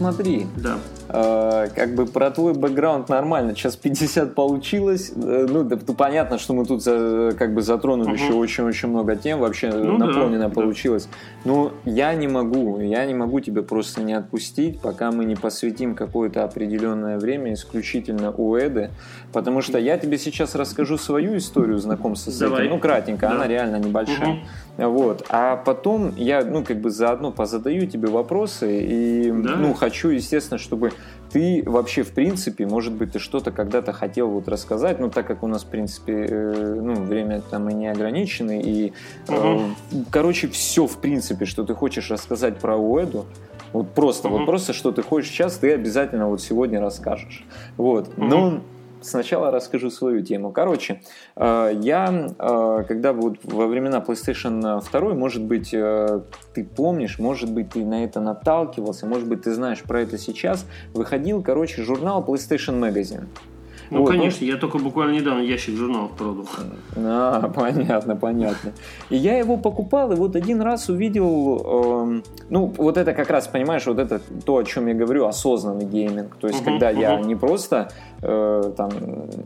Ну смотри. Да. Э, как бы про твой бэкграунд нормально. Сейчас 50 получилось. Э, ну, да, ну, понятно, что мы тут за, как бы затронули угу. еще очень-очень много тем. Вообще ну, наполнено да, получилось. Да. Но я не могу. Я не могу тебя просто не отпустить, пока мы не посвятим какое-то определенное время исключительно у Эды. Потому что я тебе сейчас расскажу свою историю знакомства с Давай. этим. Ну, кратенько. Да. Она реально небольшая. Угу. Вот. А потом я, ну, как бы заодно позадаю тебе вопросы и, да. ну, хочу, естественно, чтобы ты вообще, в принципе, может быть, ты что-то когда-то хотел вот рассказать, ну, так как у нас, в принципе, э, ну, время там и не ограничено, и, угу. короче, все, в принципе, что ты хочешь рассказать про Уэду, вот просто, угу. вот просто, что ты хочешь сейчас, ты обязательно вот сегодня расскажешь. Вот. Угу. Но сначала расскажу свою тему. Короче, э, я, э, когда вот во времена PlayStation 2, может быть, э, ты помнишь, может быть, ты на это наталкивался, может быть, ты знаешь про это сейчас, выходил, короче, журнал PlayStation Magazine. Ну, вот, конечно, он... я только буквально недавно ящик журналов продал. А, понятно, понятно. И я его покупал, и вот один раз увидел, э, ну, вот это как раз, понимаешь, вот это то, о чем я говорю, осознанный гейминг. То есть, uh-huh, когда uh-huh. я не просто э, там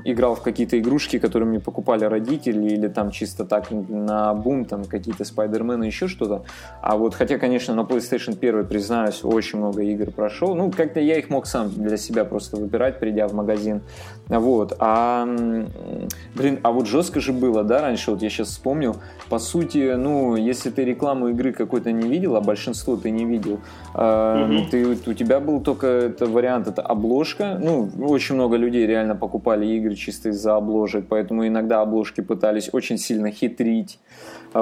играл в какие-то игрушки, которые мне покупали родители, или там чисто так на бум, там какие-то Спайдермены, еще что-то. А вот, хотя, конечно, на PlayStation 1, признаюсь, очень много игр прошел. Ну, как-то я их мог сам для себя просто выбирать, придя в магазин. Вот. А, блин, а вот жестко же было, да, раньше, вот я сейчас вспомнил, по сути, ну, если ты рекламу игры какой-то не видел, а большинство ты не видел, mm-hmm. ты, у тебя был только это вариант, это обложка, ну, очень много людей реально покупали игры чисто из-за обложек, поэтому иногда обложки пытались очень сильно хитрить,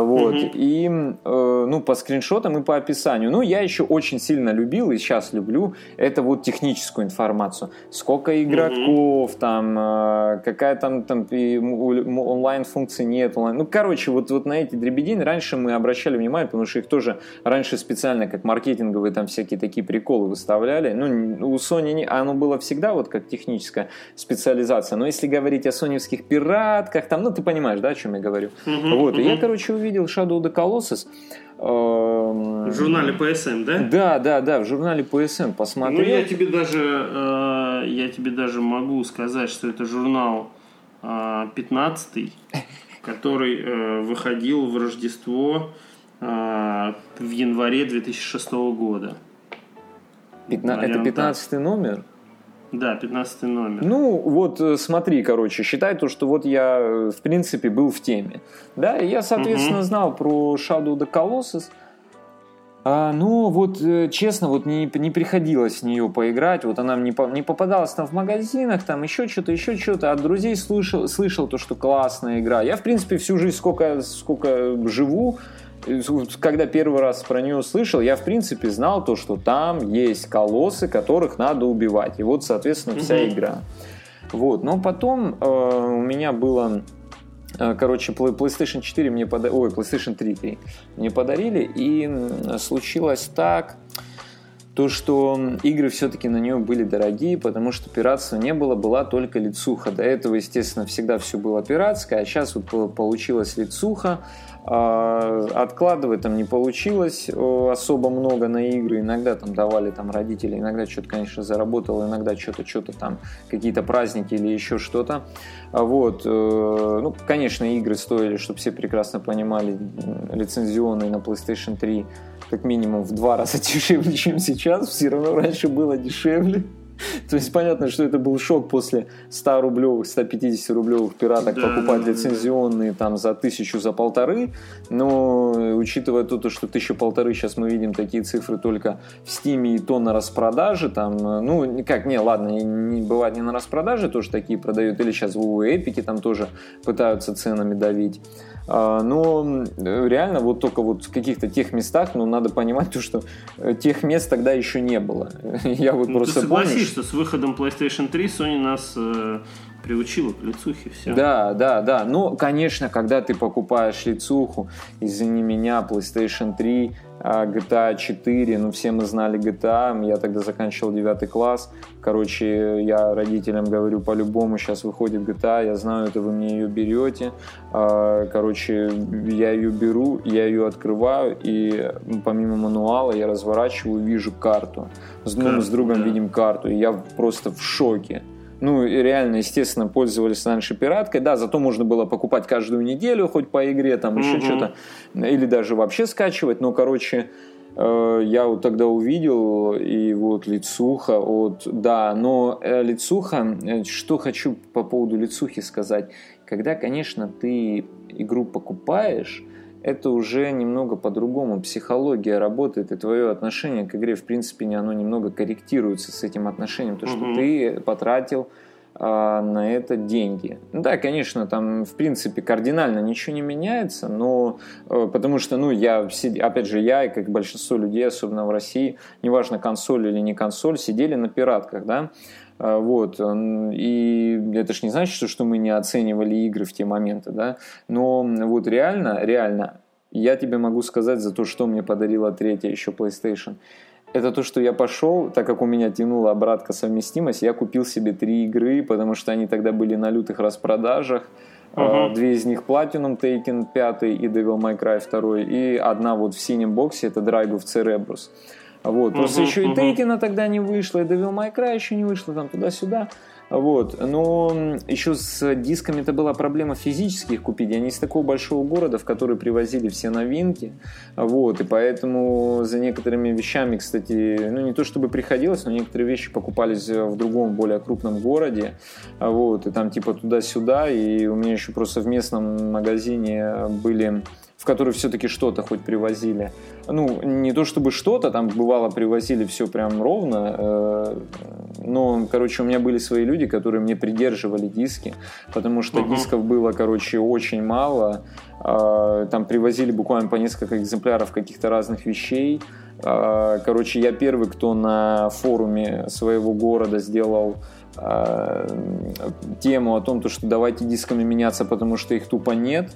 вот. Mm-hmm. И, э, ну, по скриншотам и по описанию. Ну, я еще очень сильно любил и сейчас люблю это вот техническую информацию. Сколько игроков mm-hmm. там, э, какая там, там онлайн-функции нет. Онлайн. Ну, короче, вот, вот на эти дребедени раньше мы обращали внимание, потому что их тоже раньше специально как маркетинговые там всякие такие приколы выставляли. Ну, у Sony не, оно было всегда вот как техническая специализация. Но если говорить о соневских пиратках, там, ну, ты понимаешь, да, о чем я говорю. Mm-hmm. Вот. И я, короче, увидел Shadow of the Colossus. Эм, в журнале PSN, да? Да, да, да, в журнале PSN посмотрел. Ну, я тебе даже, э, я тебе даже могу сказать, что это журнал э, 15 который э, выходил в Рождество э, в январе 2006 года. Пятна... Это 15 номер? Да, 15 номер. Ну, вот э, смотри, короче, считай то, что вот я, э, в принципе, был в теме. Да, и я, соответственно, угу. знал про Shadow the Colossus. А, ну, вот, э, честно, вот не, не приходилось в нее поиграть. Вот она мне не попадалась там в магазинах, там еще что-то, еще что-то. От друзей слышал, слышал то, что классная игра. Я, в принципе, всю жизнь, сколько, сколько живу, когда первый раз про нее слышал, я, в принципе, знал то, что там есть колоссы, которых надо убивать. И вот, соответственно, вся mm-hmm. игра. Вот. Но потом э, у меня было... Э, короче, PlayStation 4 мне подарили... Ой, PlayStation 3, 3 мне подарили. И случилось так то, что игры все-таки на нее были дорогие, потому что пиратства не было, была только лицуха. До этого, естественно, всегда все было пиратское, а сейчас вот получилась лицуха. А, откладывать там не получилось особо много на игры. Иногда там давали там родители, иногда что-то, конечно, заработал, иногда что-то, что-то там, какие-то праздники или еще что-то. А вот. Э, ну, конечно, игры стоили, чтобы все прекрасно понимали, лицензионные на PlayStation 3 как минимум в два раза дешевле, чем сейчас. Все равно раньше было дешевле. То есть понятно, что это был шок после 100 рублевых, 150 рублевых пираток да, покупать лицензионные там за тысячу, за полторы. Но учитывая то, что тысячу полторы сейчас мы видим такие цифры только в Стиме и то на распродаже, там, ну, как, не, ладно, не, бывает не на распродаже тоже такие продают, или сейчас в Эпике там тоже пытаются ценами давить. А, но реально вот только вот в каких-то тех местах, ну, надо понимать то, что э, тех мест тогда еще не было. Я вот ну, просто ты согласись, помню, что с выходом PlayStation 3 Sony нас э, приучила к лицухе, все. Да, да, да. Ну, конечно, когда ты покупаешь лицуху, извини меня, PlayStation 3, GTA 4, ну, все мы знали GTA, я тогда заканчивал 9 класс, короче, я родителям говорю, по-любому сейчас выходит GTA, я знаю, это вы мне ее берете, а, короче, я ее беру, я ее открываю, и помимо мануала я разворачиваю, вижу карту, ну, мы с другом да. видим карту, и я просто в шоке, ну, реально, естественно, пользовались раньше пираткой. Да, зато можно было покупать каждую неделю, хоть по игре, там еще угу. что-то. Или даже вообще скачивать. Но, короче, э, я вот тогда увидел, и вот лицуха, вот, да, но э, лицуха, э, что хочу по поводу лицухи сказать. Когда, конечно, ты игру покупаешь, это уже немного по-другому. Психология работает, и твое отношение к игре, в принципе, оно немного корректируется с этим отношением, то, что угу. ты потратил а, на это деньги. Да, конечно, там, в принципе, кардинально ничего не меняется, но э, потому что, ну, я, опять же, я, и как большинство людей, особенно в России, неважно, консоль или не консоль, сидели на пиратках, да, вот. И это ж не значит, что мы не оценивали игры в те моменты, да. Но вот реально, реально, я тебе могу сказать за то, что мне подарила третья еще PlayStation. Это то, что я пошел, так как у меня тянула обратка совместимость, я купил себе три игры, потому что они тогда были на лютых распродажах. Uh-huh. Две из них Platinum Taken 5 и Devil May Cry 2, и одна вот в синем боксе, это Drive of Cerebrus. Вот. Просто uh-huh, еще и Тейкина тогда не вышло, и Devil May Cry еще не вышло, там туда-сюда. Вот. Но еще с дисками это была проблема физически их купить. Они из такого большого города, в который привозили все новинки. Вот. И поэтому за некоторыми вещами, кстати, ну не то чтобы приходилось, но некоторые вещи покупались в другом, более крупном городе. Вот. И там типа туда-сюда. И у меня еще просто в местном магазине были в который все-таки что-то хоть привозили. Ну, не то чтобы что-то, там бывало привозили все прям ровно, э, но, короче, у меня были свои люди, которые мне придерживали диски, потому что uh-huh. дисков было, короче, очень мало. Э, там привозили буквально по несколько экземпляров каких-то разных вещей. Э, короче, я первый, кто на форуме своего города сделал э, тему о том, что давайте дисками меняться, потому что их тупо нет.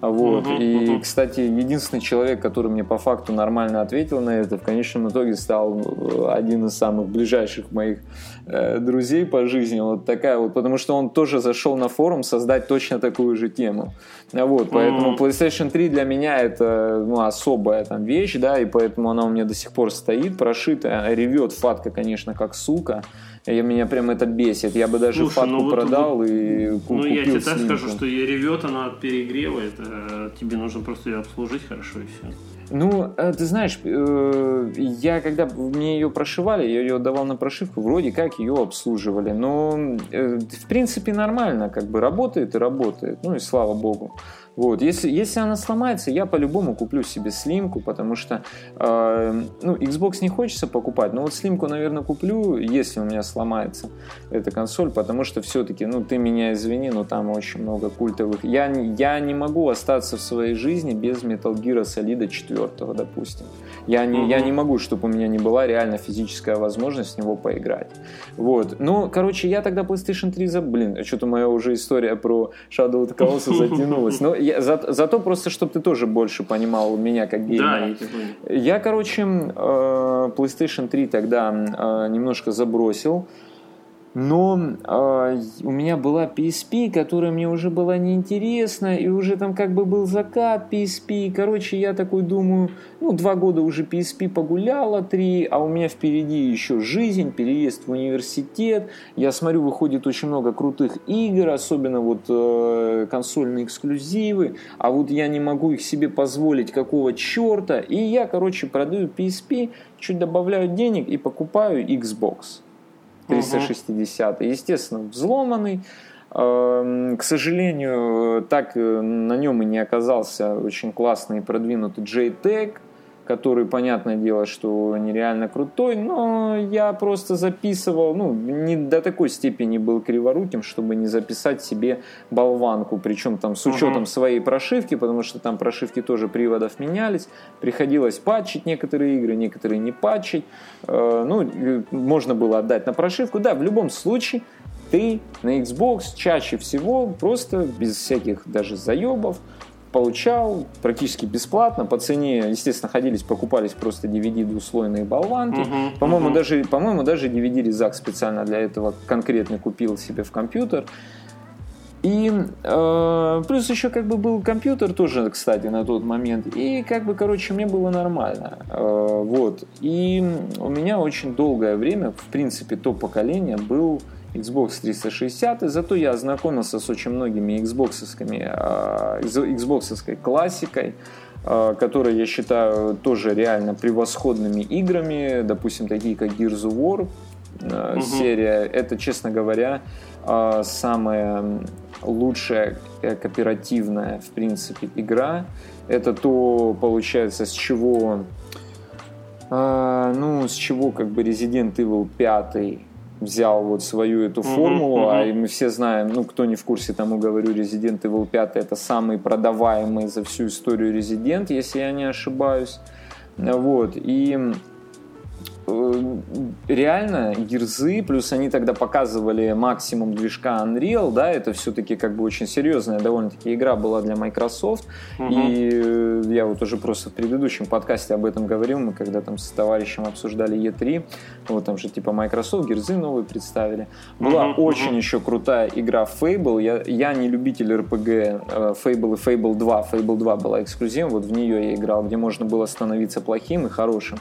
Вот. Угу, и, угу. кстати, единственный человек, который мне по факту нормально ответил на это, в конечном итоге стал э, один из самых ближайших моих друзей по жизни. Вот такая вот, потому что он тоже зашел на форум создать точно такую же тему. Вот, поэтому. PlayStation 3 для меня это ну, особая там вещь, да, и поэтому она у меня до сих пор стоит, прошитая, ревет фатка, конечно, как сука. И меня прям это бесит. Я бы даже Слушай, фатку ну, вот, продал вот, и ну, купил Ну, я тебе так скажу, что ревет она от перегрева. Это тебе нужно просто ее обслужить хорошо и все. Ну, э, ты знаешь, э, я когда мне ее прошивали, я ее давал на прошивку, вроде как ее обслуживали. Но, э, в принципе, нормально, как бы работает и работает. Ну и слава богу. Вот. Если, если она сломается, я по-любому куплю себе слимку, потому что э, ну, Xbox не хочется покупать, но вот слимку, наверное, куплю, если у меня сломается эта консоль, потому что все-таки, ну, ты меня извини, но там очень много культовых. Я, я не могу остаться в своей жизни без Metal Gear Solid 4, допустим. Я не, я не могу, чтобы у меня не была реально физическая возможность в него поиграть. Вот. Ну, короче, я тогда PlayStation 3 за... Блин, что-то моя уже история про Shadow of the Colossus затянулась. Но я, за, зато просто, чтобы ты тоже больше понимал меня как геймера. Да, я, я, короче, э, PlayStation 3 тогда э, немножко забросил. Но э, у меня была PSP, которая мне уже была неинтересна, и уже там как бы был закат PSP. Короче, я такой думаю, ну, два года уже PSP погуляла, три, а у меня впереди еще жизнь, переезд в университет. Я смотрю, выходит очень много крутых игр, особенно вот э, консольные эксклюзивы, а вот я не могу их себе позволить, какого черта. И я, короче, продаю PSP, чуть добавляю денег и покупаю Xbox. 360. Угу. Естественно, взломанный. Эм, к сожалению, так э, на нем и не оказался очень классный и продвинутый JTAG который, понятное дело, что нереально крутой, но я просто записывал, ну, не до такой степени был криворуким, чтобы не записать себе болванку, причем там с учетом uh-huh. своей прошивки, потому что там прошивки тоже приводов менялись, приходилось патчить некоторые игры, некоторые не патчить, э, ну, можно было отдать на прошивку, да, в любом случае, ты на Xbox чаще всего просто без всяких даже заебов получал практически бесплатно по цене, естественно, ходились, покупались просто DVD двуслойные болванки. Uh-huh, по-моему, uh-huh. даже, по-моему, даже DVD резак специально для этого конкретно купил себе в компьютер. И э, плюс еще как бы был компьютер тоже, кстати, на тот момент. И как бы, короче, мне было нормально. Э, вот. И у меня очень долгое время, в принципе, то поколение был Xbox 360, и зато я ознакомился с очень многими Xbox'овскими, Xbox'овской классикой, э, которые я считаю тоже реально превосходными играми, допустим, такие как Gears of War, угу. серия. Это, честно говоря, самая лучшая э, кооперативная, в принципе, игра. Это то, получается, с чего, ну, с чего как бы Resident Evil 5 взял вот свою эту формулу, uh-huh. а мы все знаем, ну, кто не в курсе, тому говорю, Resident Evil 5 это самый продаваемый за всю историю Resident, если я не ошибаюсь. Вот, и реально гирзы, плюс они тогда показывали максимум движка Unreal, да, это все-таки как бы очень серьезная довольно-таки игра была для Microsoft, угу. и э, я вот уже просто в предыдущем подкасте об этом говорил, мы когда там с товарищем обсуждали E3, вот там же типа Microsoft гирзы новые представили. Была угу, очень угу. еще крутая игра Fable, я, я не любитель RPG э, Fable и Fable 2, Fable 2 была эксклюзивом, вот в нее я играл, где можно было становиться плохим и хорошим.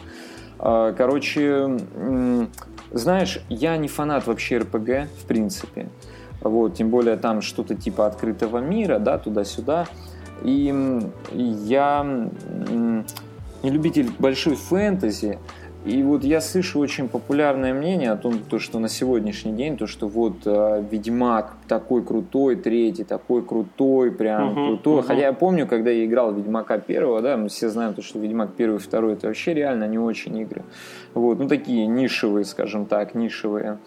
А, короче, знаешь, я не фанат вообще РПГ, в принципе. Вот, тем более там что-то типа открытого мира, да, туда-сюда. И я не любитель большой фэнтези, и вот я слышу очень популярное мнение о том, то, что на сегодняшний день, то, что вот э, Ведьмак такой крутой, третий такой крутой, прям uh-huh, крутой. Uh-huh. Хотя я помню, когда я играл Ведьмака первого, да, мы все знаем, то, что Ведьмак первый и второй это вообще реально не очень игры. Вот, ну такие нишевые, скажем так, нишевые.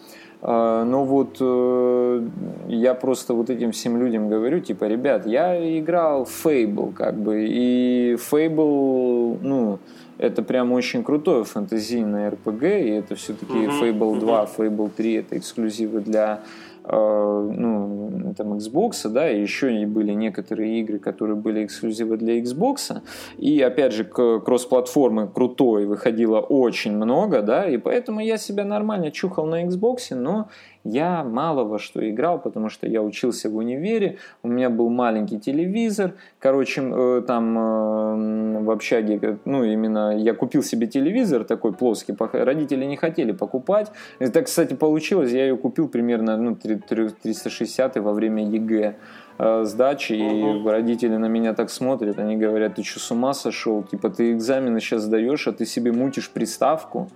Uh, но вот uh, я просто вот этим всем людям говорю, типа, ребят, я играл в Fable, как бы, и Fable, ну, это прям очень крутое фэнтезийное RPG, и это все-таки uh-huh, Fable 2, uh-huh. Fable 3 это эксклюзивы для э, ну, там, Xbox, да, и еще и были некоторые игры, которые были эксклюзивы для Xbox, и опять же кросс-платформы крутой выходило очень много, да, и поэтому я себя нормально чухал на Xbox, но я мало во что играл, потому что я учился в универе, у меня был маленький телевизор, короче, э, там э, в общаге, ну, именно я купил себе телевизор такой плоский, родители не хотели покупать. Это, кстати, получилось, я ее купил примерно ну, 360 во время ЕГЭ э, сдачи, и родители на меня так смотрят, они говорят, ты что, с ума сошел? Типа, ты экзамены сейчас сдаешь, а ты себе мутишь приставку?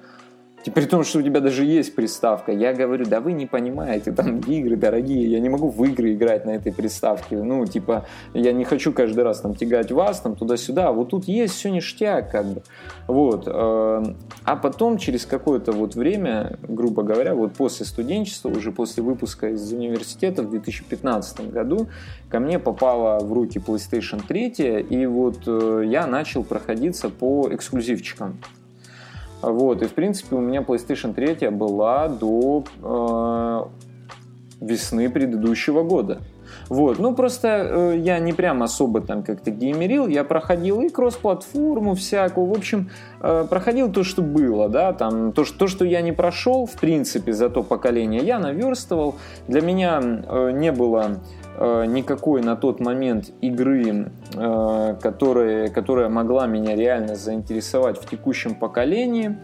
При том, что у тебя даже есть приставка. Я говорю, да вы не понимаете, там игры дорогие, я не могу в игры играть на этой приставке. Ну, типа, я не хочу каждый раз там тягать вас, там туда-сюда. Вот тут есть все ништяк, как бы. Вот. Э, а потом, через какое-то вот время, грубо говоря, вот после студенчества, уже после выпуска из университета в 2015 году, ко мне попала в руки PlayStation 3, и вот э, я начал проходиться по эксклюзивчикам. Вот, и в принципе у меня PlayStation 3 была до э, весны предыдущего года. Вот, ну просто э, я не прям особо там как-то геймерил, я проходил и кросс-платформу всякую, в общем, э, проходил то, что было, да, там, то, что, то, что я не прошел, в принципе, за то поколение, я наверстывал, для меня э, не было никакой на тот момент игры, э, которая, которая могла меня реально заинтересовать в текущем поколении.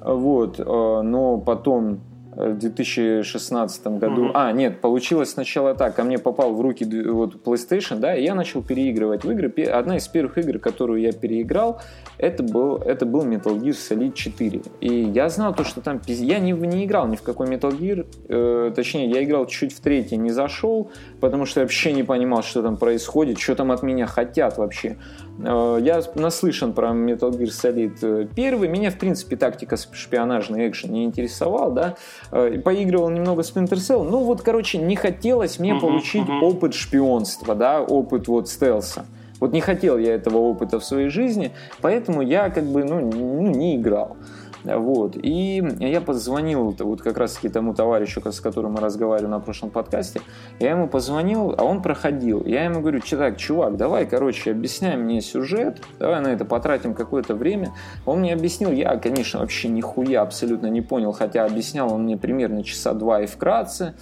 Вот, э, но потом в 2016 году. Mm-hmm. А, нет, получилось сначала так. Ко мне попал в руки вот PlayStation, да, и я начал переигрывать в игры. Одна из первых игр, которую я переиграл, это был, это был Metal Gear Solid 4. И я знал то, что там... Я не, не играл ни в какой Metal Gear. Э, точнее, я играл чуть в третий, не зашел, потому что я вообще не понимал, что там происходит, что там от меня хотят вообще. Э, я наслышан про Metal Gear Solid 1. Э, меня, в принципе, тактика шпионажный экшен не интересовал, да. Э, поигрывал немного Splinter Cell. Ну, вот, короче, не хотелось мне uh-huh, получить uh-huh. опыт шпионства, да, опыт вот стелса. Вот не хотел я этого опыта в своей жизни, поэтому я как бы, ну, ну не играл. Вот. И я позвонил вот как раз-таки тому товарищу, с которым мы разговаривали на прошлом подкасте. Я ему позвонил, а он проходил. Я ему говорю, так, чувак, давай, короче, объясняй мне сюжет, давай на это потратим какое-то время. Он мне объяснил, я, конечно, вообще нихуя абсолютно не понял, хотя объяснял он мне примерно часа два и вкратце.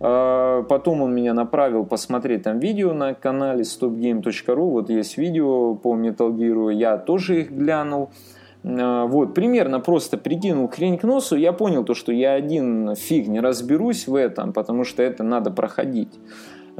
А, потом он меня направил посмотреть там видео на канале stopgame.ru. Вот есть видео по Metal Gear, я тоже их глянул. А, вот, примерно просто прикинул хрень к носу, я понял то, что я один фиг не разберусь в этом, потому что это надо проходить.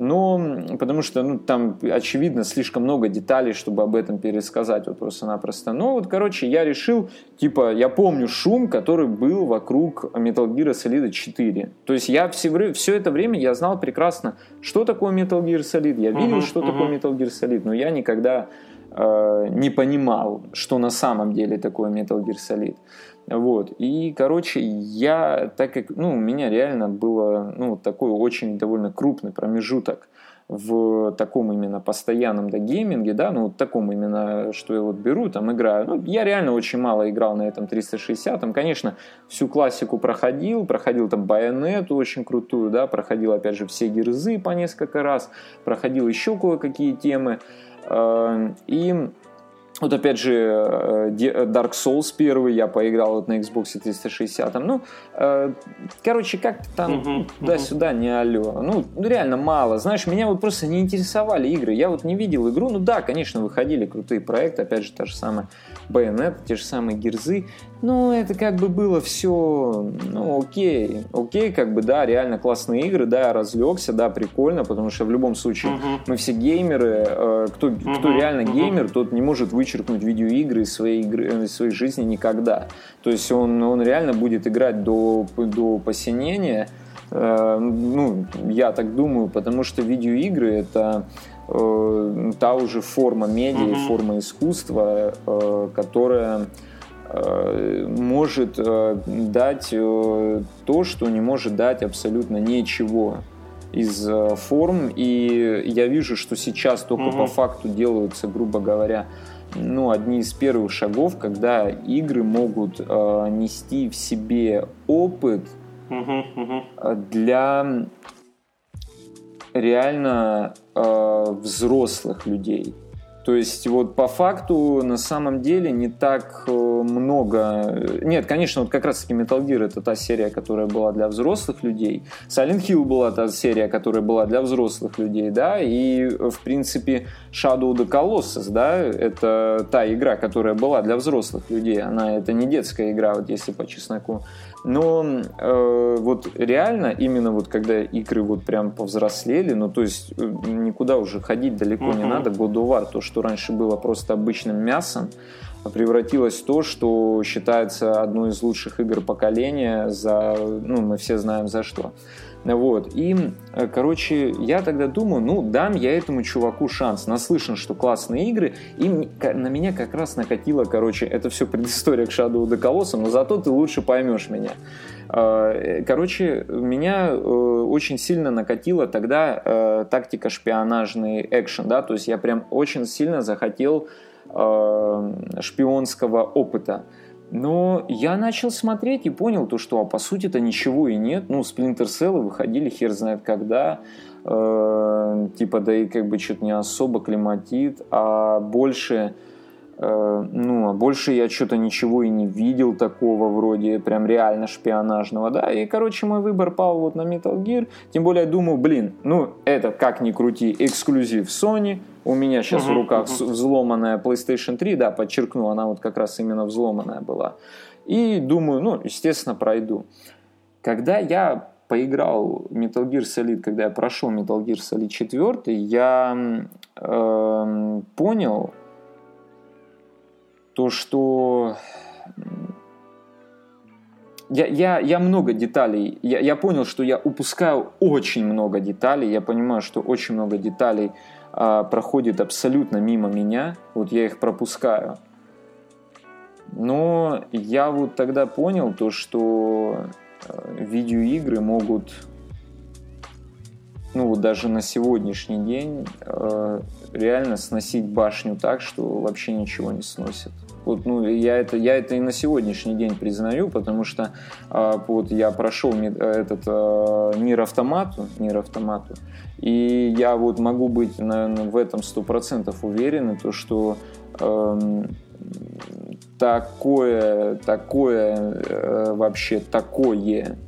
Но потому что ну, там, очевидно, слишком много деталей, чтобы об этом пересказать вот просто-напросто. Но вот, короче, я решил, типа, я помню шум, который был вокруг Metal Gear Solid 4. То есть я все, все это время я знал прекрасно, что такое Metal Gear Solid, я видел, uh-huh, что uh-huh. такое Metal Gear Solid, но я никогда Э, не понимал, что на самом деле такое Metal Gear Solid. Вот. И, короче, я, так как, ну, у меня реально было, ну, такой очень довольно крупный промежуток в таком именно постоянном да, гейминге, да, ну, вот таком именно, что я вот беру, там, играю. Ну, я реально очень мало играл на этом 360, там, конечно, всю классику проходил, проходил там Байонету очень крутую, да, проходил, опять же, все гирзы по несколько раз, проходил еще кое-какие темы, и вот опять же э, Dark Souls первый я поиграл вот на Xbox 360. Ну, э, короче, как-то там туда-сюда не алло. Ну, реально мало. Знаешь, меня вот просто не интересовали игры. Я вот не видел игру. Ну да, конечно, выходили крутые проекты. Опять же, та же самая Bayonetta, те же самые гирзы. Ну, это как бы было все, ну, окей, окей, как бы, да, реально классные игры, да, я разлегся, да, прикольно, потому что в любом случае uh-huh. мы все геймеры, э, кто, uh-huh. кто реально uh-huh. геймер, тот не может вычеркнуть видеоигры из своей, игры, из э, своей жизни никогда. То есть он, он реально будет играть до, до посинения, э, ну, я так думаю, потому что видеоигры это э, та уже форма медиа, uh-huh. форма искусства, э, которая может э, дать э, то, что не может дать абсолютно ничего из форм. И я вижу, что сейчас только угу. по факту делаются, грубо говоря, ну, одни из первых шагов, когда игры могут э, нести в себе опыт для реально э, взрослых людей. То есть вот по факту на самом деле не так э, много... Нет, конечно, вот как раз-таки Metal Gear это та серия, которая была для взрослых людей. Silent Hill была та серия, которая была для взрослых людей, да, и в принципе Shadow of the Colossus, да, это та игра, которая была для взрослых людей. Она это не детская игра, вот если по чесноку. Но э, вот реально, именно вот когда игры вот прям повзрослели, ну то есть э, никуда уже ходить далеко uh-huh. не надо, God of War, то, что раньше было просто обычным мясом, превратилось в то, что считается одной из лучших игр поколения за, ну мы все знаем за что. Вот. И, э, короче, я тогда думаю, ну, дам я этому чуваку шанс. Наслышан, что классные игры. И на меня как раз накатило, короче, это все предыстория к Shadow of the Colossus, но зато ты лучше поймешь меня. Э, короче, меня э, очень сильно накатила тогда тактика шпионажный экшен, да, то есть я прям очень сильно захотел шпионского опыта. Но я начал смотреть и понял то, что а по сути-то ничего и нет. Ну, Splinter Cell выходили хер знает когда. Э, типа, да и как бы что-то не особо климатит, а больше ну, а больше я что-то ничего и не видел такого вроде прям реально шпионажного, да, и, короче, мой выбор пал вот на Metal Gear, тем более я думаю, блин, ну, это, как ни крути, эксклюзив Sony, у меня сейчас uh-huh, в руках uh-huh. взломанная PlayStation 3, да, подчеркну, она вот как раз именно взломанная была, и думаю, ну, естественно, пройду. Когда я поиграл Metal Gear Solid, когда я прошел Metal Gear Solid 4, я э, понял, то, что я, я, я много деталей, я, я понял, что я упускаю очень много деталей, я понимаю, что очень много деталей а, проходит абсолютно мимо меня, вот я их пропускаю. Но я вот тогда понял то, что а, видеоигры могут ну вот даже на сегодняшний день э, реально сносить башню так, что вообще ничего не сносит. Вот, ну, я это, я это и на сегодняшний день признаю, потому что э, вот я прошел этот э, мир автомату, мир автомату, и я вот могу быть, наверное, в этом сто процентов уверен, то, что э, такое, такое, э, вообще такое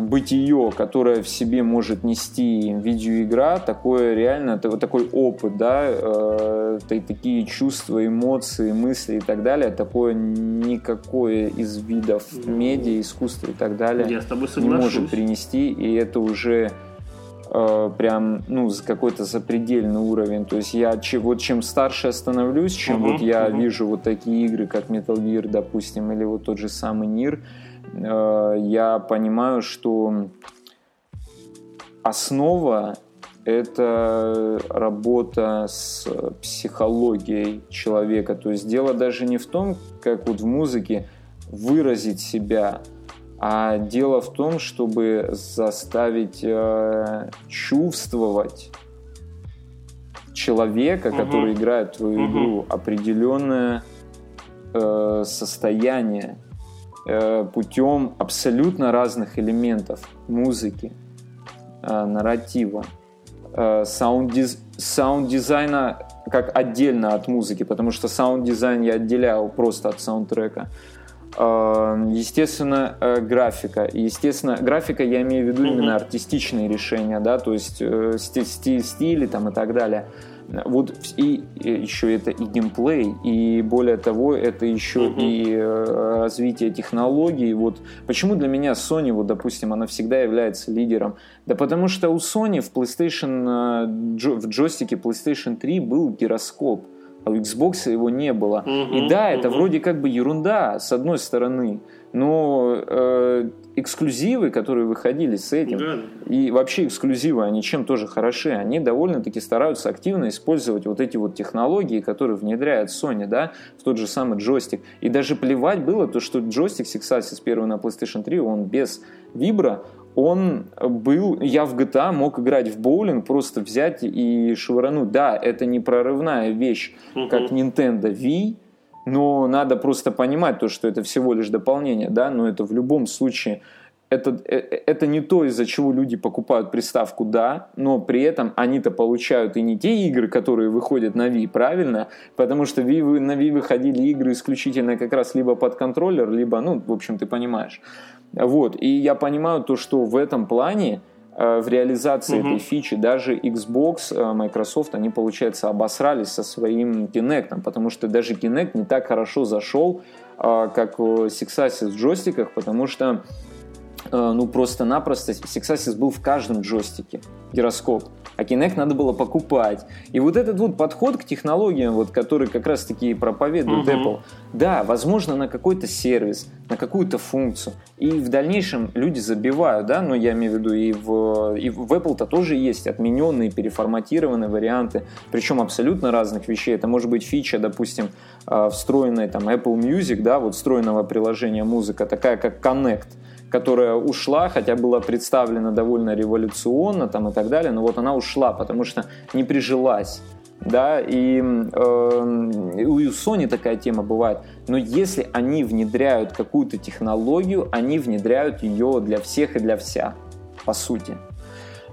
бытие, которое в себе может нести видеоигра, такое реально, такой опыт, да, э, такие чувства, эмоции, мысли и так далее, такое никакое из видов медиа, искусства и так далее Я с тобой не может принести, и это уже э, прям, ну, какой-то запредельный уровень. То есть я вот чем старше я становлюсь, чем uh-huh, вот я uh-huh. вижу вот такие игры, как Metal Gear, допустим, или вот тот же самый Нир, я понимаю, что основа это работа с психологией человека. То есть дело даже не в том, как вот в музыке выразить себя, а дело в том, чтобы заставить э, чувствовать человека, угу. который играет твою угу. игру, определенное э, состояние Э, путем абсолютно разных элементов музыки, э, нарратива, э, саунд-дизайна как отдельно от музыки, потому что саунд-дизайн я отделял просто от саундтрека. Естественно, графика. Естественно, графика я имею в виду именно артистичные решения, да, то есть стили там и так далее. Вот и еще это и геймплей, и более того, это еще uh-huh. и э, развитие технологий. Вот почему для меня Sony, вот, допустим, она всегда является лидером? Да потому что у Sony в PlayStation, э, в джойстике PlayStation 3 был гироскоп, а у Xbox его не было. Uh-huh, и да, это uh-huh. вроде как бы ерунда, с одной стороны, но э, эксклюзивы, которые выходили с этим, да. и вообще эксклюзивы, они чем тоже хороши, они довольно-таки стараются активно использовать вот эти вот технологии, которые внедряет Sony, да, в тот же самый джойстик. И даже плевать было то, что джойстик Six Axis первый на PlayStation 3, он без вибра, он был, я в GTA мог играть в боулинг, просто взять и швырнуть. Да, это не прорывная вещь, как Nintendo Wii, но надо просто понимать то, что это всего лишь дополнение, да, но это в любом случае это, э, это не то, из-за чего люди покупают приставку, да, но при этом они-то получают и не те игры, которые выходят на Wii, правильно? Потому что Wii, на Wii выходили игры исключительно как раз либо под контроллер, либо, ну, в общем, ты понимаешь. Вот, и я понимаю то, что в этом плане Э, в реализации угу. этой фичи даже Xbox, э, Microsoft, они, получается, обосрались со своим Kinect, потому что даже Kinect не так хорошо зашел, э, как в Sixaxis джойстиках, потому что ну просто-напросто Sixaxis был в каждом джойстике, гироскоп а Kinect надо было покупать. И вот этот вот подход к технологиям, вот, который как раз-таки проповедует uh-huh. Apple, да, возможно, на какой-то сервис, на какую-то функцию. И в дальнейшем люди забивают, да, но я имею в виду и в, и в Apple-то тоже есть отмененные, переформатированные варианты, причем абсолютно разных вещей. Это может быть фича, допустим, а, встроенной там Apple Music, да, вот встроенного приложения музыка, такая как Connect – которая ушла, хотя была представлена довольно революционно там и так далее, но вот она ушла, потому что не прижилась. Да, и э, у Sony такая тема бывает. Но если они внедряют какую-то технологию, они внедряют ее для всех и для вся, по сути.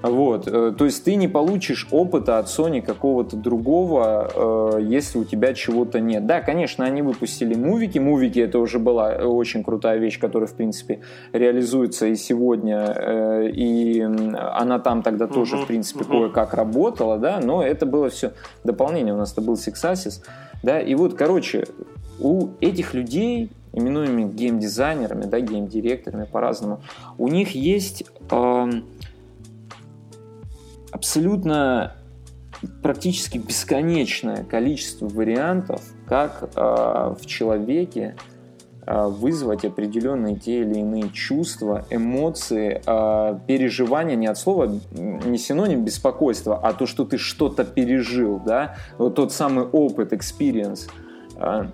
Вот, э, то есть ты не получишь опыта от Sony какого-то другого, э, если у тебя чего-то нет. Да, конечно, они выпустили мувики. Мувики это уже была очень крутая вещь, которая, в принципе, реализуется и сегодня, э, и она там тогда тоже, в принципе, кое-как работала, да, но это было все дополнение. У нас это был Sixasis, да, и вот, короче, у этих людей именуемыми геймдизайнерами, да, геймдиректорами по-разному, у них есть э, абсолютно практически бесконечное количество вариантов, как э, в человеке э, вызвать определенные те или иные чувства, эмоции, э, переживания, не от слова, не синоним беспокойства, а то, что ты что-то пережил, да, вот тот самый опыт, experience –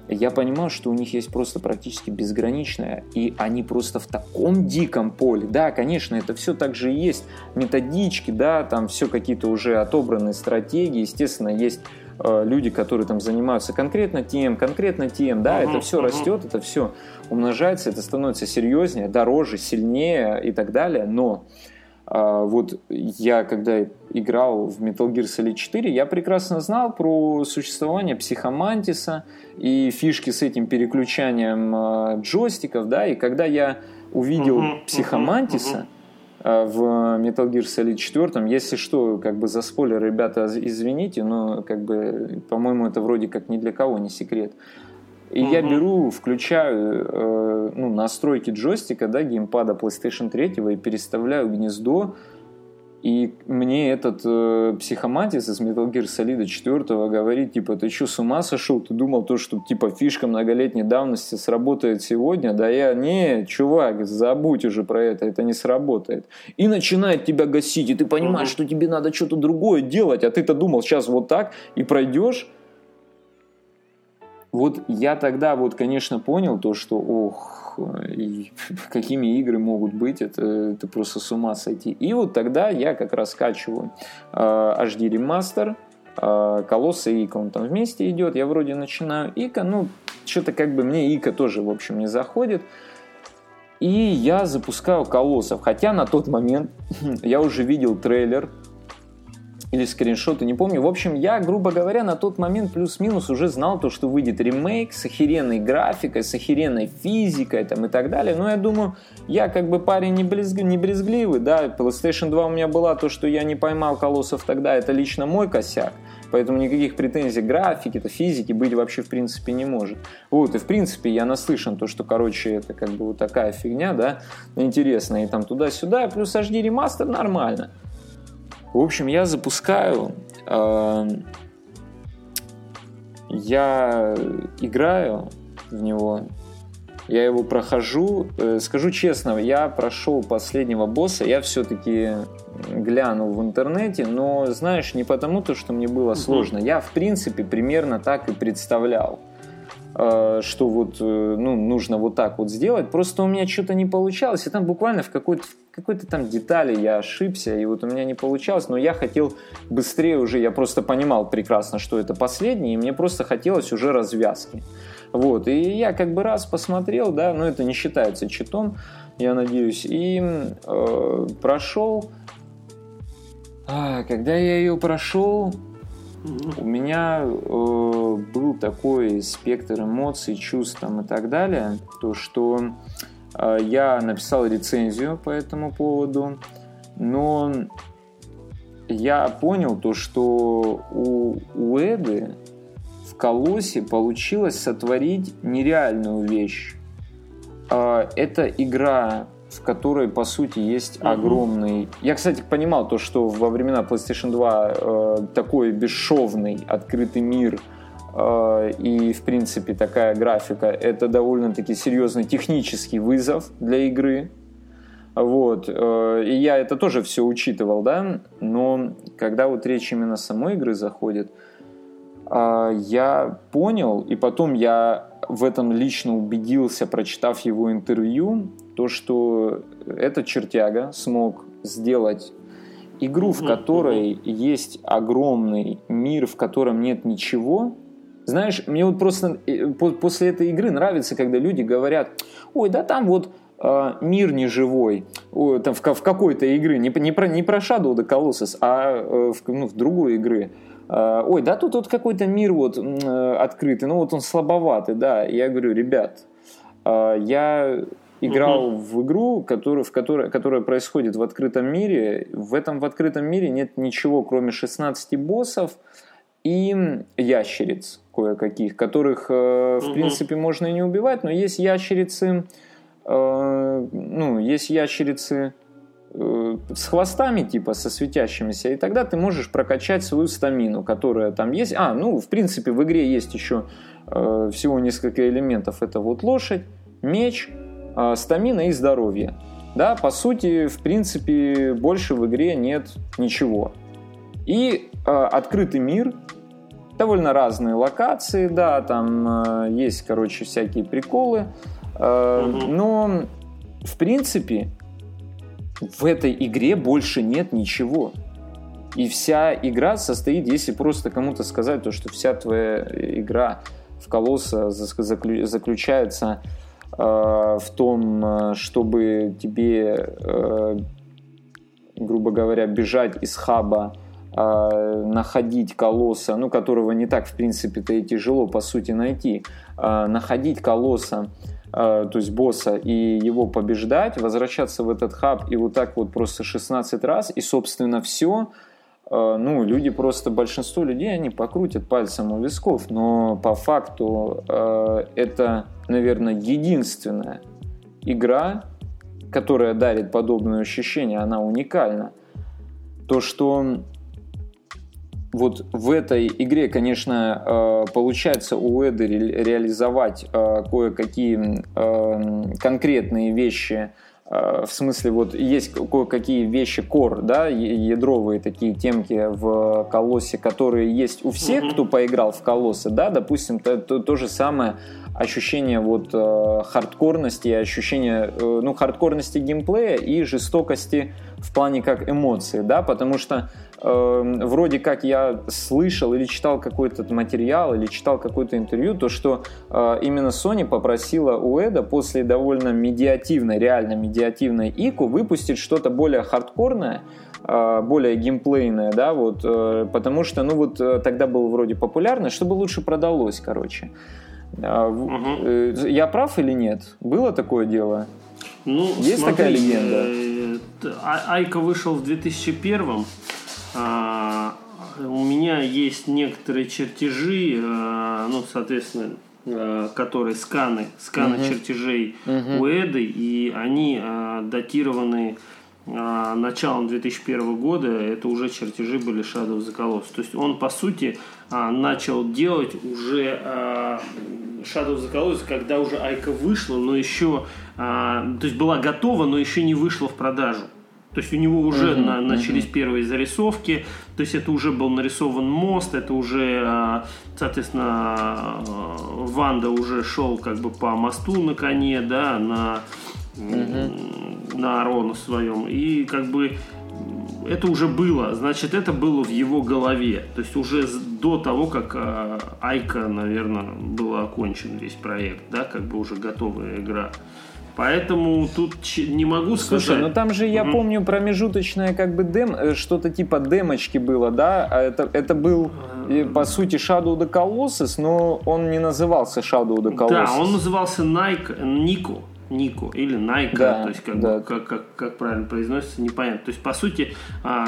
я понимал, что у них есть просто практически безграничное, и они просто в таком диком поле. Да, конечно, это все также и есть. Методички, да, там все какие-то уже отобранные стратегии, естественно, есть э, люди, которые там занимаются конкретно тем, конкретно тем, да, uh-huh, это все uh-huh. растет, это все умножается, это становится серьезнее, дороже, сильнее и так далее, но а, вот я, когда играл в Metal Gear Solid 4, я прекрасно знал про существование психомантиса и фишки с этим переключанием а, джойстиков, да, и когда я увидел uh-huh, психомантиса uh-huh, uh-huh. в Metal Gear Solid 4, если что, как бы за спойлер, ребята, извините, но как бы, по-моему, это вроде как ни для кого не секрет. И угу. я беру, включаю э, ну, настройки джойстика, да, геймпада PlayStation 3 и переставляю гнездо. И мне этот э, психоматис из Metal Gear Solid 4 говорит, типа, ты что, с ума сошел? Ты думал то, что, типа, фишка многолетней давности сработает сегодня? Да я, не, чувак, забудь уже про это, это не сработает. И начинает тебя гасить, и ты понимаешь, что тебе надо что-то другое делать, а ты-то думал, сейчас вот так, и пройдешь, вот я тогда вот, конечно, понял то, что, ох, какими игры могут быть, это, это просто с ума сойти. И вот тогда я как раз скачиваю э, HD ремастер, э, Колосса и Ика, он там вместе идет, я вроде начинаю Ика, ну, что-то как бы мне Ика тоже, в общем, не заходит. И я запускаю Колоссов, хотя на тот момент я уже видел трейлер или скриншоты, не помню. В общем, я, грубо говоря, на тот момент плюс-минус уже знал то, что выйдет ремейк с охеренной графикой, с охеренной физикой там, и так далее. Но я думаю, я как бы парень не, брезг... не брезгливый, да, PlayStation 2 у меня была то, что я не поймал колоссов тогда, это лично мой косяк. Поэтому никаких претензий графики, то физики быть вообще в принципе не может. Вот, и в принципе я наслышан то, что, короче, это как бы вот такая фигня, да, интересная, и там туда-сюда, плюс HD ремастер нормально. В общем, я запускаю, э, я играю в него, я его прохожу. Э, скажу честно, я прошел последнего босса, я все-таки глянул в интернете, но, знаешь, не потому, то, что мне было сложно. Я, в принципе, примерно так и представлял. Э, что вот э, ну, нужно вот так вот сделать. Просто у меня что-то не получалось, и там буквально в какой-то какой-то там детали я ошибся, и вот у меня не получалось, но я хотел быстрее уже, я просто понимал прекрасно, что это последний, и мне просто хотелось уже развязки. Вот, и я как бы раз посмотрел, да, но это не считается читом, я надеюсь, и э, прошел. А, когда я ее прошел, у меня э, был такой спектр эмоций, чувств там, и так далее, то что я написал рецензию по этому поводу, но я понял то, что у, у Эды в Колосе получилось сотворить нереальную вещь. Э, это игра в которой, по сути, есть mm-hmm. огромный... Я, кстати, понимал то, что во времена PlayStation 2 э, такой бесшовный открытый мир и, в принципе, такая графика — это довольно-таки серьезный технический вызов для игры. Вот. Э, и я это тоже все учитывал, да, но когда вот речь именно самой игры заходит, э, я понял, и потом я в этом лично убедился, прочитав его интервью, то, что этот чертяга смог сделать игру, в которой есть огромный мир, в котором нет ничего. Знаешь, мне вот просто э, после этой игры нравится, когда люди говорят, ой, да там вот э, мир не живой, ой, там в, в какой-то игры, не, не, про, не про Shadow the Colossus, а э, в, ну, в другой игры. Э, ой, да тут вот какой-то мир вот э, открытый, ну вот он слабоватый, да. Я говорю, ребят, э, я играл угу. в игру, которую, в которой, которая происходит в открытом мире. В этом в открытом мире нет ничего, кроме 16 боссов и ящериц кое-каких, которых, э, в угу. принципе, можно и не убивать, но есть ящерицы, э, ну, есть ящерицы э, с хвостами, типа, со светящимися, и тогда ты можешь прокачать свою стамину, которая там есть. А, ну, в принципе, в игре есть еще э, всего несколько элементов. Это вот лошадь, меч, а, стамина и здоровье. Да, по сути, в принципе, больше в игре нет ничего. И э, открытый мир, довольно разные локации, да, там э, есть, короче, всякие приколы. Э, угу. Но, в принципе, в этой игре больше нет ничего. И вся игра состоит, если просто кому-то сказать, то, что вся твоя игра в колосса заключается э, в том, чтобы тебе, э, грубо говоря, бежать из хаба, находить колосса, ну, которого не так, в принципе-то и тяжело, по сути, найти, э, находить колосса, э, то есть босса, и его побеждать, возвращаться в этот хаб и вот так вот просто 16 раз, и, собственно, все – ну, люди просто, большинство людей, они покрутят пальцем у висков, но по факту это, наверное, единственная игра, которая дарит подобное ощущение, она уникальна. То, что вот в этой игре, конечно, э, получается у Эды реализовать кое-какие конкретные вещи – Э, в смысле, вот есть кое-какие вещи кор, да, ядровые такие темки в колоссе, которые есть у всех, кто поиграл в колоссы, да, допустим, то, то, то же самое ощущение вот э, хардкорности, ощущение, э, ну, хардкорности геймплея и жестокости в плане как эмоции, да, потому что э, вроде как я слышал или читал какой-то материал, или читал какое-то интервью, то что э, именно Sony попросила у Эда после довольно медиативной, реально медиативной ИКу выпустить что-то более хардкорное, э, более геймплейное, да, вот, э, потому что, ну вот, э, тогда было вроде популярно, чтобы лучше продалось, короче. Угу. Я прав или нет? Было такое дело? Ну, Есть смотри, такая легенда? Э, а, Айка вышел в 2001 а, у меня есть некоторые чертежи, а, ну, соответственно, а, которые сканы, сканы угу. чертежей угу. у Эды, и они датированы а, началом 2001 года. Это уже чертежи были Shadow of the Colossus. То есть он, по сути, а, начал делать уже а, Shadow of the Colossus, когда уже Айка вышла, но еще, а, то есть была готова, но еще не вышла в продажу. То есть у него уже uh-huh, на, начались uh-huh. первые зарисовки, то есть это уже был нарисован мост, это уже, соответственно, Ванда уже шел как бы по мосту на коне, да, на, uh-huh. на Арону своем. И как бы это уже было, значит, это было в его голове. То есть уже до того, как э, Айка, наверное, был окончен весь проект, да, как бы уже готовая игра. Поэтому тут не могу сказать. Слушай, ну там же я угу. помню промежуточное как бы дем, э, что-то типа демочки было, да? А это, это был э, по сути Shadow the Colossus, но он не назывался Shadow the Colossus. Да, он назывался Nike, Nico. Нико или Найка, да, то есть как, да. как, как, как правильно произносится, непонятно. То есть, по сути, а,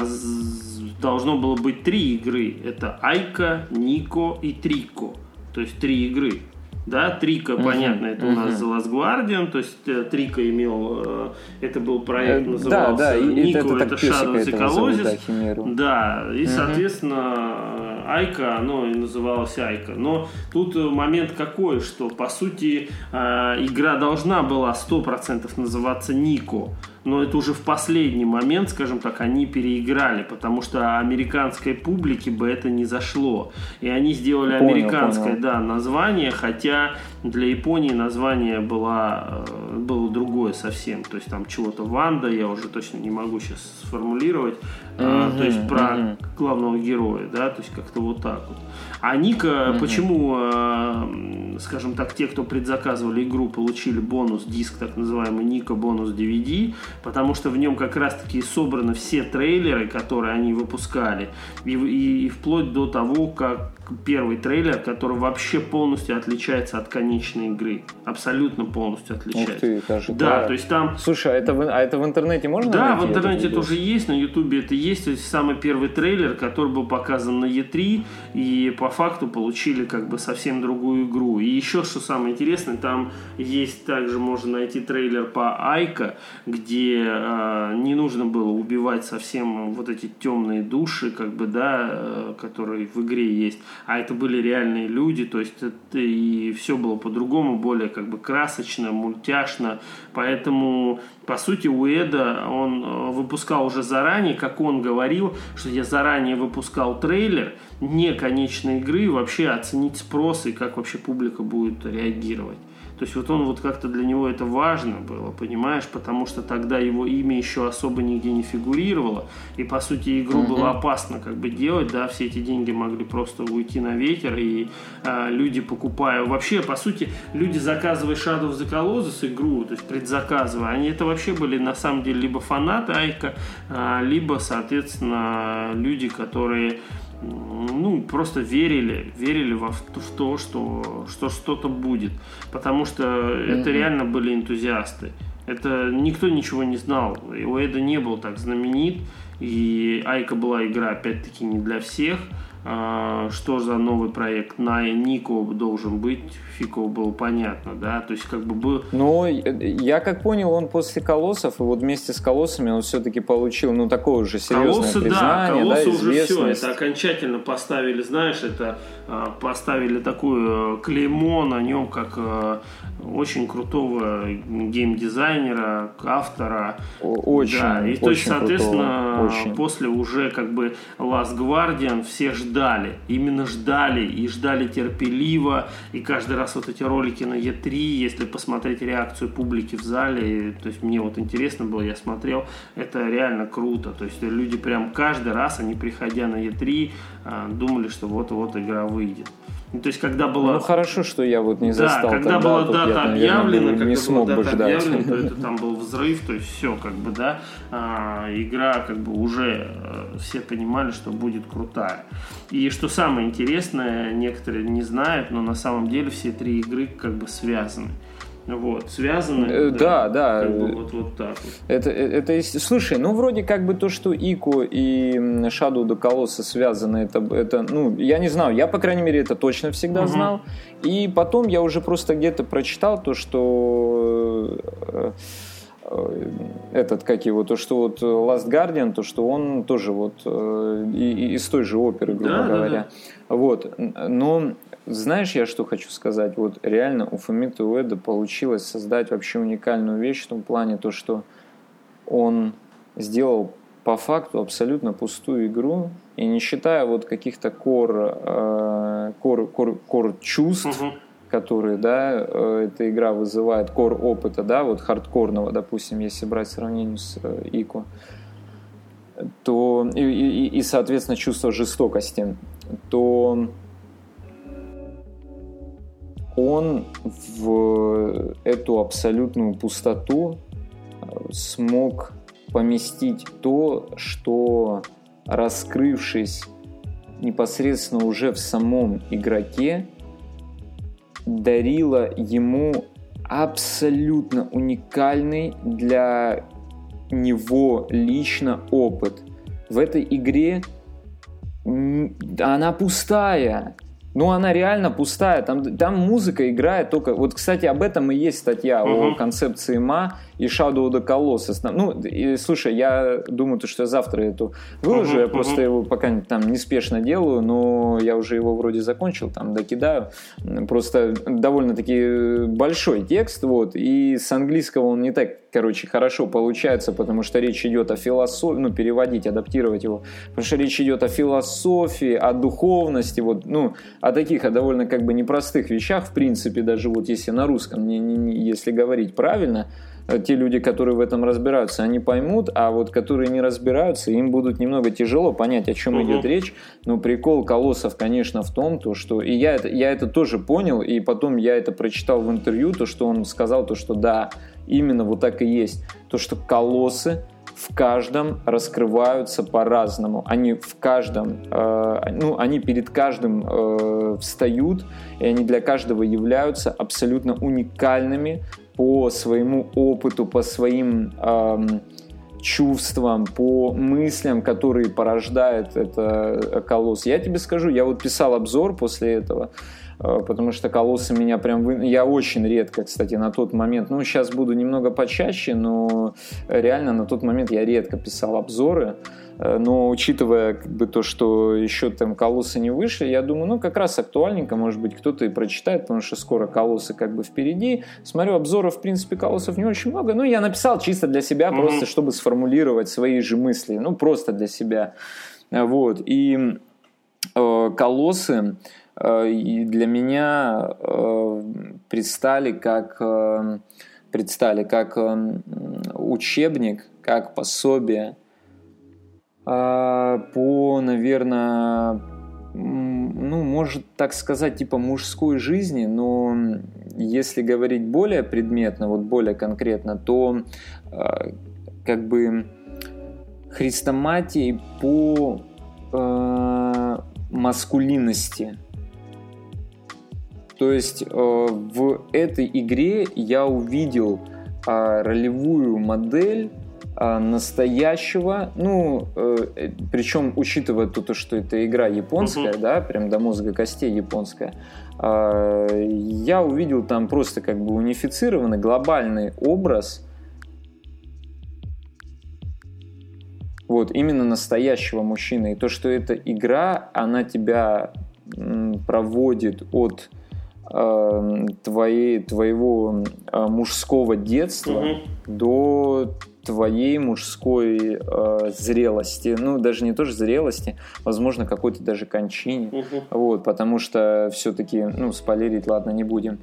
должно было быть три игры. Это Айка, Нико и Трико. То есть три игры. Да, Трика, uh-huh, понятно, это uh-huh. у нас The Last Guardian, то есть э, Трика имел, э, это был проект, назывался да, да, Нико, это, это, это Shadow the Colossus. Да, да, и, uh-huh. соответственно, Айка, оно и называлось Айка. Но тут момент какой, что, по сути, э, игра должна была 100% называться Нико но это уже в последний момент, скажем так, они переиграли, потому что американской публике бы это не зашло. И они сделали понял, американское понял. Да, название, хотя для Японии название было, э, было другое совсем. То есть там чего-то Ванда, я уже точно не могу сейчас сформулировать. Mm-hmm, то есть про mm-hmm. главного героя, да, то есть как-то вот так вот. А Ника, mm-hmm. почему, э, скажем так, те, кто предзаказывали игру, получили бонус диск, так называемый Ника бонус DVD, потому что в нем как раз-таки собраны все трейлеры, которые они выпускали, и, и, и вплоть до того, как первый трейлер, который вообще полностью отличается от конечной игры. Абсолютно полностью отличается. Ух ты, даже, да, да, то есть там... Слушай, а это, в, а это в интернете можно Да, найти в интернете это уже есть, на ютубе это есть. То есть самый первый трейлер, который был показан на E3, и по факту получили как бы совсем другую игру. И еще что самое интересное, там есть также можно найти трейлер по Айка, где э, не нужно было убивать совсем вот эти темные души, как бы, да, э, которые в игре есть, а это были реальные люди, то есть это, и все было по-другому, более как бы красочно, мультяшно, поэтому по сути, у Эда он э, выпускал уже заранее, как он говорил, что я заранее выпускал трейлер, не конечной игры, вообще оценить спрос и как вообще публика будет реагировать. То есть вот он вот как-то для него это важно было, понимаешь, потому что тогда его имя еще особо нигде не фигурировало, и по сути игру mm-hmm. было опасно как бы делать, да, все эти деньги могли просто уйти на ветер, и а, люди покупая, вообще по сути люди заказывая Shadow of the Colossus игру, то есть предзаказывая, они это вообще были на самом деле либо фанаты Айка, а, либо соответственно люди, которые ну, просто верили, верили во, в то, что, что что-то будет. Потому что mm-hmm. это реально были энтузиасты. Это никто ничего не знал. И у Эда не был так знаменит. И Айка была игра, опять-таки, не для всех. А, что за новый проект? На Нико должен быть, Фико было понятно, да, то есть как бы был... Ну, я как понял, он после Колоссов, и вот вместе с Колоссами он все-таки получил, ну, такое уже серьезное Колоссы, признание, да, Колоссы да, уже все, это окончательно поставили, знаешь, это а, поставили такую э, клеймо на нем, как э, очень крутого геймдизайнера, автора. Очень, да, и то есть, соответственно, крутого, очень. после уже как бы Last Guardian все ждали, именно ждали и ждали терпеливо, и каждый раз вот эти ролики на E3, если посмотреть реакцию публики в зале, то есть мне вот интересно было, я смотрел, это реально круто, то есть люди прям каждый раз, они приходя на E3, а, думали, что вот-вот игра выйдет. Ну, то есть, когда было... Ну, хорошо, что я вот не застал. Да, когда тогда, была дата я, объявлена, когда не смог была бы дата ждать. объявлена, то это там был взрыв, то есть все, как бы, да, а, игра как бы уже э, все понимали, что будет крутая. И что самое интересное, некоторые не знают, но на самом деле все три игры как бы связаны. Вот, связаны. Э, да, да. Как бы вот, вот так вот. Это, э, это, слушай, ну вроде как бы то, что Ико и Shadow до Колосса связаны, это, это, ну, я не знаю, я, по крайней мере, это точно всегда угу. знал. И потом я уже просто где-то прочитал то, что э, этот, как его, то, что вот Last Guardian, то, что он тоже вот из той же оперы, грубо да, говоря. Да, да. Вот. Но знаешь, я что хочу сказать? Вот реально у Фумита Уэда получилось создать вообще уникальную вещь в том плане, то, что он сделал по факту абсолютно пустую игру, и не считая вот каких-то кор, э, кор, кор, кор чувств, угу. которые, да, э, эта игра вызывает, кор опыта, да, вот хардкорного, допустим, если брать сравнение с э, Ико, то и, и, и, соответственно, чувство жестокости, то он в эту абсолютную пустоту э, смог поместить то, что раскрывшись непосредственно уже в самом игроке, дарило ему абсолютно уникальный для него лично опыт. В этой игре она пустая. Ну, она реально пустая. Там, там музыка играет только... Вот, кстати, об этом и есть статья угу. о концепции МА и Shadow of the Colossus. Ну, и, слушай, я думаю, то, что я завтра эту выложу. Uh-huh, я uh-huh. просто его пока там неспешно делаю, но я уже его вроде закончил, там докидаю. Просто довольно-таки большой текст, вот. И с английского он не так, короче, хорошо получается, потому что речь идет о философии, ну, переводить, адаптировать его. Потому что речь идет о философии, о духовности, вот, ну, о таких, о довольно как бы непростых вещах, в принципе, даже вот если на русском, не, не, не, если говорить правильно, те люди, которые в этом разбираются, они поймут, а вот которые не разбираются, им будут немного тяжело понять, о чем угу. идет речь. Но прикол колоссов, конечно, в том, то, что и я это, я это тоже понял, и потом я это прочитал в интервью, то, что он сказал, то, что да, именно вот так и есть. То, что колоссы в каждом раскрываются по-разному. Они в каждом, э, ну, они перед каждым э, встают, и они для каждого являются абсолютно уникальными по своему опыту, по своим эм, чувствам, по мыслям, которые порождает это колосс. Я тебе скажу, я вот писал обзор после этого, э, потому что колоссы меня прям... Вы... Я очень редко, кстати, на тот момент, ну, сейчас буду немного почаще, но реально на тот момент я редко писал обзоры, Э, но учитывая как бы то, что еще там колоссы не вышли, я думаю, ну как раз актуальненько, может быть, кто-то и прочитает, потому что скоро колоссы как бы впереди. Смотрю, обзоров, в принципе, колоссов не очень много, но я написал чисто для себя, mm-hmm. просто чтобы сформулировать свои же мысли, ну просто для себя. Вот, и э, колоссы э, для меня э, предстали как... Э, предстали как э, учебник, как пособие по, наверное, ну, может так сказать, типа мужской жизни, но если говорить более предметно, вот более конкретно, то а, как бы хрестоматии по э, маскулинности. То есть э, в этой игре я увидел э, ролевую модель а, настоящего, ну, э, причем учитывая то, то, что это игра японская, uh-huh. да, прям до мозга костей японская, э, я увидел там просто как бы унифицированный глобальный образ вот именно настоящего мужчины и то, что эта игра, она тебя проводит от э, твоей, твоего э, мужского детства угу. до твоей мужской э, зрелости, ну даже не тоже зрелости, возможно какой-то даже кончине, угу. вот, потому что все-таки, ну спойлерить, ладно, не будем.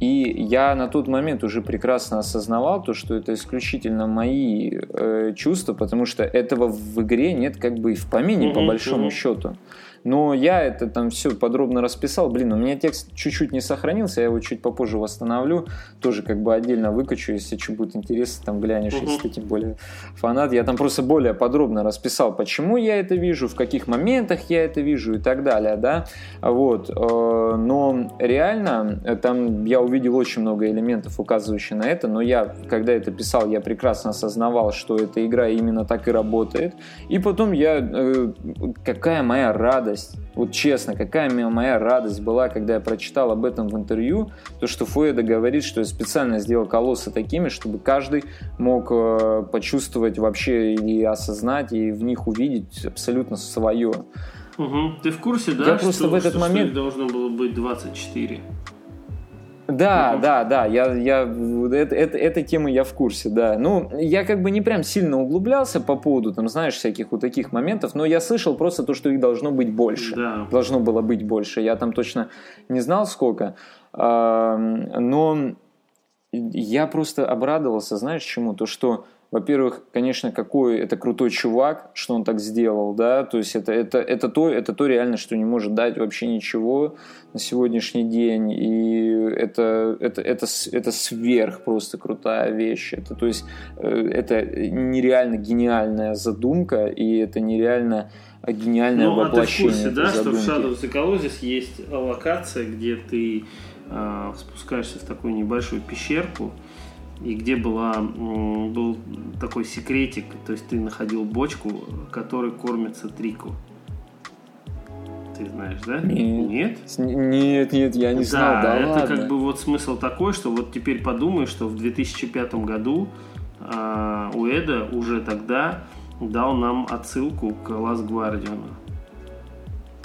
И я на тот момент уже прекрасно осознавал то, что это исключительно мои э, чувства, потому что этого в игре нет как бы и в помине угу, по большому угу. счету. Но я это там все подробно расписал. Блин, у меня текст чуть-чуть не сохранился, я его чуть попозже восстановлю. Тоже как бы отдельно выкачу, если что будет интересно, там глянешь, угу. если ты тем более фанат. Я там просто более подробно расписал, почему я это вижу, в каких моментах я это вижу и так далее, да. Вот. Э, но реально э, там я увидел очень много элементов, указывающих на это, но я, когда это писал, я прекрасно осознавал, что эта игра именно так и работает. И потом я... Э, какая моя радость радость, вот честно, какая моя радость была, когда я прочитал об этом в интервью, то, что Фуэда говорит, что я специально сделал колоссы такими, чтобы каждый мог э, почувствовать вообще и осознать, и в них увидеть абсолютно свое. Угу. Ты в курсе, да? Я просто в этот что, момент... Что должно было быть 24. Да, да, да, я, я, это, это, этой темы я в курсе, да. Ну, я как бы не прям сильно углублялся по поводу, там, знаешь, всяких вот таких моментов, но я слышал просто то, что их должно быть больше. Да. Должно было быть больше. Я там точно не знал сколько. Но я просто обрадовался, знаешь, чему? То, что во-первых, конечно, какой это крутой чувак, что он так сделал, да, то есть это, это, это, то, это то реально, что не может дать вообще ничего на сегодняшний день, и это, это, это, это сверх просто крутая вещь, это, то есть э, это нереально гениальная задумка, и это нереально гениальное ну, воплощение. Ну, а ты в курсе, да, что в Shadow of the Colossus есть локация, где ты э, спускаешься в такую небольшую пещерку, и где была, был такой секретик, то есть ты находил бочку, которой кормится трику. Ты знаешь, да? Нет? Нет, нет, я не да, знал, да это ладно. как бы вот смысл такой, что вот теперь подумай, что в 2005 году э, Уэда уже тогда дал нам отсылку к Лас Гвардиону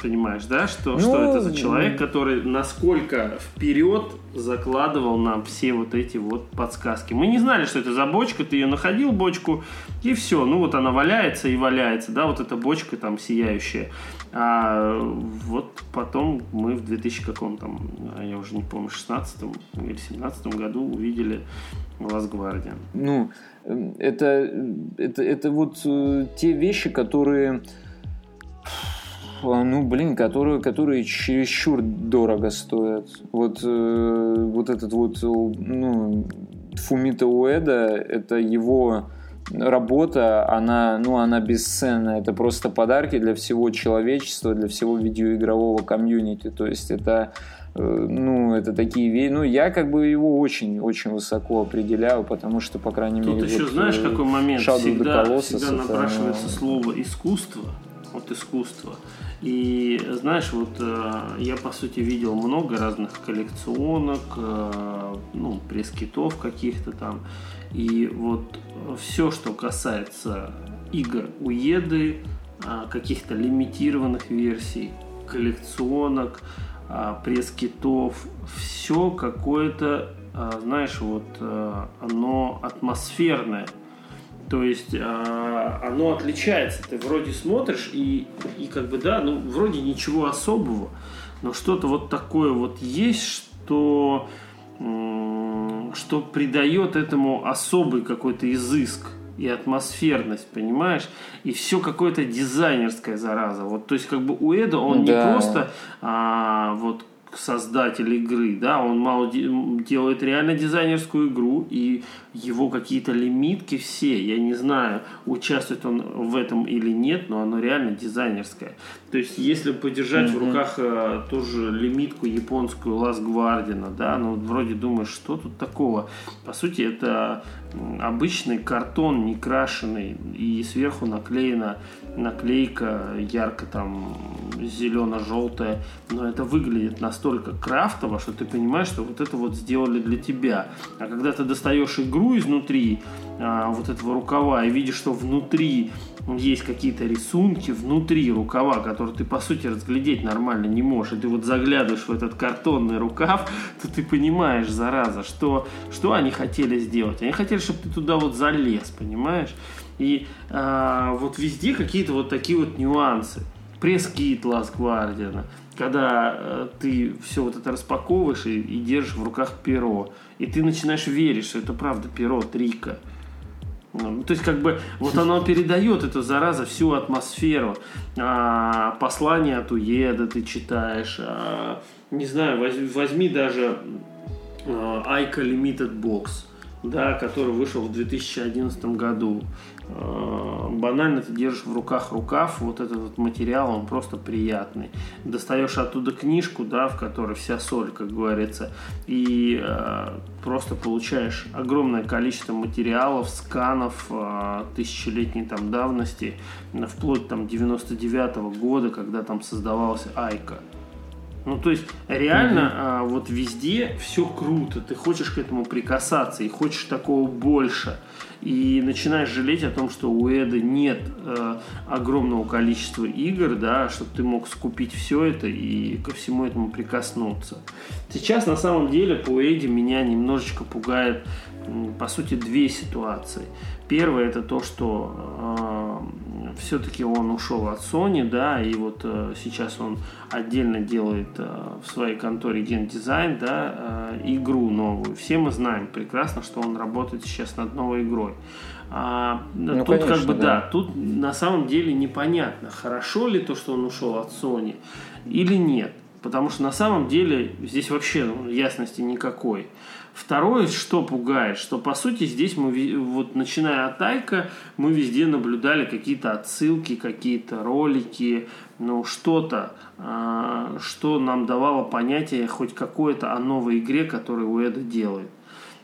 понимаешь, да, что, ну, что это за человек, который насколько вперед закладывал нам все вот эти вот подсказки. Мы не знали, что это за бочка, ты ее находил, бочку, и все. Ну вот она валяется и валяется, да, вот эта бочка там сияющая. А вот потом мы в 2000 каком там, я уже не помню, 16 или 17 году увидели Ласгвардия. Ну, это, это, это вот э, те вещи, которые ну, блин, которые, которые чересчур дорого стоят. Вот, э, вот этот вот, ну, Фумита Уэда, это его работа, она, ну, она бесценна. Это просто подарки для всего человечества, для всего видеоигрового комьюнити. То есть это э, ну, это такие вещи. Ну, я как бы его очень-очень высоко определяю, потому что, по крайней Тут мере, еще вот, знаешь, э, какой момент? Всегда, всегда напрашивается это... слово искусство от искусства. И знаешь, вот э, я по сути видел много разных коллекционок, э, ну, пресс-китов каких-то там. И вот все, что касается игр Уеды, э, каких-то лимитированных версий, коллекционок, пресс-китов, все какое-то, знаешь, вот оно атмосферное. То есть э, оно отличается. Ты вроде смотришь и, и как бы, да, ну, вроде ничего особого, но что-то вот такое вот есть, что, что придает этому особый какой-то изыск и атмосферность, понимаешь? И все какое-то дизайнерское зараза. Вот, то есть, как бы у Эда он да. не просто а, вот создатель игры, да, он мало делает реально дизайнерскую игру, и его какие-то лимитки все, я не знаю, участвует он в этом или нет, но оно реально дизайнерское. То есть, если подержать mm-hmm. в руках э, тоже лимитку японскую Last Guardian, да, ну, вроде думаешь, что тут такого? По сути, это обычный картон, не крашеный, и сверху наклеена наклейка ярко там зелено-желтая, но это выглядит настолько крафтово, что ты понимаешь, что вот это вот сделали для тебя. А когда ты достаешь игру изнутри а, вот этого рукава и видишь, что внутри есть какие-то рисунки внутри рукава, которые ты по сути разглядеть нормально не можешь, и ты вот заглядываешь в этот картонный рукав, то ты понимаешь, зараза, что, что они хотели сделать. Они хотели, чтобы ты туда вот залез, понимаешь? И а, вот везде какие-то вот такие вот нюансы. Пресс-кит Last Guardian, когда э, ты все вот это распаковываешь и, и держишь в руках перо, и ты начинаешь верить, что это правда перо Трика. Ну, то есть, как бы, вот оно передает эту зараза всю атмосферу. А, послание от Уеда ты читаешь. А, не знаю, возьми, возьми даже а, Айка Limited Box, да, который вышел в 2011 году. Э, банально ты держишь в руках рукав, вот этот вот материал, он просто приятный. Достаешь оттуда книжку, да, в которой вся соль, как говорится, и э, просто получаешь огромное количество материалов, сканов э, тысячелетней там давности, вплоть там 99 -го года, когда там создавался Айка. Ну, то есть, реально, mm-hmm. а, вот везде все круто, ты хочешь к этому прикасаться и хочешь такого больше. И начинаешь жалеть о том, что у Эда нет э, огромного количества игр, да, чтобы ты мог скупить все это и ко всему этому прикоснуться. Сейчас, на самом деле, по Эде меня немножечко пугает, по сути, две ситуации. Первое, это то, что э, все-таки он ушел от Sony, да, и вот э, сейчас он отдельно делает э, в своей конторе Design, да, э, игру новую. Все мы знаем прекрасно, что он работает сейчас над новой игрой. А, ну, тут конечно, как бы да. да, тут на самом деле непонятно, хорошо ли то, что он ушел от Sony или нет. Потому что на самом деле здесь вообще ну, ясности никакой. Второе, что пугает, что по сути здесь мы, вот начиная от Айка, мы везде наблюдали какие-то отсылки, какие-то ролики, ну что-то, э, что нам давало понятие хоть какое-то о новой игре, которую Уэда делает.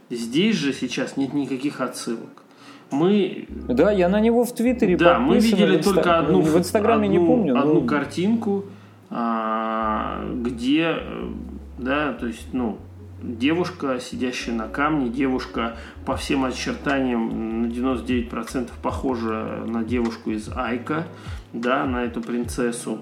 Здесь же сейчас нет никаких отсылок. Мы... Да, я на него в Твиттере Да, мы видели инста... только одну, в Инстаграме одну, не помню, одну но... картинку, а, где, э, да, то есть, ну, девушка, сидящая на камне, девушка по всем очертаниям на 99% похожа на девушку из Айка, да, на эту принцессу.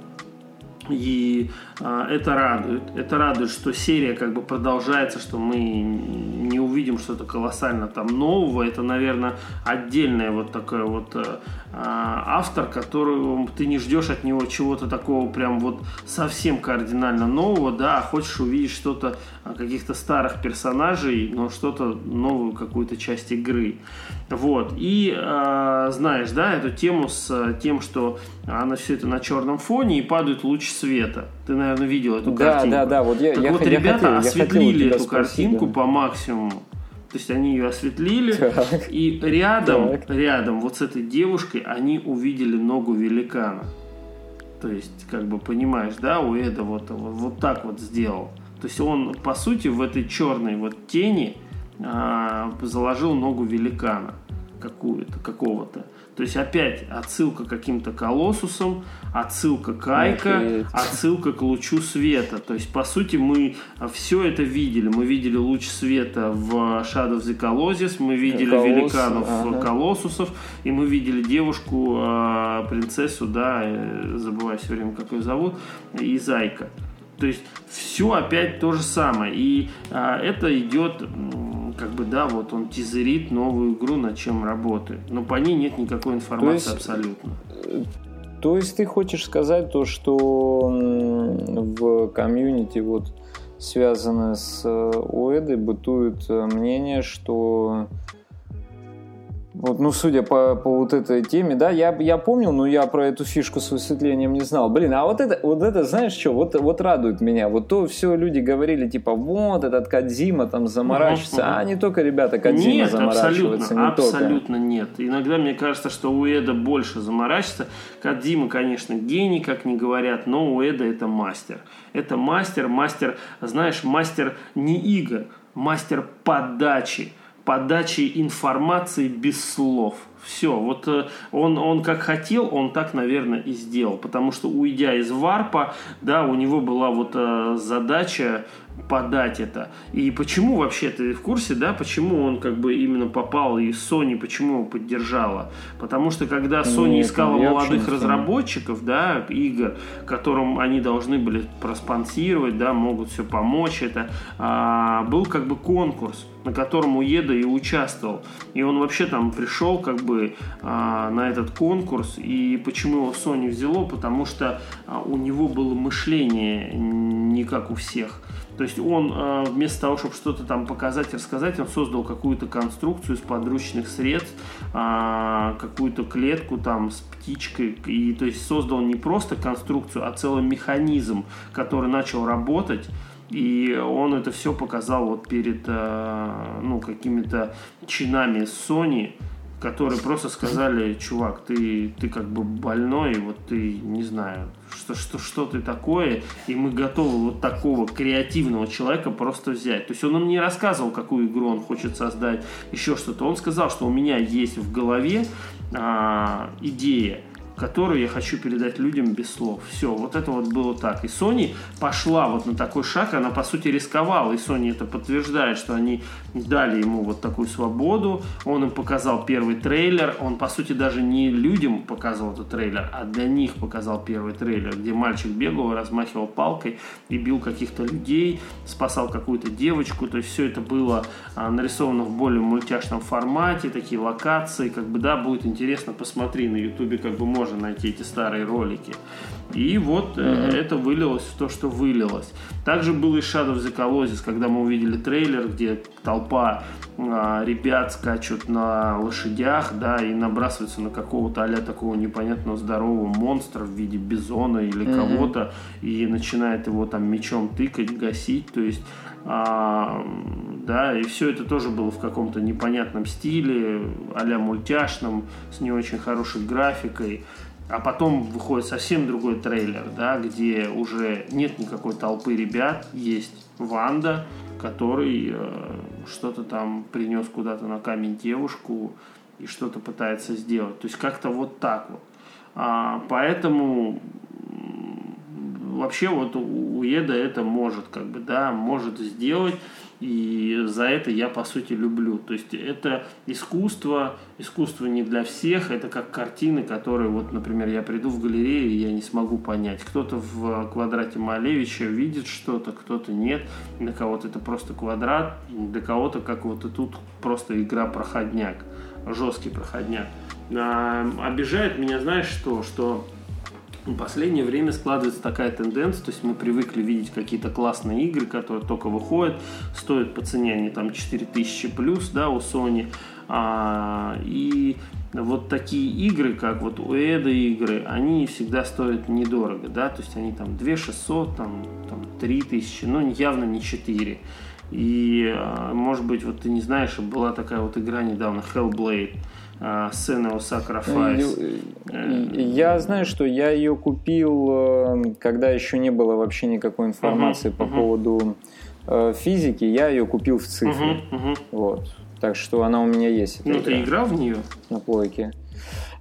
И а, это радует. Это радует, что серия как бы продолжается, что мы не увидим что-то колоссально там нового. Это, наверное, отдельная вот такая вот а, автор, которого ты не ждешь от него чего-то такого прям вот совсем кардинально нового, да, а хочешь увидеть что-то каких-то старых персонажей, но что-то новую какую-то часть игры. Вот. И э, знаешь, да, эту тему с тем, что она все это на черном фоне и падает луч света. Ты, наверное, видел эту да, картинку. Да, да, вот я, так я, вот я ребята хотел, осветлили я эту спросить, картинку да. по максимуму. То есть они ее осветлили, Так. и рядом, Так. рядом вот с этой девушкой они увидели ногу великана. То есть, как бы понимаешь, да, у Эда вот, вот, вот так вот сделал. То есть он, по сути, в этой черной вот тени а, заложил ногу великана. какую-то, какого-то. То есть опять отсылка к каким-то колоссусам, отсылка к Айка, отсылка к лучу света. То есть, по сути, мы все это видели. Мы видели луч света в Shadow of the Colossus, мы видели Колосс, великанов ага. колоссусов, и мы видели девушку, а, принцессу, да, э, забываю все время, как ее зовут, из Айка. То есть все опять то же самое. И а, это идет, как бы, да, вот он тизерит новую игру, над чем работает. Но по ней нет никакой информации есть, абсолютно. Э, то есть ты хочешь сказать то, что в комьюнити вот связано с э, Уэдой бытует э, мнение, что вот, ну, судя по, по вот этой теме, да, я, я помнил, но я про эту фишку с высветлением не знал. Блин, а вот это, вот это знаешь что, вот, вот радует меня. Вот то все люди говорили, типа, вот этот Кадзима там заморачивается, угу, угу. а не только ребята Кадзима нет, заморачивается. Абсолютно, не абсолютно только. нет. Иногда мне кажется, что у Эда больше заморачивается. Кадзима, конечно, гений, как не говорят, но у Эда это мастер. Это мастер, мастер, знаешь, мастер не игр, мастер подачи подачи информации без слов. Все, вот э, он, он как хотел, он так, наверное, и сделал. Потому что, уйдя из варпа, да, у него была вот э, задача подать это. И почему вообще ты в курсе, да, почему он как бы именно попал и Sony, почему его поддержала? Потому что когда Sony Нет, искала молодых разработчиков, да, игр, которым они должны были проспонсировать, да, могут все помочь, это а, был как бы конкурс, на котором Уеда и участвовал. И он вообще там пришел как бы а, на этот конкурс. И почему его Sony взяло? Потому что а, у него было мышление не как у всех. То есть он э, вместо того, чтобы что-то там показать, рассказать, он создал какую-то конструкцию из подручных средств, а, какую-то клетку там с птичкой. И то есть создал не просто конструкцию, а целый механизм, который начал работать. И он это все показал вот перед э, ну, какими-то чинами Sony которые просто сказали, чувак, ты, ты как бы больной, вот ты, не знаю, что, что, что ты такое, и мы готовы вот такого креативного человека просто взять. То есть он нам не рассказывал, какую игру он хочет создать, еще что-то. Он сказал, что у меня есть в голове а, идея, которую я хочу передать людям без слов. Все, вот это вот было так. И Sony пошла вот на такой шаг, она по сути рисковала, и Sony это подтверждает, что они дали ему вот такую свободу, он им показал первый трейлер, он по сути даже не людям показывал этот трейлер, а для них показал первый трейлер, где мальчик бегал, размахивал палкой и бил каких-то людей, спасал какую-то девочку, то есть все это было а, нарисовано в более мультяшном формате, такие локации, как бы да, будет интересно, посмотри на ютубе, как бы можно можно найти эти старые ролики. И вот mm-hmm. это вылилось в то, что вылилось. Также был и Shadow of the Colossus, когда мы увидели трейлер, где толпа а, ребят скачут на лошадях, да, и набрасываются на какого-то а такого непонятного здорового монстра в виде бизона или mm-hmm. кого-то, и начинает его там мечом тыкать, гасить, то есть а, да, и все это тоже было в каком-то непонятном стиле, а мультяшном, с не очень хорошей графикой. А потом выходит совсем другой трейлер, да, где уже нет никакой толпы ребят, есть Ванда, который э, что-то там принес куда-то на камень девушку и что-то пытается сделать. То есть как-то вот так вот. А, поэтому вообще вот у Еда это может, как бы, да, может сделать. И за это я, по сути, люблю. То есть это искусство, искусство не для всех, это как картины, которые, вот, например, я приду в галерею, и я не смогу понять. Кто-то в квадрате Малевича видит что-то, кто-то нет. Для кого-то это просто квадрат, для кого-то, как вот и тут, просто игра-проходняк, жесткий проходняк. А, обижает меня, знаешь что, что в последнее время складывается такая тенденция, то есть мы привыкли видеть какие-то классные игры, которые только выходят, стоят по цене они там 4000 плюс, да, у Sony, а, и вот такие игры, как вот у Эда игры, они всегда стоят недорого, да, то есть они там 2 600, там, там 3 тысячи, но явно не 4. И, а, может быть, вот ты не знаешь, была такая вот игра недавно, Hellblade, сцена у Sacrifice. Я знаю, что я ее купил, э, когда еще не было вообще никакой информации uh-huh, по uh-huh. поводу э, физики. Я ее купил в цифре. Uh-huh, uh-huh. Вот. Так что она у меня есть. Ну, ты играл в нее? На плойке.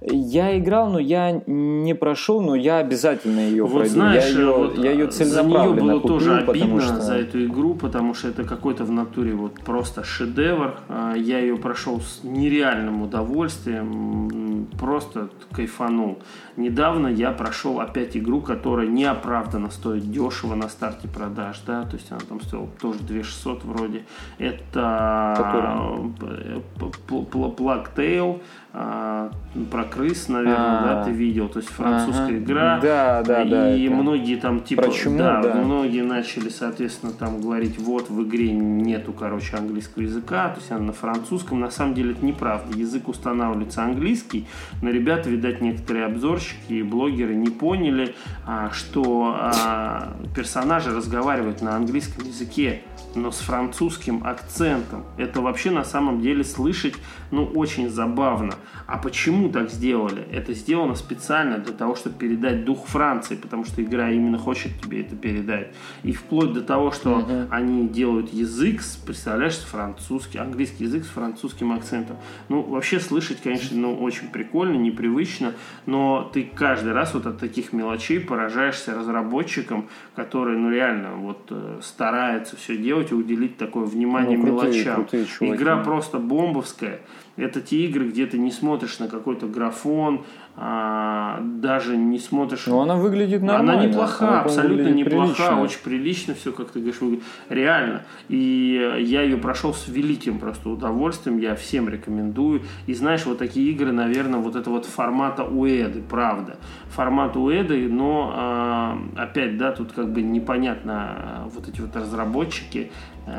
Я играл, но я не прошел, но я обязательно ее вот пройду. Знаешь, я ее, вот я ее целенаправленно за нее было купил, тоже обидно что... за эту игру, потому что это какой-то в натуре вот просто шедевр. А, я ее прошел с нереальным удовольствием, просто кайфанул. Недавно я прошел опять игру, которая неоправданно стоит дешево на старте продаж, да, то есть она там стоила тоже 2600 вроде. Это Plague Tale, а, про крыс, наверное, А-а-а. да, ты видел, то есть французская ага. игра. Да, да, и да. И многие там типа, Почему? да, да, многие начали, соответственно, там говорить, вот в игре нету, короче, английского языка, то есть она на французском. На самом деле это неправда. Язык устанавливается английский, но ребята, видать, некоторые обзорщики и блогеры не поняли, а, что а, персонажи разговаривают на английском языке, но с французским акцентом. Это вообще на самом деле слышать, ну, очень забавно. А почему так сделали? Это сделано специально для того, чтобы передать дух Франции, потому что игра именно хочет тебе это передать. И вплоть до того, что uh-huh. они делают язык, представляешь, французский, английский язык с французским акцентом. Ну, вообще слышать, конечно, ну, очень прикольно, непривычно, но ты каждый раз вот от таких мелочей поражаешься разработчикам, которые, ну, реально вот э, стараются все делать и уделить такое внимание ну, крутые, мелочам. Крутые Игра просто бомбовская. Это те игры, где ты не смотришь на какой-то графон, а, даже не смотришь... Но она выглядит нормально. Она неплоха, она, абсолютно неплоха, прилично. очень прилично все, как ты говоришь, выглядит. Реально. И я ее прошел с великим просто удовольствием, я всем рекомендую. И знаешь, вот такие игры, наверное, вот это вот формата Уэды, правда. Формат Уэды, но а, опять, да, тут как бы непонятно а, вот эти вот разработчики,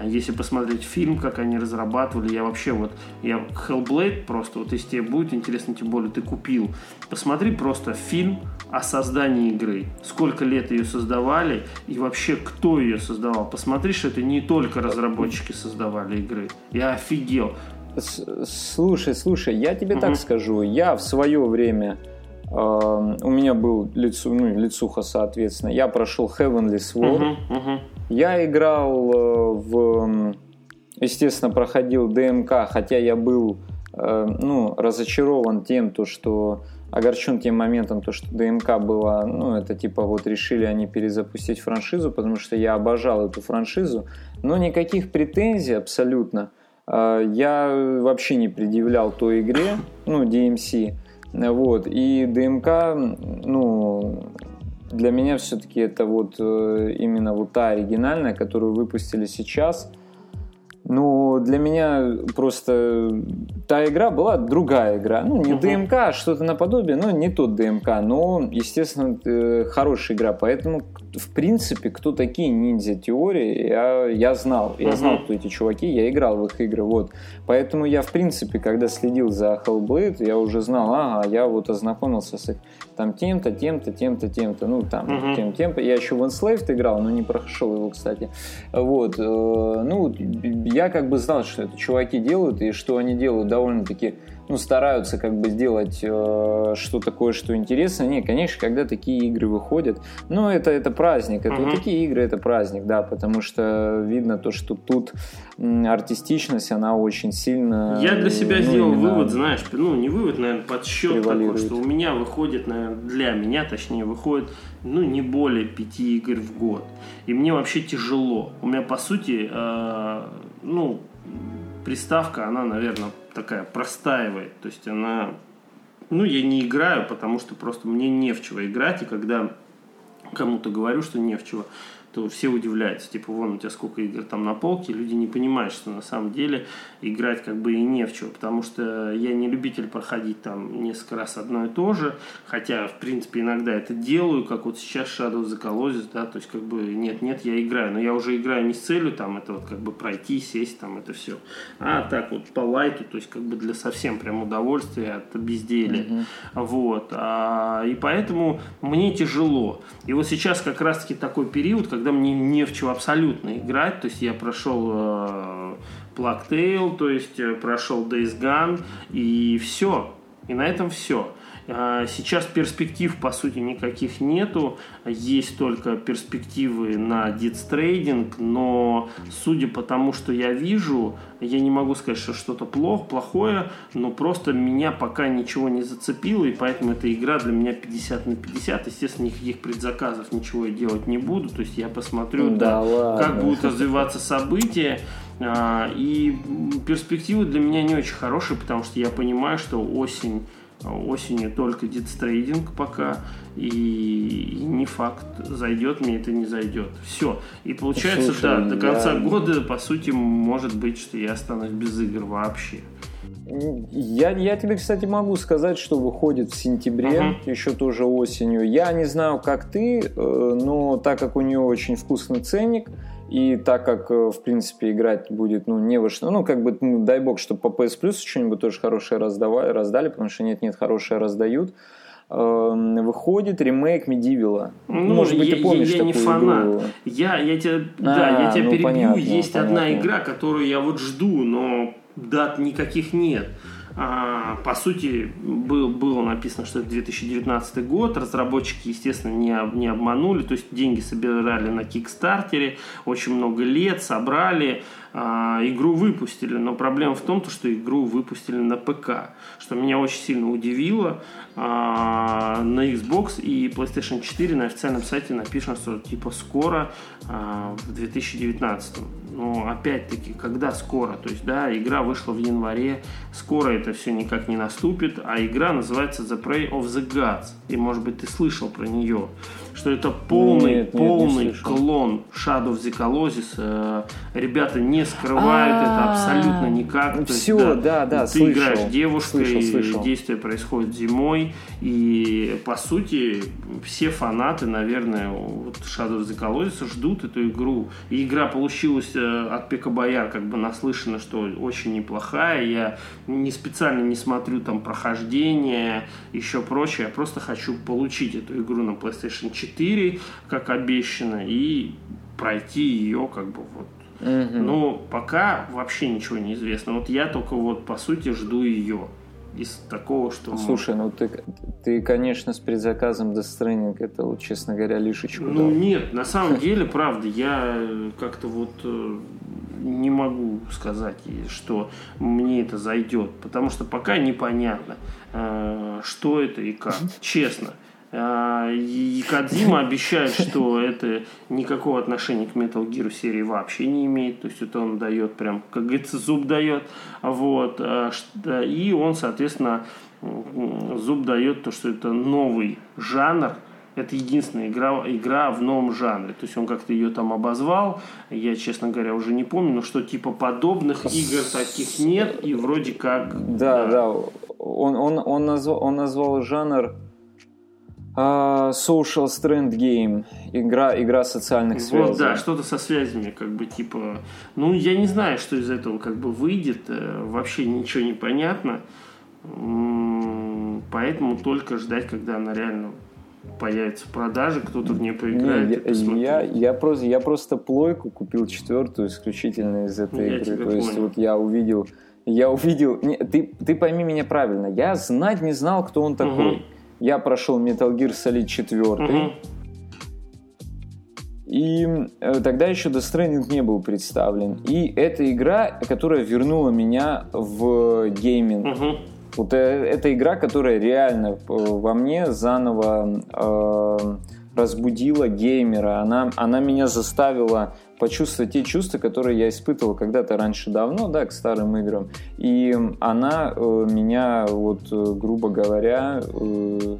если посмотреть фильм, как они разрабатывали, я вообще вот, я Hellblade просто, вот если тебе будет интересно, тем более ты купил, посмотри просто фильм о создании игры, сколько лет ее создавали и вообще кто ее создавал. Посмотри, что это не только разработчики создавали игры. Я офигел. Слушай, слушай, я тебе угу. так скажу, я в свое время э, у меня был лицу, ну, лицуха, соответственно, я прошел Heavenly Sword, угу, угу. Я играл э, в... Естественно, проходил ДМК, хотя я был э, ну, разочарован тем, то, что огорчен тем моментом, то, что ДМК было, ну, это типа вот решили они перезапустить франшизу, потому что я обожал эту франшизу, но никаких претензий абсолютно э, я вообще не предъявлял той игре, ну, DMC, вот, и ДМК, ну, для меня все-таки это вот э, именно вот та оригинальная, которую выпустили сейчас. Ну, для меня просто та игра была другая игра. Ну, не uh-huh. ДМК, а что-то наподобие, но не тот ДМК. Но, естественно, э, хорошая игра. Поэтому, в принципе, кто такие ниндзя теории, я, я знал. Я uh-huh. знал, кто эти чуваки, я играл в их игры. Вот. Поэтому я, в принципе, когда следил за Hellblade, я уже знал, ага, я вот ознакомился с их там тем-то, тем-то, тем-то, тем-то, ну там uh-huh. тем тем-то. Я еще в Enslaved играл, но не прошел его, кстати. Вот, э, ну я как бы знал, что это чуваки делают и что они делают довольно-таки ну, стараются как бы сделать э, что такое, что интересно. Не, конечно, когда такие игры выходят, ну, это, это праздник. Это, uh-huh. Вот такие игры это праздник, да, потому что видно то, что тут артистичность, она очень сильно... Я для себя ну, сделал вывод, знаешь, ну, не вывод, наверное, подсчет такой, что у меня выходит, наверное, для меня, точнее, выходит, ну, не более пяти игр в год. И мне вообще тяжело. У меня, по сути, э, ну, приставка, она, наверное, такая простаивает. То есть она... Ну, я не играю, потому что просто мне не в чего играть. И когда кому-то говорю, что не в чего, то все удивляются, типа, вон у тебя сколько игр там на полке, люди не понимают, что на самом деле играть как бы и не в чего, потому что я не любитель проходить там несколько раз одно и то же, хотя, в принципе, иногда это делаю, как вот сейчас Shadow of the Colossus, да, то есть как бы нет-нет, я играю, но я уже играю не с целью там это вот как бы пройти, сесть там это все, а так вот по лайту, то есть как бы для совсем прям удовольствия от безделия, mm-hmm. вот, а, и поэтому мне тяжело, и вот сейчас как раз-таки такой период, когда когда мне не в чем абсолютно играть, то есть я прошел э, Plague то есть э, прошел Days Gone, и все. И на этом все. А, сейчас перспектив, по сути, никаких нету. Есть только перспективы на дитстрейдинг, но судя по тому, что я вижу, я не могу сказать, что что-то плохо, плохое, но просто меня пока ничего не зацепило, и поэтому эта игра для меня 50 на 50. Естественно, никаких предзаказов, ничего я делать не буду. То есть я посмотрю, да, да как будут развиваться события. А, и перспективы для меня не очень хорошие, потому что я понимаю, что осень осенью только дитстрейдинг пока, и, не факт, зайдет мне это, не зайдет. Все. И получается, Слушай, да, до конца я... года, по сути, может быть, что я останусь без игр вообще. Я, я тебе, кстати, могу сказать, что выходит в сентябре, uh-huh. еще тоже осенью. Я не знаю, как ты, э, но так как у нее очень вкусный ценник, и так как, э, в принципе, играть будет, ну, не во что, ну, как бы, ну, дай бог, чтобы по PS Plus что-нибудь тоже хорошее раздавали, раздали, потому что нет-нет, хорошее раздают. Эм, выходит ремейк Медивила. Ну, ну, Может быть, я, ты помнишь я, я не фанат. Игру? Я, я тебя, а, да, я тебя ну, перебью. Понятно, Есть понятно. одна игра, которую я вот жду, но дат никаких нет. А, по сути, был, было написано, что это 2019 год. Разработчики, естественно, не, не обманули. То есть деньги собирали на Кикстартере. Очень много лет собрали. А, игру выпустили. Но проблема в том, что игру выпустили на ПК. Что меня очень сильно удивило. А, на Xbox и PlayStation 4 на официальном сайте написано, что типа скоро в 2019 но опять-таки, когда скоро? То есть, да, игра вышла в январе, скоро это все никак не наступит, а игра называется The Prey of the Gods. И, может быть, ты слышал про нее что это полный, нет, полный нет, клон Shadow of the Colossus. Э, ребята не скрывают это абсолютно никак. Все, да, да, Ты играешь девушкой, и действие происходит зимой, и по сути все фанаты, наверное, вот Shadow of the Colossus ждут эту игру. И игра получилась э, от Пека Бояр как бы наслышано, что очень неплохая. Я не специально не смотрю там прохождение, еще прочее. Я просто хочу получить эту игру на PlayStation 4 4, как обещано, и пройти ее как бы вот. Угу. Но пока вообще ничего не известно. Вот я только вот по сути жду ее из такого, что... Слушай, ну ты, ты конечно, с предзаказом Death Stranding это, вот, честно говоря, лишечку Ну дал. нет, на самом деле, правда, я как-то вот э, не могу сказать, что мне это зайдет, потому что пока непонятно, э, что это и как, честно. А, и Кадзима обещает, что это никакого отношения к Metal Gear серии вообще не имеет. То есть это он дает прям, как говорится, зуб дает. Вот. А, и он, соответственно, зуб дает то, что это новый жанр, это единственная игра, игра в новом жанре. То есть он как-то ее там обозвал. Я, честно говоря, уже не помню, но что типа подобных игр таких нет. И вроде как... Да, да. да. Он, он, он, назвал, он назвал жанр Uh, social Strand Game. Игра, игра социальных связей. Вот, да, что-то со связями, как бы, типа... Ну, я не знаю, что из этого как бы выйдет. Э, вообще ничего не понятно. Поэтому только ждать, когда она реально появится в продаже, кто-то в нее поиграет. Не, я, я, я, просто, я просто плойку купил четвертую исключительно из этой я игры. То понял. есть вот я увидел... Я увидел... Не, ты, ты пойми меня правильно. Я знать не знал, кто он такой. Угу. Я прошел Metal Gear Solid 4. Угу. И э, тогда еще Death Stranding не был представлен. И это игра, которая вернула меня в гейминг. Угу. Вот э, это игра, которая реально э, во мне заново э, разбудила геймера. Она, она меня заставила почувствовать те чувства, которые я испытывал когда-то раньше давно, да, к старым играм. И она э, меня, вот, э, грубо говоря, э,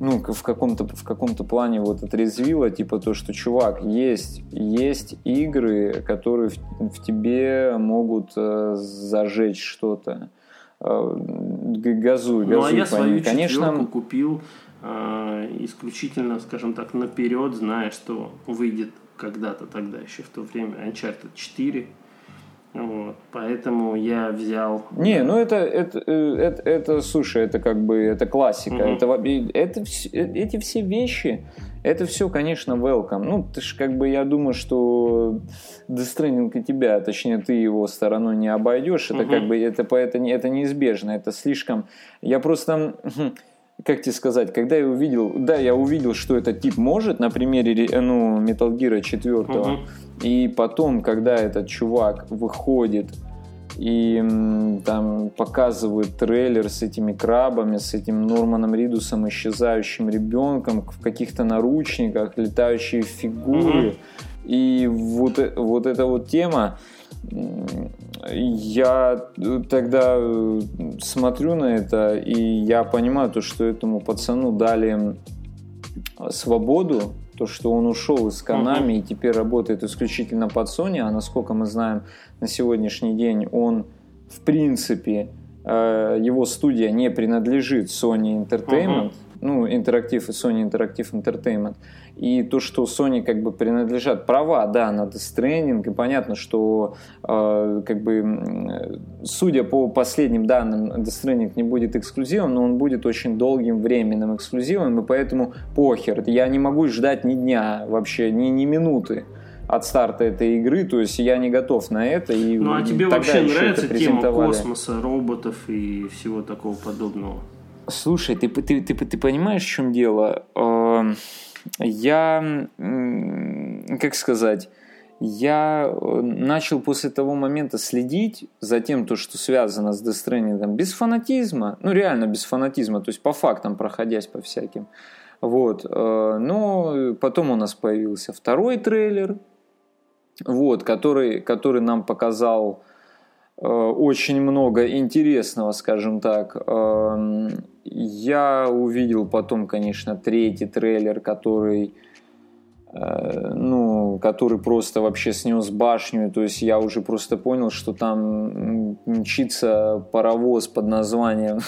ну, в каком-то в каком-то плане вот отрезвило, типа то, что, чувак, есть, есть игры, которые в, в тебе могут э, зажечь что-то. Э, газуй, газуй. Ну, а я свою Конечно, купил э, исключительно, скажем так, наперед, зная, что выйдет когда-то тогда, еще в то время, Uncharted 4. Вот, поэтому я взял. Не, ну это, это, э, это, это, слушай, это как бы это классика. Угу. Это, это, эти все вещи, это все, конечно, welcome. Ну, ты же как бы, я думаю, что Stranding и тебя, точнее, ты его стороной не обойдешь. Это угу. как бы, это, это, это неизбежно. Это слишком... Я просто... как тебе сказать, когда я увидел, да, я увидел, что этот тип может на примере, ну, Metal Gear 4, угу. и потом, когда этот чувак выходит и там показывают трейлер с этими крабами, с этим Норманом Ридусом, исчезающим ребенком в каких-то наручниках, летающие фигуры. Mm-hmm. И вот, э, вот эта вот тема, я тогда э, смотрю на это, и я понимаю то, что этому пацану дали свободу, то, что он ушел из Konami uh-huh. и теперь работает исключительно под Sony, а насколько мы знаем, на сегодняшний день он, в принципе, э, его студия не принадлежит Sony Entertainment, uh-huh. ну, Interactive и Sony Interactive Entertainment и то, что Sony как бы принадлежат права, да, на Death Stranding, и понятно, что э, как бы, судя по последним данным, Death Stranding не будет эксклюзивом, но он будет очень долгим временным эксклюзивом, и поэтому похер, я не могу ждать ни дня, вообще ни, ни минуты от старта этой игры, то есть я не готов на это. И ну а тебе вообще нравится тема космоса, роботов и всего такого подобного? Слушай, ты, ты, ты, ты понимаешь, в чем дело? Эм, я, как сказать, я э, начал после того момента следить за тем, то, что связано с дестренингом, без фанатизма, ну реально без фанатизма, то есть по фактам проходясь по всяким. Вот. Э, но потом у нас появился второй трейлер, вот, который, который нам показал Э, очень много интересного, скажем так. Я увидел потом, конечно, третий трейлер, который э, ну, который просто вообще снес башню, то есть я уже просто понял, что там мчится паровоз под названием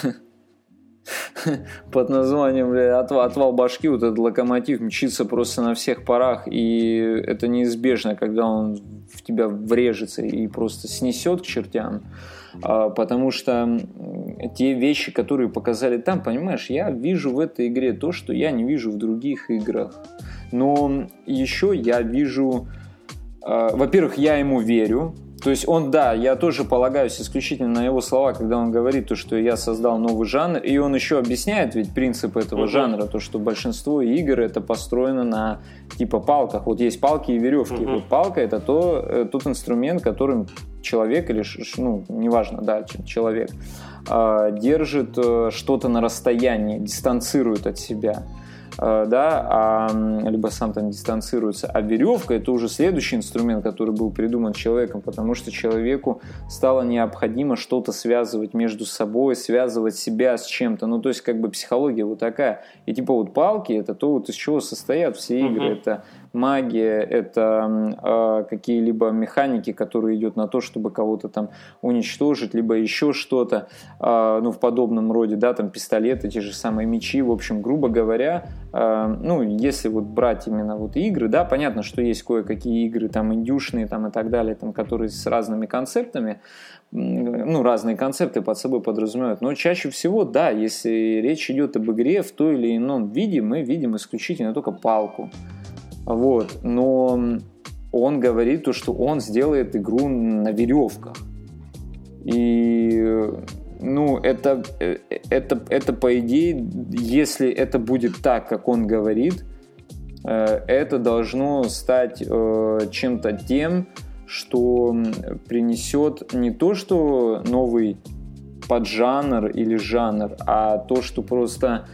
под названием бля, отвал, отвал башки, вот этот локомотив мчится просто на всех парах, и это неизбежно, когда он в тебя врежется и просто снесет к чертям. А, потому что те вещи, которые показали там, понимаешь, я вижу в этой игре то, что я не вижу в других играх. Но еще я вижу, а, во-первых, я ему верю, то есть он, да, я тоже полагаюсь исключительно на его слова, когда он говорит то, что я создал новый жанр, и он еще объясняет ведь принцип этого uh-huh. жанра, то, что большинство игр это построено на типа палках. Вот есть палки и веревки. Uh-huh. Вот палка это то, э, тот инструмент, которым человек или, ну, неважно, да, человек, а, держит э, что-то на расстоянии, дистанцирует от себя. Э, да, а, либо сам там дистанцируется. А веревка это уже следующий инструмент, который был придуман человеком, потому что человеку стало необходимо что-то связывать между собой, связывать себя с чем-то. Ну, то есть, как бы психология вот такая. И типа вот палки это то, вот из чего состоят все игры. Uh-huh. Это магия, это э, какие-либо механики, которые идут на то, чтобы кого-то там уничтожить, либо еще что-то, э, ну, в подобном роде, да, там пистолеты, те же самые мечи, в общем, грубо говоря, э, ну, если вот брать именно вот игры, да, понятно, что есть кое-какие игры там индюшные там и так далее, там, которые с разными концептами, ну, разные концепты под собой подразумевают. Но чаще всего, да, если речь идет об игре в той или ином виде, мы видим исключительно только палку. Вот. Но он говорит то, что он сделает игру на веревках. И ну, это, это, это по идее, если это будет так, как он говорит, э, это должно стать э, чем-то тем, что принесет не то, что новый поджанр или жанр, а то, что просто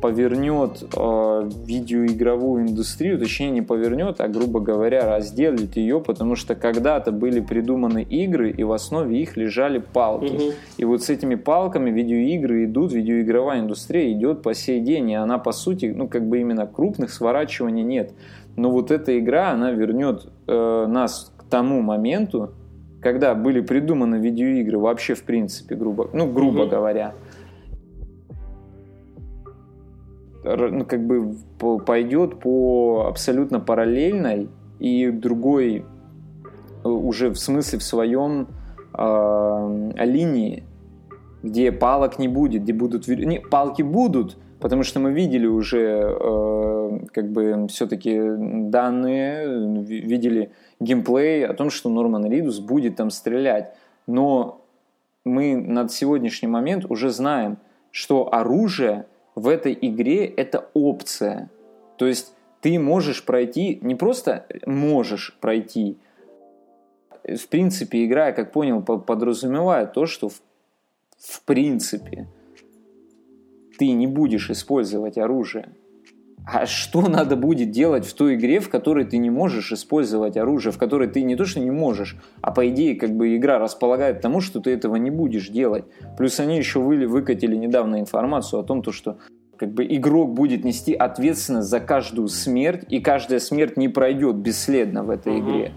повернет э, видеоигровую индустрию, точнее не повернет, а грубо говоря разделит ее, потому что когда-то были придуманы игры и в основе их лежали палки. Угу. И вот с этими палками видеоигры идут, видеоигровая индустрия идет по сей день, и она по сути, ну как бы именно крупных сворачиваний нет. Но вот эта игра, она вернет э, нас к тому моменту, когда были придуманы видеоигры вообще в принципе, грубо, ну грубо угу. говоря как бы пойдет по абсолютно параллельной и другой э, уже в смысле в своем э, линии, где палок не будет, где будут не, палки будут, потому что мы видели уже э, как бы все-таки данные, видели геймплей о том, что Норман Ридус будет там стрелять, но мы на сегодняшний момент уже знаем, что оружие в этой игре это опция. То есть ты можешь пройти, не просто можешь пройти, в принципе, игра, я как понял, подразумевает то, что в, в принципе ты не будешь использовать оружие. А что надо будет делать в той игре, в которой ты не можешь использовать оружие, в которой ты не то что не можешь, а по идее как бы игра располагает к тому, что ты этого не будешь делать. Плюс они еще вы, выкатили недавно информацию о том, то, что как бы игрок будет нести ответственность за каждую смерть, и каждая смерть не пройдет бесследно в этой игре.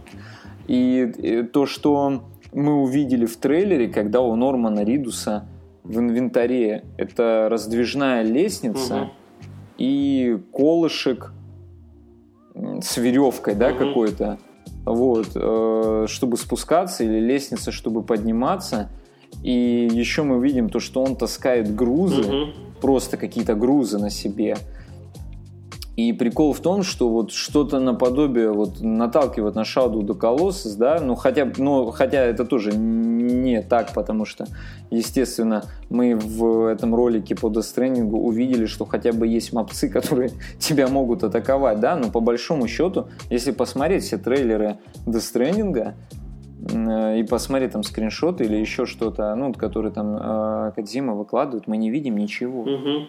И то, что мы увидели в трейлере, когда у Нормана Ридуса в инвентаре это раздвижная лестница угу. И колышек с веревкой, да, угу. какой-то, вот, э, чтобы спускаться или лестница, чтобы подниматься. И еще мы видим то, что он таскает грузы. Угу просто какие-то грузы на себе. И прикол в том, что вот что-то наподобие вот наталкивает на Shadow до Colossus, да, ну хотя, ну хотя это тоже не так, потому что, естественно, мы в этом ролике по Death Stranding увидели, что хотя бы есть мопцы, которые тебя могут атаковать, да, но по большому счету, если посмотреть все трейлеры Death Stranding, Э, и посмотреть там скриншоты или еще что-то, ну, которые там э, Кадзима выкладывает, мы не видим ничего. Угу.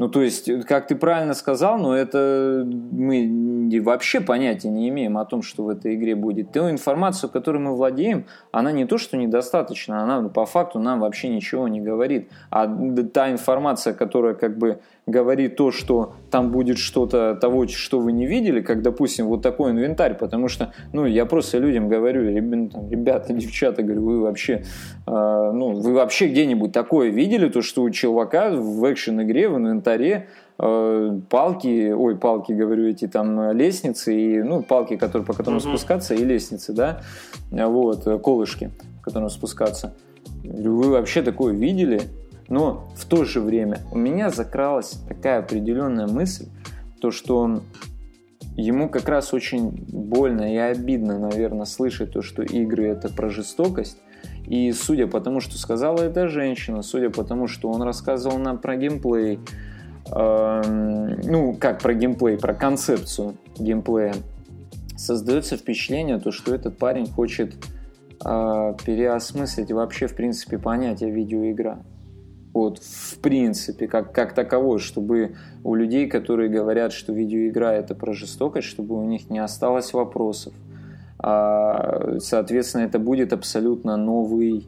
Ну, то есть, как ты правильно сказал, но это мы вообще понятия не имеем о том, что в этой игре будет. Ту информацию, которой мы владеем, она не то, что недостаточна, она по факту нам вообще ничего не говорит. А та информация, которая как бы говорит то, что там будет что-то того, что вы не видели, как, допустим, вот такой инвентарь, потому что, ну, я просто людям говорю, ребята, девчата, говорю, вы вообще, э, ну, вы вообще где-нибудь такое видели, то, что у чувака в экшен-игре в инвентаре э, палки, ой, палки, говорю, эти там лестницы и, ну, палки, которые, по которым mm-hmm. спускаться, и лестницы, да, вот, колышки, по которым спускаться. Вы вообще такое видели? Но в то же время у меня закралась такая определенная мысль, то что ему как раз очень больно и обидно, наверное, слышать то, что игры это про жестокость. И судя по тому, что сказала эта женщина, судя по тому, что он рассказывал нам про геймплей, э, ну, как про геймплей, про концепцию геймплея, создается впечатление, то, что этот парень хочет э, переосмыслить вообще, в принципе, понятие видеоигра. Вот, в принципе, как, как таковой, чтобы у людей, которые говорят, что видеоигра это про жестокость, чтобы у них не осталось вопросов. А, соответственно, это будет абсолютно новый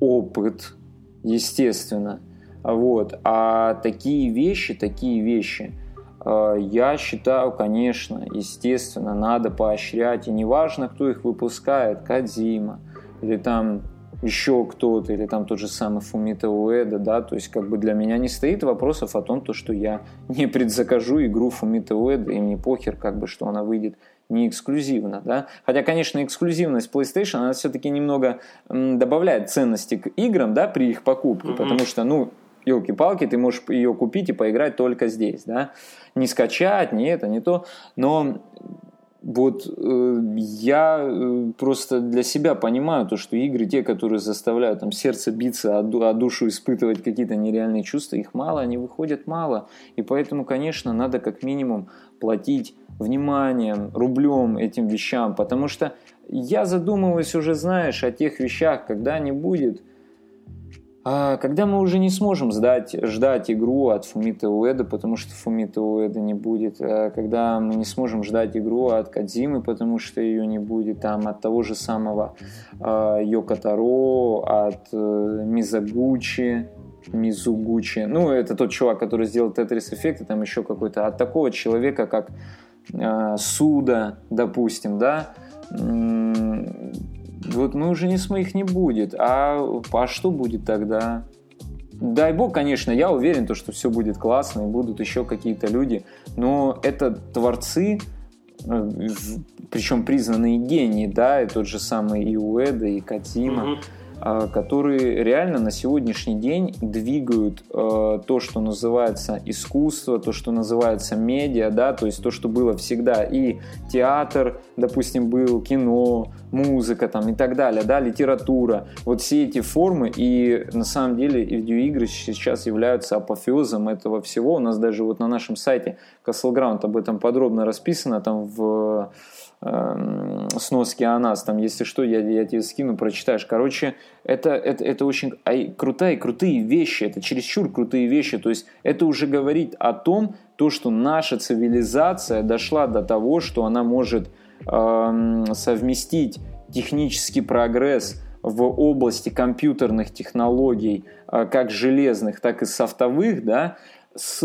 опыт, естественно. Вот. А такие вещи, такие вещи, а, я считаю, конечно, естественно, надо поощрять. И неважно, кто их выпускает, Кадзима или там еще кто-то, или там тот же самый Фумита Уэда, да, то есть как бы для меня не стоит вопросов о том, то, что я не предзакажу игру Фумита Уэда, и мне похер, как бы, что она выйдет не эксклюзивно, да. Хотя, конечно, эксклюзивность PlayStation, она все-таки немного добавляет ценности к играм, да, при их покупке, mm-hmm. потому что, ну, елки-палки, ты можешь ее купить и поиграть только здесь, да. Не скачать, не это, не то. Но вот э, я э, просто для себя понимаю то, что игры, те, которые заставляют там сердце биться, а, а душу испытывать какие-то нереальные чувства, их мало, они выходят мало. И поэтому, конечно, надо как минимум платить вниманием, рублем этим вещам, потому что я задумываюсь уже, знаешь, о тех вещах, когда не будет – когда мы уже не сможем сдать, ждать игру от Фумита Уэда, потому что Фумита Уэда не будет, а когда мы не сможем ждать игру от Кадзимы, потому что ее не будет, там, от того же самого э, Йоко Таро, от э, Мизагучи, Мизугучи, ну, это тот чувак, который сделал Effect, и там еще какой-то, от такого человека, как Суда, допустим, да, вот мы уже не их не будет. А, а что будет тогда? Дай бог, конечно, я уверен, то, что все будет классно, и будут еще какие-то люди, но это творцы, э, причем признанные гении, да, и тот же самый и Уэда, и Катима. Угу. А, которые реально на сегодняшний день двигают э, то, что называется искусство, то, что называется медиа, да, то есть то, что было всегда и театр, допустим, был кино, музыка там и так далее, да, литература, вот все эти формы и на самом деле видеоигры сейчас являются апофеозом этого всего. У нас даже вот на нашем сайте Castle Ground об этом подробно расписано, там в э, сноски о нас, там, если что, я, я тебе скину, прочитаешь. Короче, это, это, это очень крутые, крутые вещи, это чересчур крутые вещи, то есть это уже говорит о том, то, что наша цивилизация дошла до того, что она может э, совместить технический прогресс в области компьютерных технологий, э, как железных, так и софтовых, да, с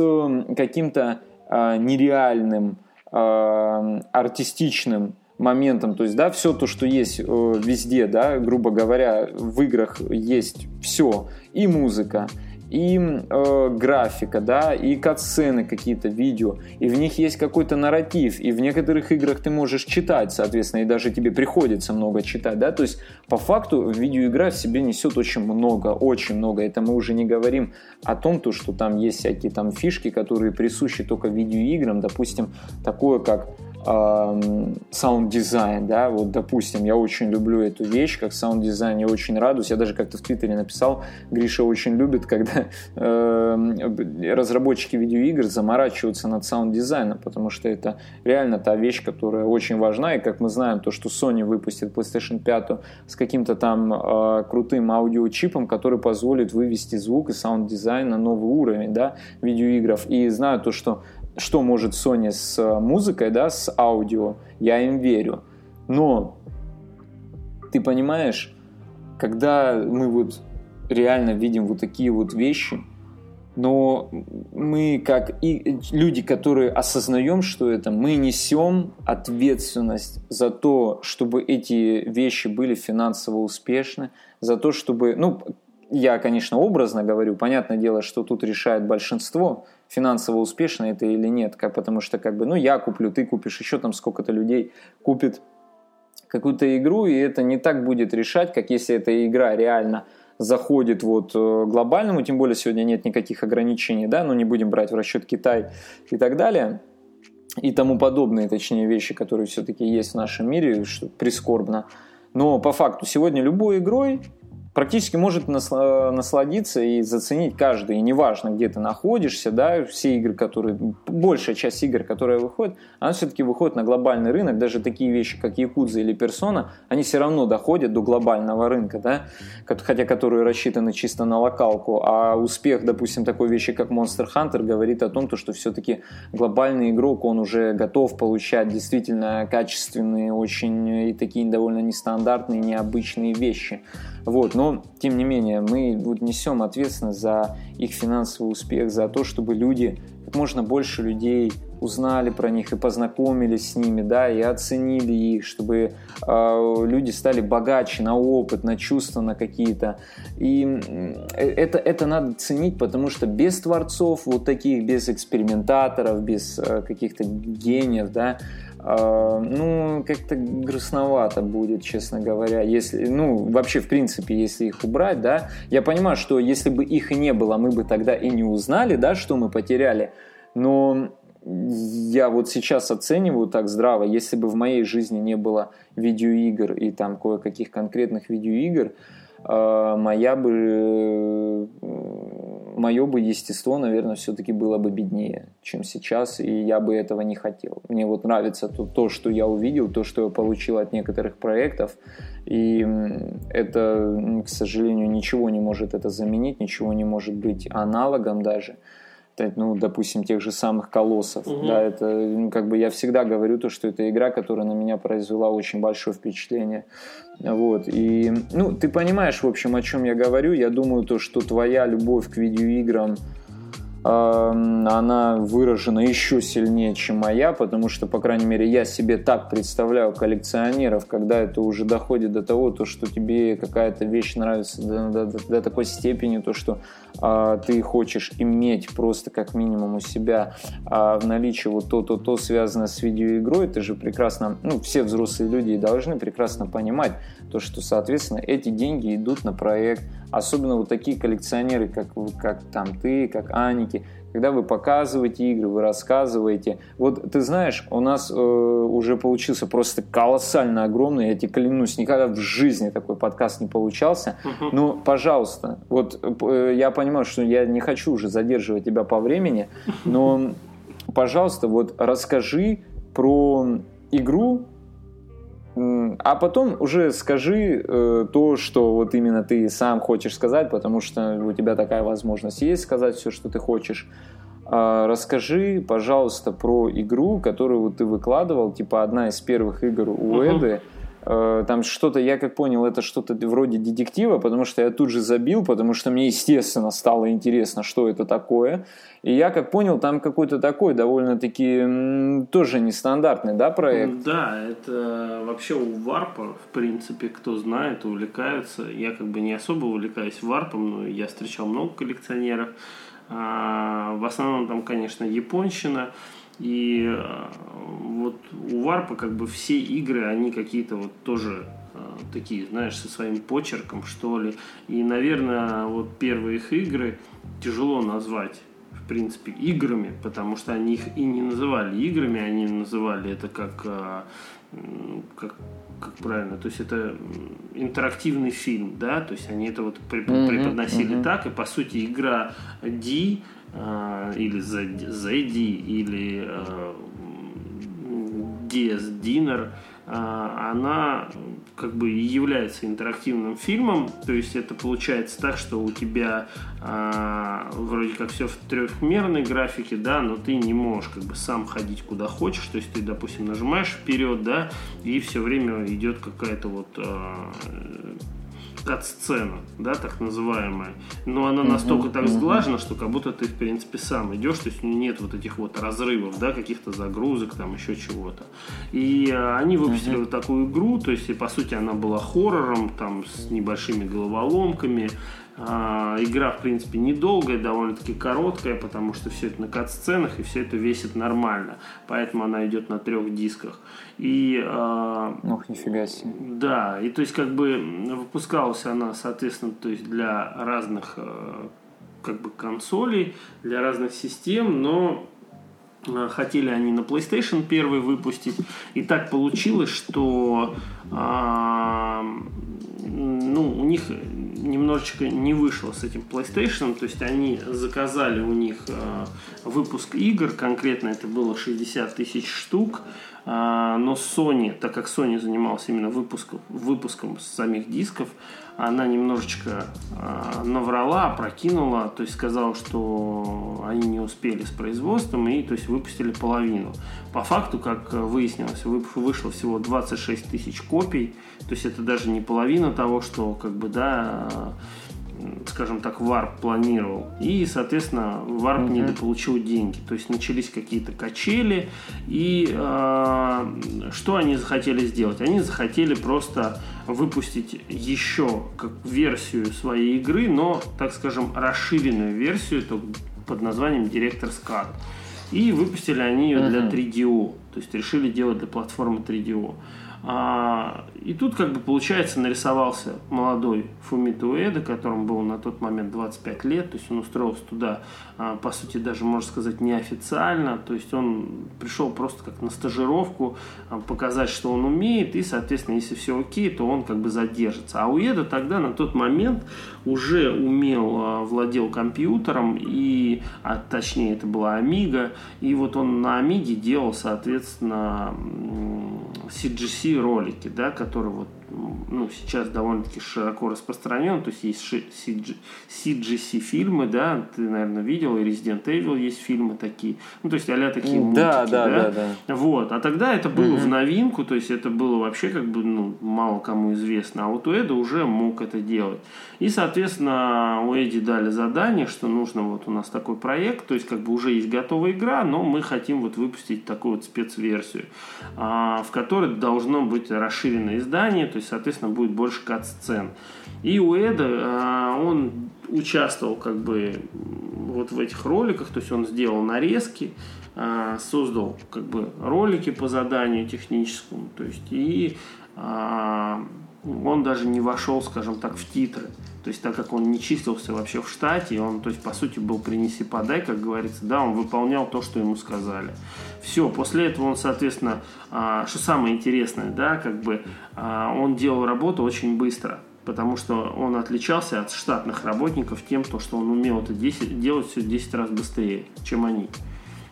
каким-то э, нереальным э, артистичным моментом, то есть, да, все то, что есть э, везде, да, грубо говоря, в играх есть все, и музыка, и э, графика, да, и катсцены какие-то, видео, и в них есть какой-то нарратив, и в некоторых играх ты можешь читать, соответственно, и даже тебе приходится много читать, да, то есть по факту видеоигра в себе несет очень много, очень много, это мы уже не говорим о том, то, что там есть всякие там фишки, которые присущи только видеоиграм, допустим, такое как саунд-дизайн, да, вот, допустим, я очень люблю эту вещь, как саунд-дизайн, я очень радуюсь, я даже как-то в Твиттере написал, Гриша очень любит, когда э, разработчики видеоигр заморачиваются над саунд-дизайном, потому что это реально та вещь, которая очень важна, и как мы знаем, то, что Sony выпустит PlayStation 5 с каким-то там э, крутым аудиочипом, который позволит вывести звук и саунд-дизайн на новый уровень, да, видеоигров, и знаю то, что что может Sony с э, музыкой, да, с аудио, я им верю. Но ты понимаешь, когда мы вот реально видим вот такие вот вещи, но мы как и люди, которые осознаем, что это, мы несем ответственность за то, чтобы эти вещи были финансово успешны, за то, чтобы, ну, я, конечно, образно говорю, понятное дело, что тут решает большинство, финансово успешно это или нет, как, потому что как бы, ну, я куплю, ты купишь, еще там сколько-то людей купит какую-то игру, и это не так будет решать, как если эта игра реально заходит вот э, глобальному, тем более сегодня нет никаких ограничений, да, но не будем брать в расчет Китай и так далее, и тому подобные, точнее, вещи, которые все-таки есть в нашем мире, что прискорбно. Но по факту сегодня любой игрой практически может насладиться и заценить каждый. И неважно, где ты находишься, да, все игры, которые, большая часть игр, которые выходят, она все-таки выходит на глобальный рынок. Даже такие вещи, как Якудза или Персона, они все равно доходят до глобального рынка, да, хотя которые рассчитаны чисто на локалку. А успех, допустим, такой вещи, как Monster Hunter, говорит о том, то, что все-таки глобальный игрок, он уже готов получать действительно качественные, очень и такие довольно нестандартные, необычные вещи. Вот, но, тем не менее, мы вот несем ответственность за их финансовый успех, за то, чтобы люди, как можно больше людей узнали про них и познакомились с ними, да, и оценили их, чтобы э, люди стали богаче на опыт, на чувства, на какие-то. И это, это надо ценить, потому что без творцов вот таких, без экспериментаторов, без э, каких-то гениев, да, ну, как-то грустновато будет, честно говоря, если, ну, вообще, в принципе, если их убрать, да, я понимаю, что если бы их и не было, мы бы тогда и не узнали, да, что мы потеряли, но я вот сейчас оцениваю так здраво, если бы в моей жизни не было видеоигр и там кое-каких конкретных видеоигр, а, моя бы мое бы естество, наверное, все-таки было бы беднее, чем сейчас, и я бы этого не хотел. Мне вот нравится то, то, что я увидел, то, что я получил от некоторых проектов, и это, к сожалению, ничего не может это заменить, ничего не может быть аналогом даже ну, допустим, тех же самых колоссов. Угу. Да, это, ну, как бы я всегда говорю то, что это игра, которая на меня произвела очень большое впечатление. Вот, и, ну, ты понимаешь, в общем, о чем я говорю. Я думаю, то, что твоя любовь к видеоиграм, она выражена еще сильнее, чем моя, потому что, по крайней мере, я себе так представляю коллекционеров, когда это уже доходит до того, то, что тебе какая-то вещь нравится до, до, до такой степени, то, что а, ты хочешь иметь просто как минимум у себя а, в наличии вот то-то, то, связанное с видеоигрой, ты же прекрасно, ну, все взрослые люди должны прекрасно понимать то, что, соответственно, эти деньги идут на проект, особенно вот такие коллекционеры, как, как там ты, как Аники, когда вы показываете игры, вы рассказываете. Вот ты знаешь, у нас э, уже получился просто колоссально огромный, я тебе клянусь, никогда в жизни такой подкаст не получался. Uh-huh. Но, пожалуйста, вот э, я понимаю, что я не хочу уже задерживать тебя по времени, но, пожалуйста, вот расскажи про игру, а потом уже скажи э, то, что вот именно ты сам хочешь сказать, потому что у тебя такая возможность есть сказать все, что ты хочешь. Э, расскажи, пожалуйста, про игру, которую вот ты выкладывал, типа одна из первых игр у uh-huh. Эды. Э, там что-то, я как понял, это что-то вроде детектива, потому что я тут же забил, потому что мне, естественно, стало интересно, что это такое. И я как понял, там какой-то такой довольно-таки тоже нестандартный, да, проект? Да, это вообще у варпа, в принципе, кто знает, увлекаются. Я как бы не особо увлекаюсь варпом, но я встречал много коллекционеров. А, в основном там, конечно, японщина. И э, вот у Варпа как бы все игры, они какие-то вот тоже э, такие, знаешь, со своим почерком, что ли. И, наверное, вот первые их игры тяжело назвать в принципе, играми, потому что они их и не называли играми, они называли это как, э, как, как правильно, то есть это интерактивный фильм, да, то есть они это вот преподносили mm-hmm. так, и по сути игра D а, или ZD, или DS а, Dinner, а, она как бы является интерактивным фильмом, то есть это получается так, что у тебя вроде как все в трехмерной графике, да, но ты не можешь как бы сам ходить куда хочешь, то есть ты, допустим, нажимаешь вперед, да, и все время идет какая-то вот кат-сцена, да, так называемая. Но она настолько так сглажена, что как будто ты, в принципе, сам идешь, то есть нет вот этих вот разрывов, да, каких-то загрузок, там еще чего-то. И э, они выпустили вот такую игру, то есть, и, по сути, она была хоррором, там, с небольшими головоломками, игра, в принципе, недолгая, довольно-таки короткая, потому что все это на кат-сценах и все это весит нормально. Поэтому она идет на трех дисках. И, а, Ох, нифига себе. Да, и то есть как бы выпускалась она, соответственно, то есть для разных а, как бы консолей, для разных систем, но хотели они на PlayStation первый выпустить. И так получилось, что а, ну, у них немножечко не вышло с этим PlayStation, то есть они заказали у них э, выпуск игр, конкретно это было 60 тысяч штук, э, но Sony, так как Sony занимался именно выпуском, выпуском самих дисков, она немножечко э, наврала, опрокинула, то есть сказала, что они не успели с производством и то есть выпустили половину. По факту, как выяснилось, вышло всего 26 тысяч копий, то есть это даже не половина того, что как бы да скажем так, Warp планировал. И, соответственно, Warp mm-hmm. недополучил деньги. То есть начались какие-то качели. И э, что они захотели сделать? Они захотели просто выпустить еще как версию своей игры, но, так скажем, расширенную версию под названием Director's Cut. И выпустили они ее для 3DO. То есть решили делать для платформы 3DO. А, и тут, как бы, получается, нарисовался молодой Фумито Уэда, которому было на тот момент 25 лет, то есть он устроился туда, а, по сути, даже, можно сказать, неофициально, то есть он пришел просто как на стажировку, а, показать, что он умеет, и, соответственно, если все окей, то он как бы задержится. А Уэда тогда, на тот момент, уже умел, владел компьютером, и, а, точнее, это была Амига, и вот он на Амиге делал, соответственно, CGC ролики, да, которые вот ну, сейчас довольно-таки широко распространен, то есть есть CGC фильмы, да, ты, наверное, видел, и Resident Evil есть фильмы такие, ну, то есть а такие мультики, да, да, да, да, да. Вот, а тогда это было угу. в новинку, то есть это было вообще как бы, ну, мало кому известно, а вот у Эда уже мог это делать. И, соответственно, у Эдди дали задание, что нужно вот у нас такой проект, то есть как бы уже есть готовая игра, но мы хотим вот выпустить такую вот спецверсию, а, в которой должно быть расширенное издание, то есть, соответственно, будет больше кат-сцен. И Эда а, он участвовал как бы вот в этих роликах, то есть он сделал нарезки, а, создал как бы ролики по заданию техническому, то есть и он даже не вошел, скажем так, в титры. То есть, так как он не числился вообще в штате, он, то есть, по сути, был принеси подай, как говорится, да, он выполнял то, что ему сказали. Все, после этого он, соответственно, а, что самое интересное, да, как бы а, он делал работу очень быстро потому что он отличался от штатных работников тем, то, что он умел это 10, делать все 10 раз быстрее, чем они.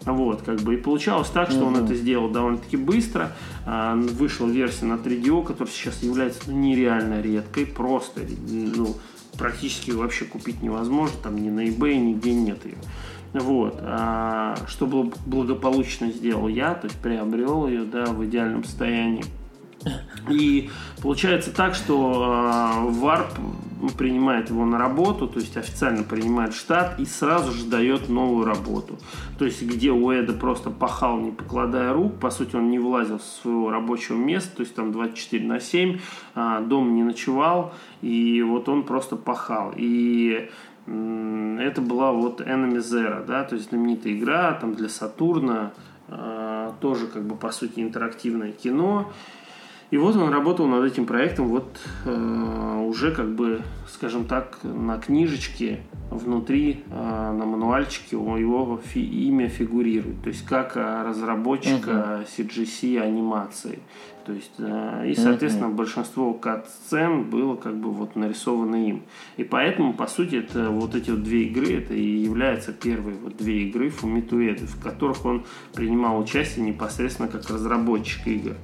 Вот, как бы, и получалось так, что mm-hmm. он это сделал довольно-таки быстро. А, вышла версия на 3DO, которая сейчас является нереально редкой, просто, ну, практически вообще купить невозможно, там ни на eBay, нигде нет ее. Вот. А, что благополучно сделал я, то есть приобрел ее, да, в идеальном состоянии. И получается так, что э, ВАРП принимает его на работу, то есть официально принимает штат и сразу же дает новую работу. То есть где Уэда просто пахал, не покладая рук, по сути он не вылазил с своего рабочего места, то есть там 24 на 7, э, дом не ночевал, и вот он просто пахал. И это была вот Enemy Zero, да, то есть знаменитая игра там для Сатурна, э, тоже как бы по сути интерактивное кино. И вот он работал над этим проектом вот э, уже как бы, скажем так, на книжечке внутри, э, на мануальчике его фи, имя фигурирует. То есть как э, разработчика uh-huh. CGC анимации. То есть, э, и, соответственно, uh-huh. большинство кат-сцен было как бы вот нарисовано им. И поэтому, по сути, это вот эти вот две игры, это и являются первые вот две игры Фумитуэды, в которых он принимал участие непосредственно как разработчик игр.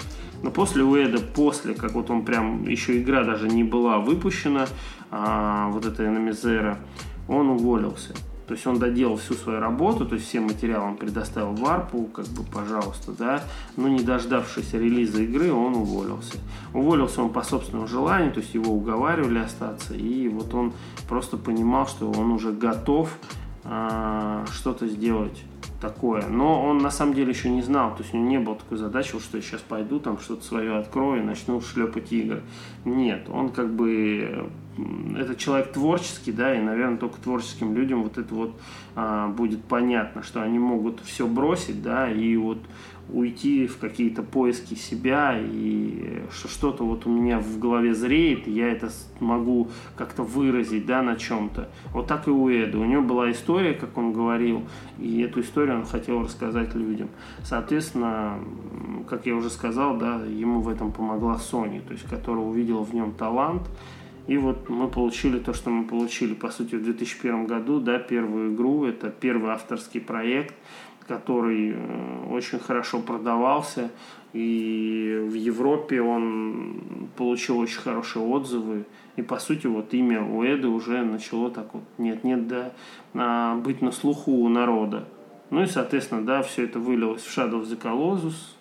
Но после Уэда, после, как вот он прям, еще игра даже не была выпущена, а, вот эта Эномизера, он уволился. То есть он доделал всю свою работу, то есть все материалы он предоставил варпу, как бы, пожалуйста, да, но не дождавшись релиза игры, он уволился. Уволился он по собственному желанию, то есть его уговаривали остаться, и вот он просто понимал, что он уже готов а, что-то сделать такое. Но он на самом деле еще не знал, то есть у него не было такой задачи, что я сейчас пойду, там что-то свое открою и начну шлепать игры. Нет, он как бы это человек творческий, да, и, наверное, только творческим людям вот это вот а, будет понятно, что они могут все бросить, да, и вот уйти в какие-то поиски себя, и что что-то вот у меня в голове зреет, и я это могу как-то выразить, да, на чем-то. Вот так и у Эда. У него была история, как он говорил, и эту историю он хотел рассказать людям. Соответственно, как я уже сказал, да, ему в этом помогла Sony, то есть, которая увидела в нем талант, и вот мы получили то, что мы получили, по сути, в 2001 году, да, первую игру, это первый авторский проект, который э, очень хорошо продавался, и в Европе он получил очень хорошие отзывы, и по сути вот имя Уэда уже начало так вот нет-нет, да, а, быть на слуху у народа. Ну и, соответственно, да, все это вылилось в Shadow of the Colossus,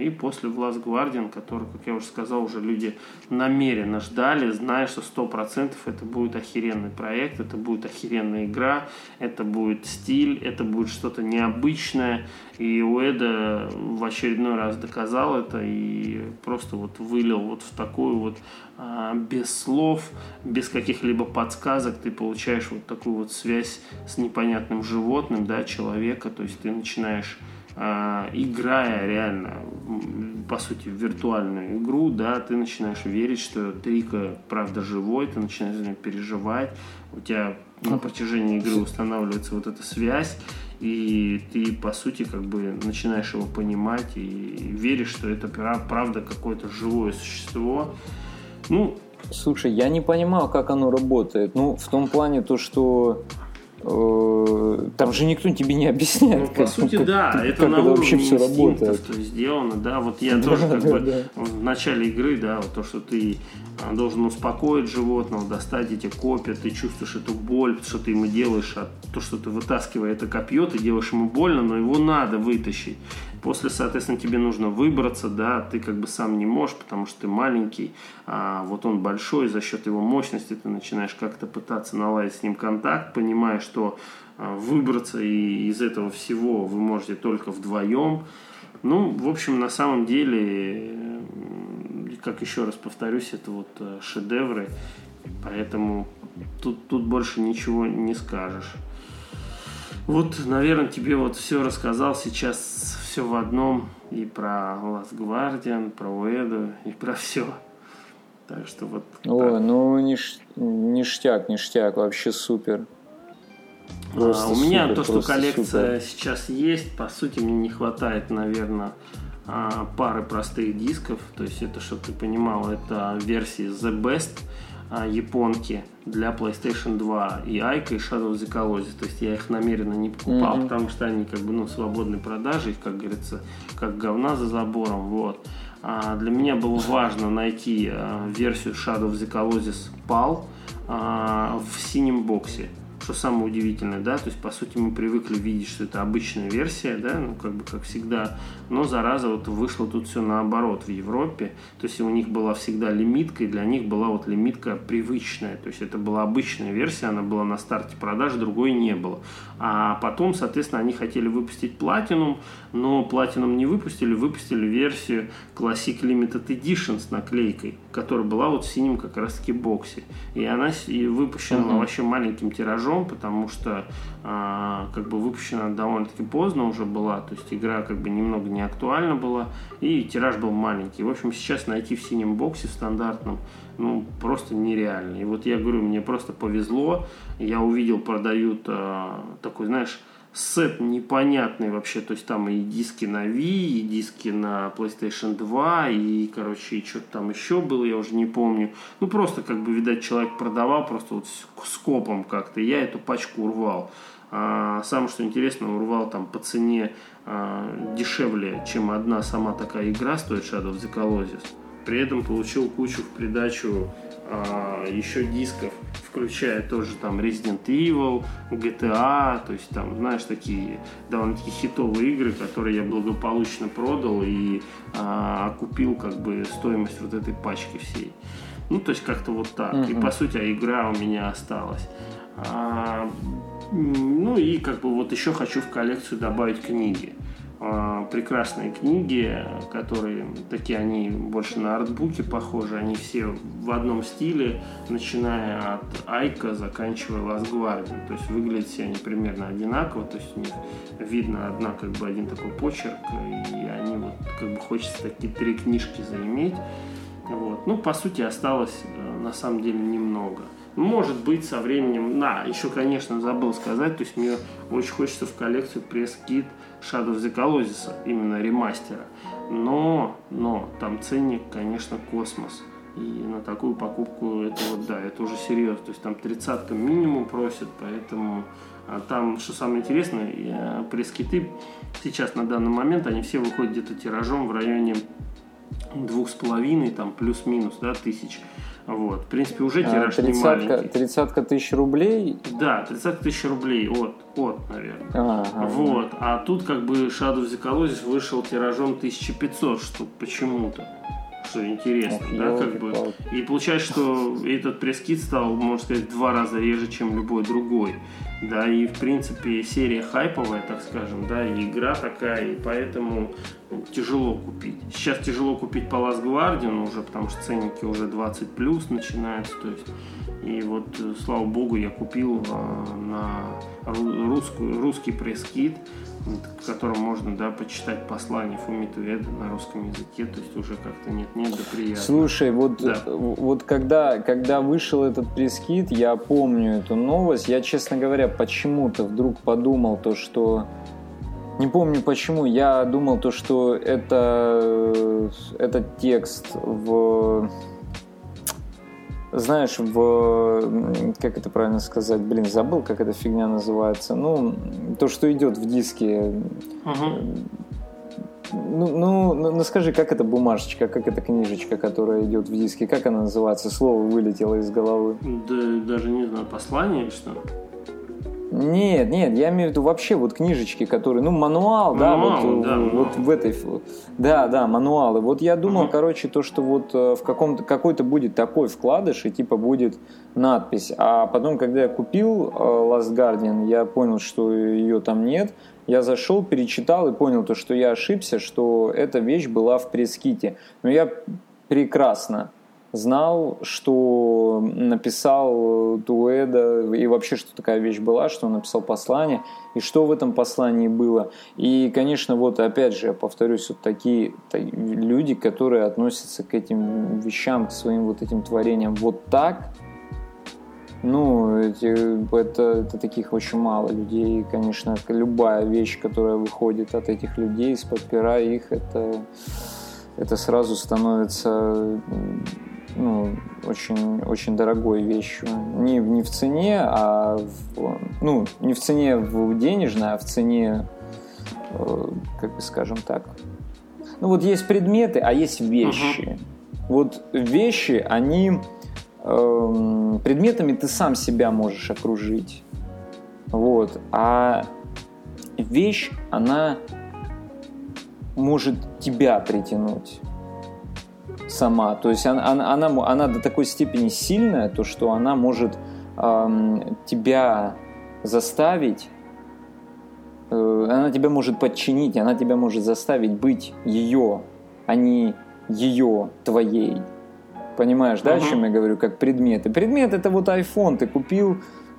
и после в Last Guardian, который, как я уже сказал, уже люди намеренно ждали, зная, что 100% это будет охеренный проект, это будет охеренная игра, это будет стиль, это будет что-то необычное. И Уэда в очередной раз доказал это и просто вот вылил вот в такую вот а, без слов, без каких-либо подсказок ты получаешь вот такую вот связь с непонятным животным, да, человека, то есть ты начинаешь а, играя реально, по сути, в виртуальную игру, да, ты начинаешь верить, что Трика правда живой, ты начинаешь переживать, у тебя на протяжении игры устанавливается вот эта связь, и ты, по сути, как бы начинаешь его понимать и веришь, что это правда какое-то живое существо. Ну, Слушай, я не понимаю, как оно работает. Ну, в том плане то, что там же никто тебе не объясняет. Ну, по как, сути, как, да, как, это как на это вообще все работает. То сделано, да, вот я да, тоже как да, бы да. в начале игры, да, вот то, что ты а, должен успокоить животного, достать эти копья, ты чувствуешь эту боль, что ты ему делаешь, а то, что ты вытаскивая это копье, ты делаешь ему больно, но его надо вытащить. После, соответственно, тебе нужно выбраться, да, ты как бы сам не можешь, потому что ты маленький, а вот он большой, за счет его мощности ты начинаешь как-то пытаться наладить с ним контакт, понимая, что а, выбраться и из этого всего вы можете только вдвоем. Ну, в общем, на самом деле, как еще раз повторюсь, это вот э, шедевры, поэтому тут, тут больше ничего не скажешь. Вот, наверное, тебе вот все рассказал сейчас все в одном. И про Last Guardian, про Уэду, и про все. Так что вот. О, так. ну ниш... ништяк, ништяк, вообще супер. а, у меня супер, то, что коллекция супер. сейчас есть, по сути, мне не хватает, наверное, а, пары простых дисков. То есть это, чтобы ты понимал, это версии The Best японки для PlayStation 2 и Айка и Shadow of the Colossus. То есть я их намеренно не покупал, mm-hmm. потому что они как бы ну свободной продажи, их, как говорится, как говна за забором. Вот. А для меня было важно найти а, версию Shadow of the Colossus PAL а, в синем боксе что самое удивительное, да, то есть, по сути, мы привыкли видеть, что это обычная версия, да, ну, как бы, как всегда, но, зараза, вот вышло тут все наоборот в Европе, то есть, у них была всегда лимитка, и для них была вот лимитка привычная, то есть, это была обычная версия, она была на старте продаж, другой не было, а потом, соответственно, они хотели выпустить Platinum, но Platinum не выпустили, выпустили версию Classic Limited Edition с наклейкой, которая была вот в синем как раз-таки боксе, и она и выпущена uh-huh. вообще маленьким тиражом, потому что а, как бы выпущена довольно-таки поздно уже была, то есть игра как бы немного не актуальна была, и тираж был маленький. В общем, сейчас найти в синем боксе стандартном, ну, просто нереально. И вот я говорю, мне просто повезло, я увидел, продают а, такой, знаешь, сет непонятный вообще, то есть там и диски на Wii, и диски на PlayStation 2, и, короче, и что-то там еще было, я уже не помню. Ну, просто, как бы, видать, человек продавал просто вот скопом как-то, я эту пачку урвал. А самое, что интересно, урвал там по цене а, дешевле, чем одна сама такая игра стоит Shadow of the Colossus. При этом получил кучу в придачу а, еще дисков, включая тоже там Resident Evil, GTA, то есть там, знаешь, такие довольно-таки хитовые игры, которые я благополучно продал и а, купил как бы стоимость вот этой пачки всей. Ну, то есть как-то вот так. Mm-hmm. И по сути, а игра у меня осталась. А, ну и как бы вот еще хочу в коллекцию добавить книги. А, прекрасные книги, которые такие, они больше на артбуке похожи, они все в одном стиле, начиная от Айка, заканчивая Ласгвардиан. То есть выглядят все они примерно одинаково, то есть у них видно одна как бы один такой почерк, и они вот как бы хочется такие три книжки заиметь. Вот. Ну, по сути, осталось э, на самом деле немного. Может быть, со временем... Да, еще, конечно, забыл сказать, то есть мне очень хочется в коллекцию пресс-кит Shadow of the Colossus, именно ремастера. Но, но, там ценник, конечно, космос. И на такую покупку это вот, да, это уже серьезно. То есть там тридцатка минимум просят, поэтому а там, что самое интересное, э, пресс-киты сейчас на данный момент, они все выходят где-то тиражом в районе двух с половиной, там плюс-минус, да, тысяч. Вот. В принципе, уже а, тираж 30 не маленький. Тридцатка тысяч рублей? Да, тридцатка тысяч рублей от, от наверное. А, вот. А тут как бы Shadow of the Colossus вышел тиражом 1500 штук почему-то. Что интересно, Ох, да, как бы. И получается, что этот пресс-кит стал, можно сказать, в два раза реже, чем любой другой. Да, и в принципе серия хайповая, так скажем, да, и игра такая, и поэтому тяжело купить. Сейчас тяжело купить по Last Guardian уже, потому что ценники уже 20 плюс начинаются, то есть и вот, э, слава богу, я купил э, на русскую, русский пресс-кит, в котором можно да, почитать послание Фумиту Эда на русском языке, то есть уже как-то нет-нет, да приятно. Слушай, вот, да. вот когда, когда вышел этот пресс-кит, я помню эту новость, я, честно говоря, почему-то вдруг подумал то, что не помню почему, я думал то, что это этот текст в знаешь, в... Как это правильно сказать? Блин, забыл, как эта фигня называется. Ну, то, что идет в диске. Угу. Ну, ну, ну, ну, скажи, как эта бумажечка, как эта книжечка, которая идет в диске, как она называется? Слово вылетело из головы. Да, даже не знаю, послание или что? Нет, нет, я имею в виду вообще вот книжечки, которые, ну, мануал, да, вот, да, вот в этой, да, да, мануалы. Вот я думал, uh-huh. короче, то, что вот э, в каком-то, какой-то будет такой вкладыш, и типа будет надпись. А потом, когда я купил э, Last Guardian, я понял, что ее там нет. Я зашел, перечитал и понял то, что я ошибся, что эта вещь была в пресс-ките. Но я прекрасно знал, что написал Туэда и вообще, что такая вещь была, что он написал послание, и что в этом послании было. И, конечно, вот опять же, я повторюсь, вот такие люди, которые относятся к этим вещам, к своим вот этим творениям вот так, ну, эти, это, это таких очень мало людей. Конечно, любая вещь, которая выходит от этих людей, из-под пера их, это, это сразу становится ну, очень, очень дорогой вещью. Не, не в цене, а в, ну, не в цене в денежной, а в цене, э, как бы скажем так. Ну вот есть предметы, а есть вещи. Uh-huh. Вот вещи, они э, предметами ты сам себя можешь окружить. Вот. А вещь, она может тебя притянуть сама. То есть она, она, она, она до такой степени сильная, то что она может эм, тебя заставить, э, она тебя может подчинить, она тебя может заставить быть ее, а не ее твоей. Понимаешь, да, uh-huh. о чем я говорю, как предметы. Предмет это вот iPhone, ты купил,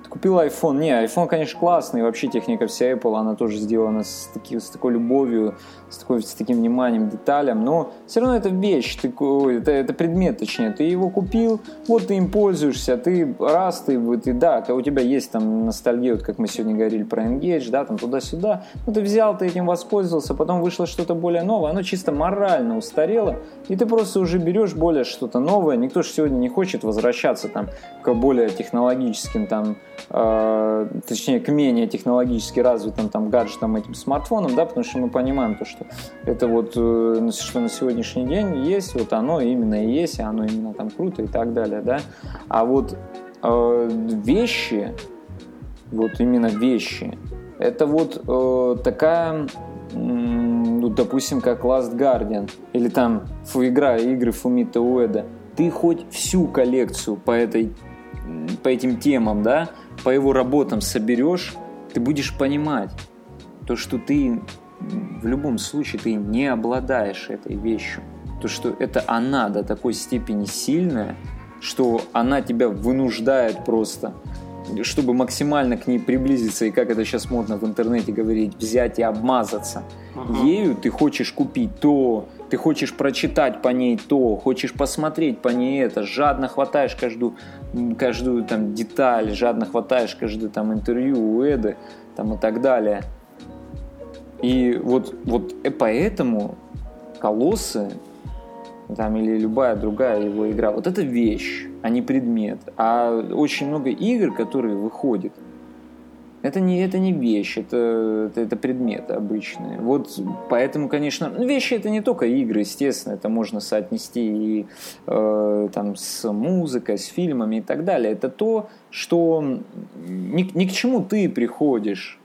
купил iPhone. Не, iPhone, конечно, классный. Вообще техника вся Apple, она тоже сделана с, таки, с такой любовью, с, такой, с таким вниманием, деталям. Но все равно это вещь, ты, это, это предмет, точнее. Ты его купил, вот ты им пользуешься, ты раз, ты, ты да, у тебя есть там ностальгия, вот как мы сегодня говорили про Engage, да, там туда-сюда. Ну, ты взял, ты этим воспользовался, потом вышло что-то более новое. Оно чисто морально устарело, и ты просто уже берешь более что-то новое. Никто же сегодня не хочет возвращаться там к более технологическим там э, точнее, к менее технологически развитым там гаджетам, этим смартфонам, да, потому что мы понимаем то, что это вот, э, что на сегодняшний день есть, вот оно именно и есть, и оно именно там круто и так далее, да. А вот э, вещи, вот именно вещи, это вот э, такая ну, допустим, как Last Guardian, или там игра, игры Фумита Уэда, ты хоть всю коллекцию по, этой, по этим темам, да, по его работам соберешь, ты будешь понимать, то, что ты в любом случае ты не обладаешь этой вещью. То, что это она до такой степени сильная, что она тебя вынуждает просто, чтобы максимально к ней приблизиться, и как это сейчас модно в интернете говорить, взять и обмазаться. Ага. Ею ты хочешь купить то, ты хочешь прочитать по ней то, хочешь посмотреть по ней это, жадно хватаешь каждую, каждую там деталь, жадно хватаешь каждое там интервью у Эды там и так далее. И вот, вот и поэтому колоссы там, или любая другая его игра, вот это вещь, а не предмет. А очень много игр, которые выходят, это не, это не вещь, это, это, это предметы обычные. Вот поэтому, конечно, ну, вещи это не только игры, естественно, это можно соотнести и э, там с музыкой, с фильмами и так далее. Это то, что ни, ни к чему ты приходишь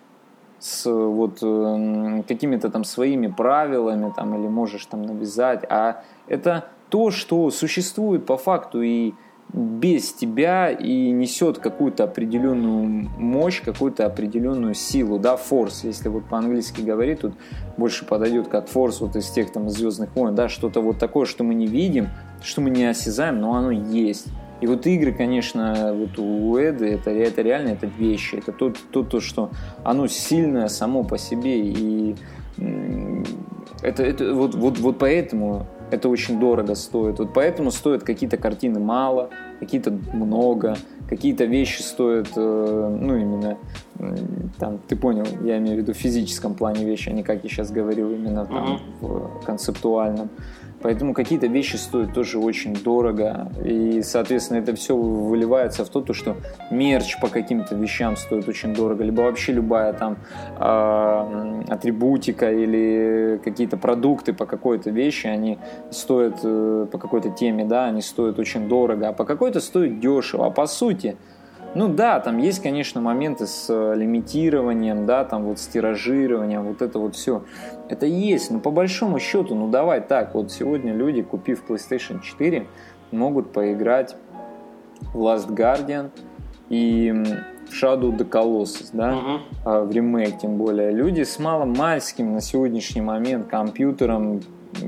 с вот э, какими-то там своими правилами там или можешь там навязать, а это то, что существует по факту и без тебя и несет какую-то определенную мощь, какую-то определенную силу, да, форс, если вот по-английски говорить, тут больше подойдет как форс вот из тех там Звездных войн, да, что-то вот такое, что мы не видим, что мы не осязаем, но оно есть. И вот игры, конечно, вот у Эды, это, это реально это вещи, это то, то, то, что оно сильное само по себе, и это, это вот, вот, вот поэтому это очень дорого стоит. Вот поэтому стоят какие-то картины мало, какие-то много, какие-то вещи стоят, э, ну, именно, там, ты понял, я имею в виду в физическом плане вещи, а не как я сейчас говорил, именно там, uh-huh. в концептуальном. Поэтому какие-то вещи стоят тоже очень дорого. И, соответственно, это все выливается в то, то что мерч по каким-то вещам стоит очень дорого. Либо вообще любая там э, атрибутика или какие-то продукты по какой-то вещи, они стоят э, по какой-то теме, да, они стоят очень дорого. А по какой-то стоят дешево. А по сути, ну да, там есть, конечно, моменты с э, лимитированием, да, там вот с тиражированием, вот это вот все. Это есть, но по большому счету, ну давай так, вот сегодня люди, купив PlayStation 4, могут поиграть в Last Guardian и Shadow the Colossus, да, uh-huh. в ремейк тем более. Люди с маломальским на сегодняшний момент компьютером,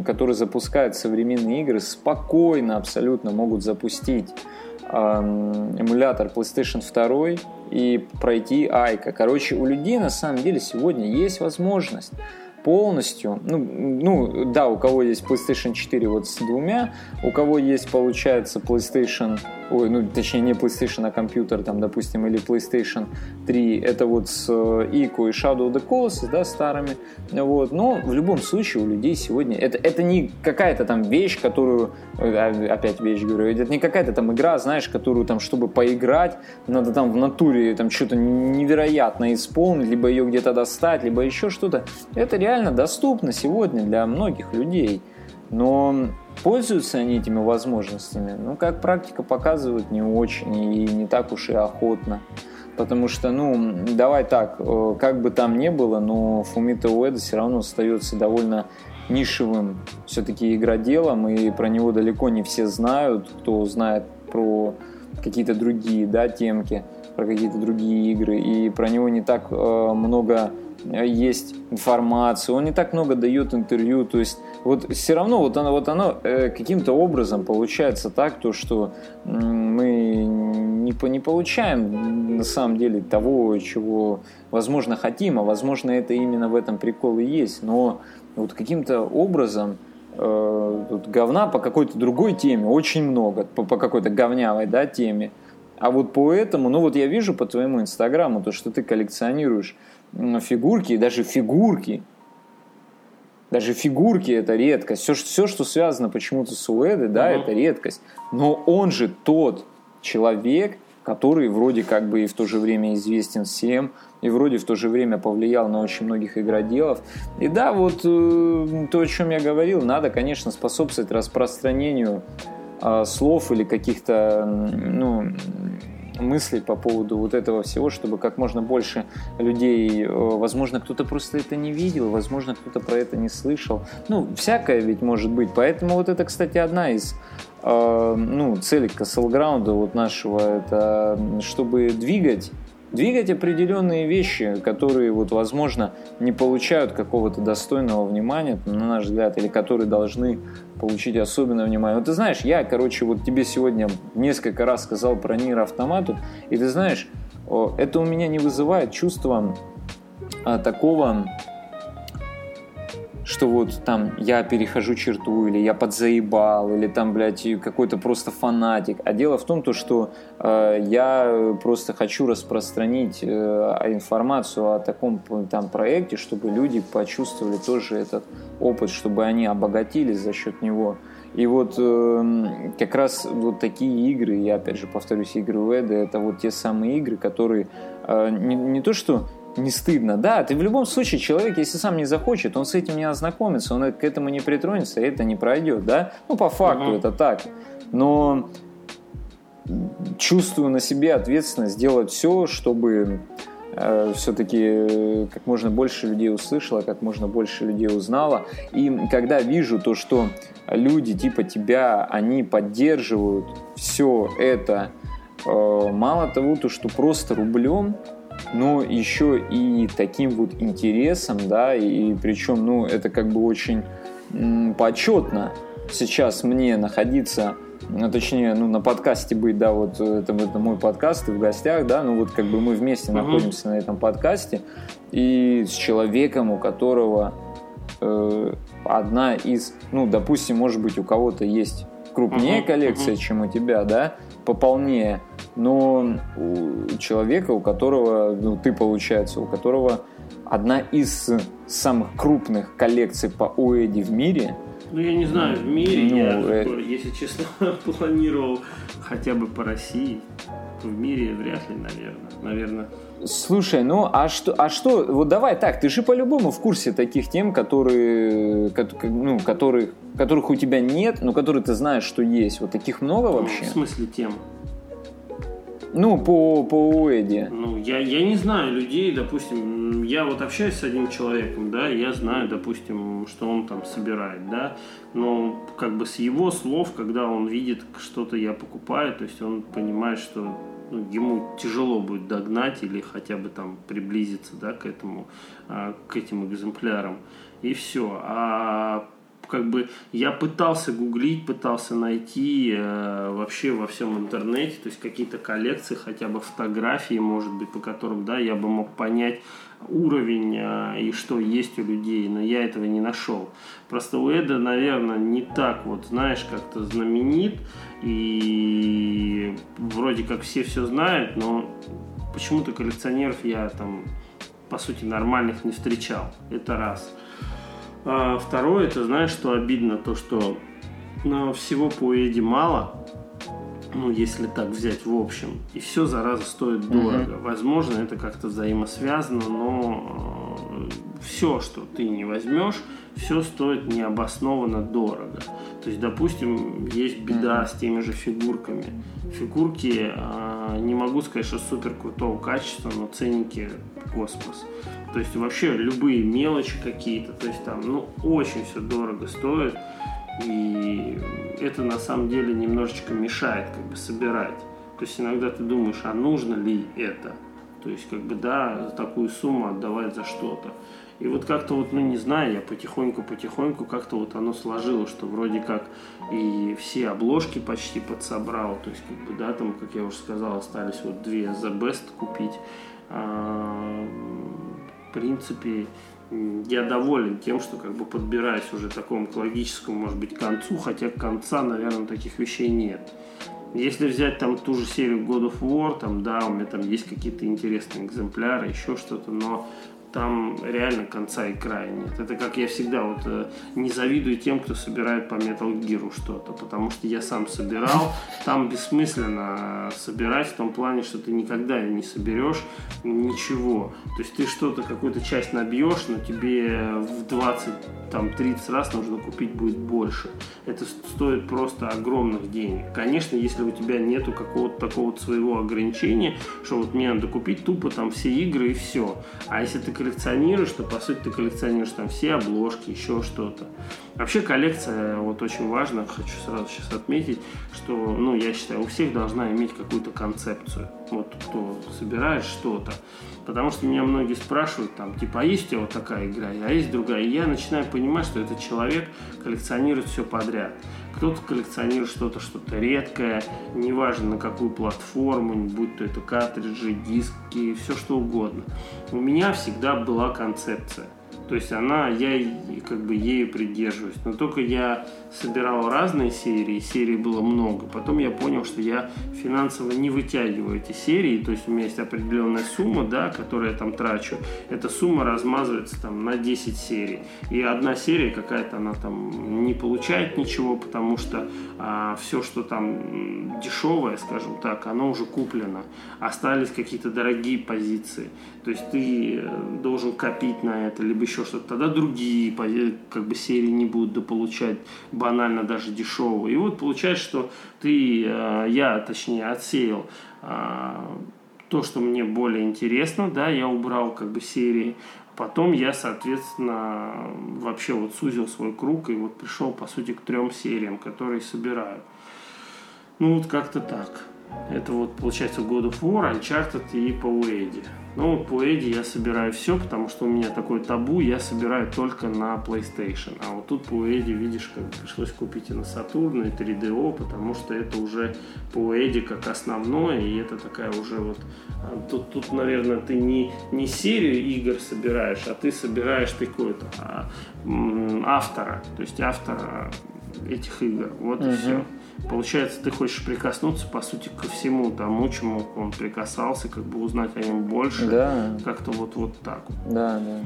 который запускает современные игры, спокойно абсолютно могут запустить эмулятор PlayStation 2 и пройти Айка. Короче, у людей на самом деле сегодня есть возможность полностью, ну, ну да, у кого есть PlayStation 4 вот с двумя, у кого есть, получается, PlayStation, ой, ну, точнее, не PlayStation, а компьютер, там, допустим, или PlayStation 3, это вот с Ico и Shadow of the Colossus, да, старыми, вот, но в любом случае у людей сегодня, это, это не какая-то там вещь, которую, э, опять вещь говорю, это не какая-то там игра, знаешь, которую там, чтобы поиграть, надо там в натуре там что-то невероятно исполнить, либо ее где-то достать, либо еще что-то, это реально доступно сегодня для многих людей. Но пользуются они этими возможностями, ну, как практика показывает, не очень и не так уж и охотно. Потому что, ну, давай так, э, как бы там ни было, но Фумита Уэда все равно остается довольно нишевым все-таки игроделом, и про него далеко не все знают, кто знает про какие-то другие, да, темки, про какие-то другие игры, и про него не так э, много есть информацию, он не так много дает интервью, то есть вот все равно вот оно, вот оно э, каким-то образом получается так, то что мы не, не получаем на самом деле того, чего возможно хотим, а возможно это именно в этом прикол и есть, но вот каким-то образом э, тут говна по какой-то другой теме очень много, по, по какой-то говнявой да, теме, а вот по этому, ну вот я вижу по твоему инстаграму, то, что ты коллекционируешь фигурки, и даже фигурки, даже фигурки это редкость. Все, все что связано почему-то с Уэдой, да, uh-huh. это редкость. Но он же тот человек, который вроде как бы и в то же время известен всем, и вроде в то же время повлиял на очень многих игроделов. И да, вот э, то, о чем я говорил, надо, конечно, способствовать распространению э, слов или каких-то, ну, мыслей по поводу вот этого всего, чтобы как можно больше людей, э, возможно, кто-то просто это не видел, возможно, кто-то про это не слышал. Ну, всякое ведь может быть. Поэтому вот это, кстати, одна из э, ну, целей Каслграунда вот нашего, это чтобы двигать двигать определенные вещи, которые, вот, возможно, не получают какого-то достойного внимания, на наш взгляд, или которые должны получить особенное внимание. Вот ты знаешь, я, короче, вот тебе сегодня несколько раз сказал про Нир Автомату, и ты знаешь, это у меня не вызывает чувства а, такого что вот там я перехожу черту, или я подзаебал, или там, блядь, какой-то просто фанатик. А дело в том, то, что э, я просто хочу распространить э, информацию о таком там проекте, чтобы люди почувствовали тоже этот опыт, чтобы они обогатились за счет него. И вот э, как раз вот такие игры, я опять же повторюсь, игры Веда, это вот те самые игры, которые э, не, не то что не стыдно. Да, ты в любом случае человек, если сам не захочет, он с этим не ознакомится, он к этому не притронется, и это не пройдет, да? Ну, по факту uh-huh. это так. Но чувствую на себе ответственность сделать все, чтобы э, все-таки э, как можно больше людей услышало, как можно больше людей узнало. И когда вижу то, что люди типа тебя, они поддерживают все это, э, мало того, то, что просто рублем, но еще и таким вот интересом, да, и причем, ну, это как бы очень почетно сейчас мне находиться ну, точнее, ну, на подкасте быть, да, вот это, это мой подкаст, и в гостях, да, ну, вот как бы мы вместе uh-huh. находимся на этом подкасте, и с человеком, у которого э, одна из, ну, допустим, может быть, у кого-то есть крупнее uh-huh. коллекция, uh-huh. чем у тебя, да, пополнее, но у человека, у которого, ну, ты, получается, у которого одна из самых крупных коллекций по ОЭДе в мире, Ну, я не знаю, в мире Ну, я, э- если честно, планировал хотя бы по России. В мире вряд ли, наверное. Наверное, Слушай, ну а что, а что, вот давай так, ты же по-любому в курсе таких тем, которые, кот- ну, которых, которых у тебя нет, но которые ты знаешь, что есть. Вот таких много ну, вообще? в смысле тем. Ну, по, по Уэди. Ну, я, я не знаю людей, допустим, я вот общаюсь с одним человеком, да, я знаю, допустим, что он там собирает, да, но как бы с его слов, когда он видит что-то я покупаю, то есть он понимает, что ну, ему тяжело будет догнать или хотя бы там приблизиться, да, к этому, а, к этим экземплярам, и все. А как бы я пытался гуглить, пытался найти э, вообще во всем интернете, то есть какие-то коллекции, хотя бы фотографии, может быть, по которым, да, я бы мог понять уровень э, и что есть у людей, но я этого не нашел. Просто у Эда, наверное, не так вот, знаешь, как-то знаменит, и вроде как все все знают, но почему-то коллекционеров я там, по сути, нормальных не встречал. Это раз. А второе, это знаешь, что обидно, то, что ну, всего по Эдди мало, ну, если так взять в общем, и все, зараза, стоит дорого. Возможно, это как-то взаимосвязано, но все, что ты не возьмешь, все стоит необоснованно дорого. То есть, допустим, есть беда с теми же фигурками. Фигурки, а, не могу сказать, что супер крутого качества, но ценники космос. То есть вообще любые мелочи какие-то, то есть там, ну, очень все дорого стоит. И это на самом деле немножечко мешает как бы собирать. То есть иногда ты думаешь, а нужно ли это? То есть как бы да, такую сумму отдавать за что-то. И вот как-то вот, ну не знаю, я потихоньку-потихоньку как-то вот оно сложилось, что вроде как и все обложки почти подсобрал. То есть как бы да, там, как я уже сказал, остались вот две The Best купить. А, в принципе, я доволен тем, что как бы подбираюсь уже к такому к логическому, может быть, концу, хотя конца, наверное, таких вещей нет. Если взять там ту же серию God of War, там, да, у меня там есть какие-то интересные экземпляры, еще что-то, но там реально конца и края нет. Это как я всегда вот э, не завидую тем, кто собирает по Metal Gear что-то, потому что я сам собирал, там бессмысленно собирать в том плане, что ты никогда не соберешь ничего. То есть ты что-то, какую-то часть набьешь, но тебе в 20, там, 30 раз нужно купить будет больше. Это стоит просто огромных денег. Конечно, если у тебя нету какого-то такого своего ограничения, что вот мне надо купить тупо там все игры и все. А если ты коллекционируешь, то по сути ты коллекционируешь там все обложки, еще что-то. Вообще коллекция, вот очень важно, хочу сразу сейчас отметить, что, ну, я считаю, у всех должна иметь какую-то концепцию. Вот кто собирает что-то. Потому что меня многие спрашивают, там, типа, а есть у тебя вот такая игра, а есть другая. И я начинаю понимать, что этот человек коллекционирует все подряд. Кто-то коллекционирует что-то, что-то редкое, неважно на какую платформу, будь то это картриджи, диски, все что угодно. У меня всегда была концепция. То есть она, я как бы ею придерживаюсь. Но только я собирал разные серии, серий было много. Потом я понял, что я финансово не вытягиваю эти серии. То есть у меня есть определенная сумма, да, которую я там трачу. Эта сумма размазывается там на 10 серий. И одна серия какая-то, она там не получает ничего, потому что а, все, что там дешевое, скажем так, оно уже куплено. Остались какие-то дорогие позиции. То есть ты э, должен копить на это, либо еще что-то. Тогда другие как бы серии не будут дополучать банально даже дешевого. И вот получается, что ты, э, я точнее отсеял э, то, что мне более интересно, да, я убрал как бы серии. Потом я, соответственно, вообще вот сузил свой круг и вот пришел, по сути, к трем сериям, которые собираю. Ну, вот как-то так. Это вот, получается, God of War, Uncharted и Уэйди. Ну, по Эдди я собираю все, потому что у меня такое табу, я собираю только на PlayStation. А вот тут по Эдди, видишь, как пришлось купить и на Сатурн, и 3DO, потому что это уже по Эдди как основное, и это такая уже вот... а, Тут, тут наверное, ты не, не серию игр собираешь, а ты собираешь такой-то а, автора, то есть автора этих игр. Вот и Мгм. все. Получается, ты хочешь прикоснуться, по сути, ко всему тому, чему он прикасался, как бы узнать о нем больше. Да, Как-то вот, вот так да, да.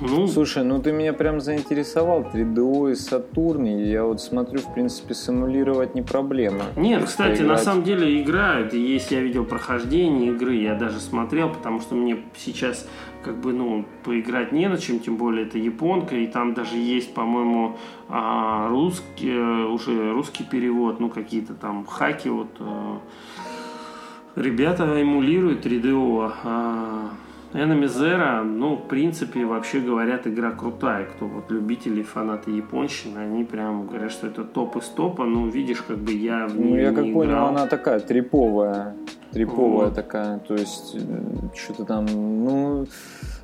Ну, Слушай, ну ты меня прям заинтересовал. 3DO и Сатурн. Я вот смотрю, в принципе, симулировать не проблема. Нет, кстати, играть... на самом деле играют. Есть, я видел прохождение игры, я даже смотрел, потому что мне сейчас как бы, ну, поиграть не на чем, тем более это японка, и там даже есть, по-моему, а, русский, э, уже русский перевод, ну, какие-то там хаки, вот, э, ребята эмулируют 3DO, а Enemy Zero, ну, в принципе, вообще говорят, игра крутая. Кто вот любители, фанаты японщины, они прям говорят, что это топ из топа. Ну, видишь, как бы я в нее Ну, я как не понял, играл. она такая триповая. Триповая вот. такая. То есть, э, что-то там, ну...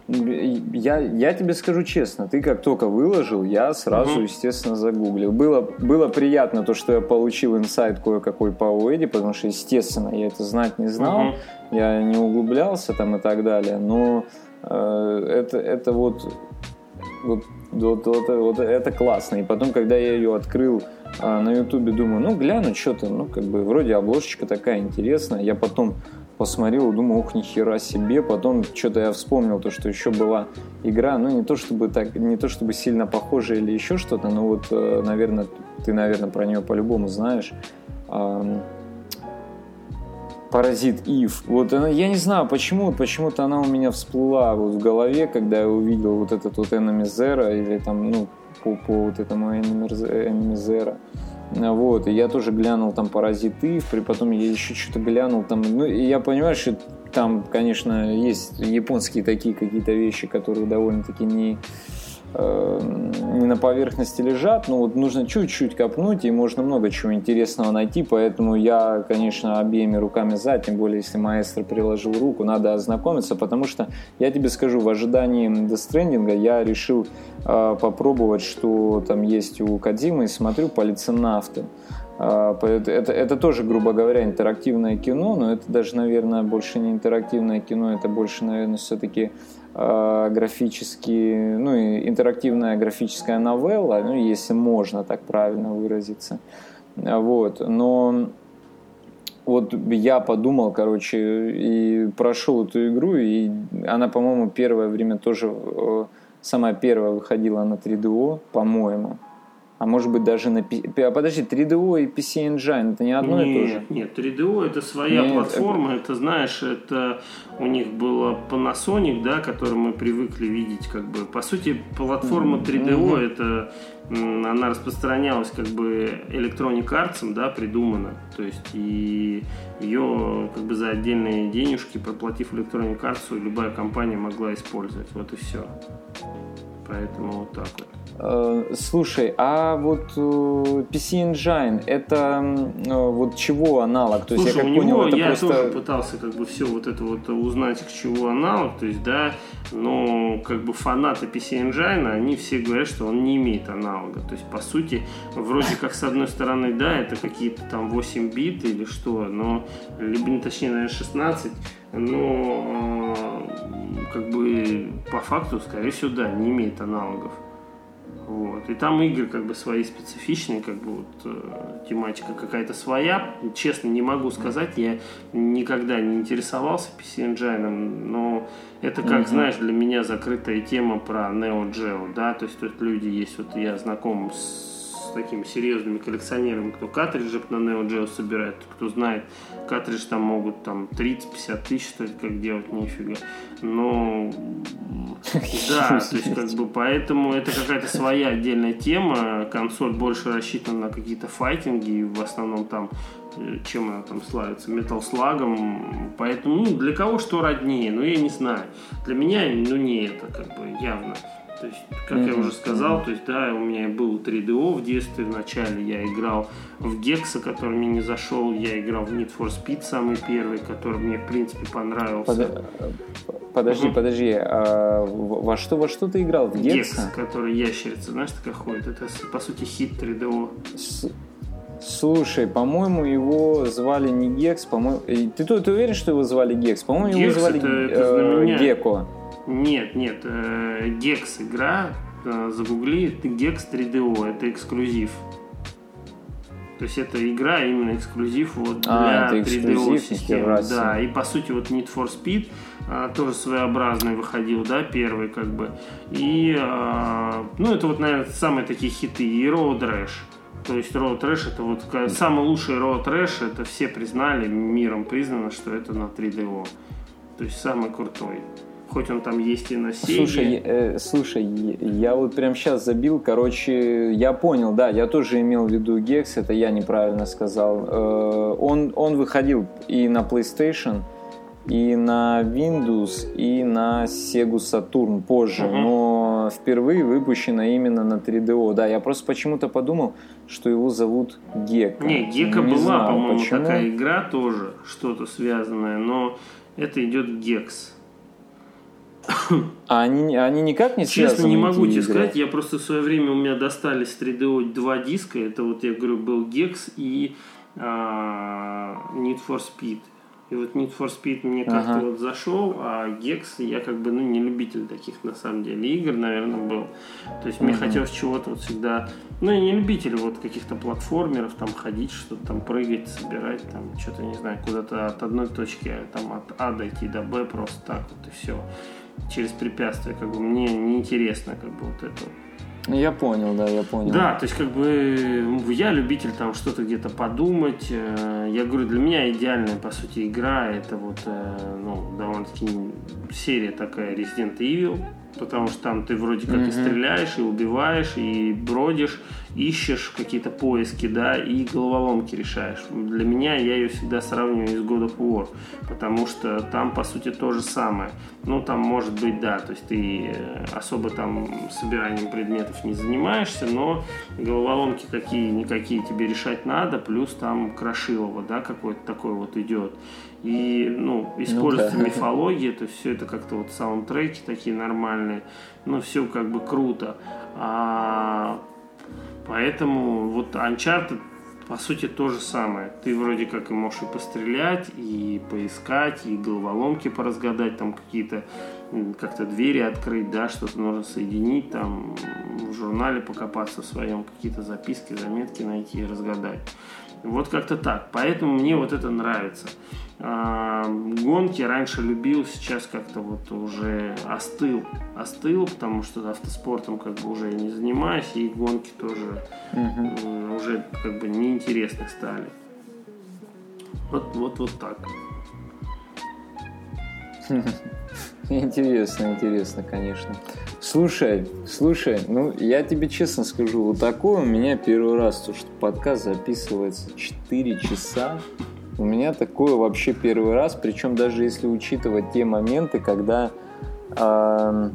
Я, я тебе скажу честно, ты как только выложил, я сразу, угу. естественно, загуглил. Было, было приятно то, что я получил инсайт кое-какой по Уэди, потому что, естественно, я это знать не знал, угу. я не углублялся там и так далее, но э, это, это вот, вот, вот, вот, вот это классно. И потом, когда я ее открыл э, на Ютубе, думаю, ну, гляну, что-то, ну, как бы, вроде обложечка такая интересная. Я потом посмотрел, думаю, ух, нихера себе. Потом что-то я вспомнил, то, что еще была игра, ну, не то чтобы так, не то чтобы сильно похожая или еще что-то, но вот, наверное, ты, наверное, про нее по-любому знаешь. Паразит Ив. Вот она, я не знаю, почему, почему-то она у меня всплыла вот в голове, когда я увидел вот этот вот Zero, или там, ну, по, по вот этому Enemy Zero. Вот, и я тоже глянул там «Паразиты», потом я еще что-то глянул там, ну, и я понимаю, что там, конечно, есть японские такие какие-то вещи, которые довольно-таки не, не на поверхности лежат, но вот нужно чуть-чуть копнуть, и можно много чего интересного найти, поэтому я, конечно, обеими руками за, тем более, если маэстро приложил руку, надо ознакомиться, потому что, я тебе скажу, в ожидании Stranding я решил э, попробовать, что там есть у Кадимы, и смотрю полиценавты. Это, это, это тоже, грубо говоря, интерактивное кино, но это даже, наверное, больше не интерактивное кино, это больше, наверное, все-таки э, графически, ну, интерактивная графическая новелла, ну, если можно так правильно выразиться. Вот, но вот я подумал, короче, и прошел эту игру, и она, по-моему, первое время тоже, самая первая выходила на 3DO, по-моему а может быть даже на... А подожди, 3DO и PC Engine, это не одно нет, и то же? Нет, 3DO это своя нет, платформа, это... это, знаешь, это у них была Panasonic, да, который мы привыкли видеть, как бы, по сути, платформа 3DO mm-hmm. это она распространялась как бы Electronic Arts, да, придумана. То есть и ее как бы за отдельные денежки, проплатив Electronic Arts, любая компания могла использовать. Вот и все. Поэтому вот так вот. Э, слушай, а вот э, PC Engine это э, вот чего аналог? То Слушай, есть я как у понял, него это я просто... тоже пытался как бы все вот это вот узнать, к чему аналог, то есть да, но как бы фанаты PC Engine, они все говорят, что он не имеет аналога. То есть по сути, вроде как с одной стороны, да, это какие-то там 8 бит или что, но либо точнее, наверное, 16, но как бы по факту, скорее всего, да, не имеет аналогов. Вот. И там игры как бы свои специфичные, как бы вот э, тематика какая-то своя. Честно, не могу сказать, я никогда не интересовался PC Engine, но это как, mm-hmm. знаешь, для меня закрытая тема про Neo Geo, да, то есть тут люди есть, вот я знаком с такими серьезными коллекционерами, кто картриджи на Neo Geo собирает, кто знает, картридж там могут там 30-50 тысяч стоить, как делать, нифига. Но да, то есть как бы поэтому это какая-то своя отдельная тема. Консоль больше рассчитана на какие-то файтинги, в основном там э, чем она там славится, Metal Slug, поэтому ну, для кого что роднее, ну я не знаю. Для меня, ну не это, как бы явно. То есть, как mm-hmm. я уже сказал, то есть, да, у меня был 3DO в детстве. Вначале я играл в Гекса, который мне не зашел. Я играл в Need for Speed самый первый, который мне, в принципе, понравился. Под... Подожди, угу. подожди. А во что, во что ты играл? В Гекса? Гекс, который ящерица, знаешь, такая ходит. Это, по сути, хит 3DO. С... Слушай, по-моему, его звали не Гекс, по-моему... Ты, ты, ты уверен, что его звали Гекс? По-моему, его звали это, это э, Геко. Нет, нет, э, Gex игра, э, загугли, Gex 3DO, это эксклюзив. То есть это игра именно эксклюзив вот а, для 3DO системы. Да, и по сути вот Need for Speed а, тоже своеобразный выходил, да, первый как бы. И, а, ну, это вот, наверное, самые такие хиты. И Road Rash. То есть Road Trash это вот самый лучший Road Trash, это все признали, миром признано, что это на 3DO. То есть самый крутой. Хоть он там есть и на Sega. Слушай, э, слушай, я вот прям сейчас забил, короче, я понял, да, я тоже имел в виду Gex, это я неправильно сказал. Э, он, он выходил и на PlayStation, и на Windows, и на Sega Saturn позже, угу. но впервые выпущено именно на 3DO. Да, я просто почему-то подумал, что его зовут Гека. Не, Гека Не была, по-моему, такая игра тоже, что-то связанное, но это идет Гекс. А они, они никак не связаны? Честно, не могу тебе сказать. Я просто в свое время у меня достались 3DO два диска. Это вот, я говорю, был Gex и а, Need for Speed. И вот Need for Speed мне как-то ага. вот зашел, а Gex я как бы ну не любитель таких на самом деле игр, наверное, был. То есть мне ага. хотелось чего-то вот всегда, ну я не любитель вот каких-то платформеров, там ходить, что-то там прыгать, собирать, там что-то не знаю, куда-то от одной точки, там от А дойти до Б просто так вот и все через препятствия, как бы мне неинтересно как бы вот это. Я понял, да, я понял. Да, то есть как бы я любитель там что-то где-то подумать. Э, я говорю, для меня идеальная, по сути, игра это вот, э, ну, довольно-таки серия такая Resident Evil потому что там ты вроде как mm-hmm. и стреляешь, и убиваешь, и бродишь, ищешь какие-то поиски, да, и головоломки решаешь. Для меня я ее всегда сравниваю с God of War, потому что там, по сути, то же самое. Ну, там может быть, да, то есть ты э, особо там собиранием предметов не занимаешься, но головоломки какие-никакие тебе решать надо, плюс там Крашилово, да, какой-то такой вот идет и ну, используется ну, да. мифология, то есть все это как-то вот саундтреки такие нормальные, ну все как бы круто. А, поэтому вот Uncharted по сути то же самое. Ты вроде как и можешь и пострелять, и поискать, и головоломки поразгадать, там какие-то как-то двери открыть, да, что-то нужно соединить, там в журнале покопаться в своем, какие-то записки, заметки найти и разгадать. Вот как-то так. Поэтому мне вот это нравится. А, гонки раньше любил, сейчас как-то вот уже остыл. Остыл, потому что автоспортом как бы уже не занимаюсь, и гонки тоже угу. уже как бы неинтересны стали. Вот, вот, вот так. Интересно, интересно, конечно. Слушай, слушай, ну я тебе честно скажу, вот такое у меня первый раз, то что подкаст записывается 4 часа, у меня такое вообще первый раз, причем даже если учитывать те моменты, когда э,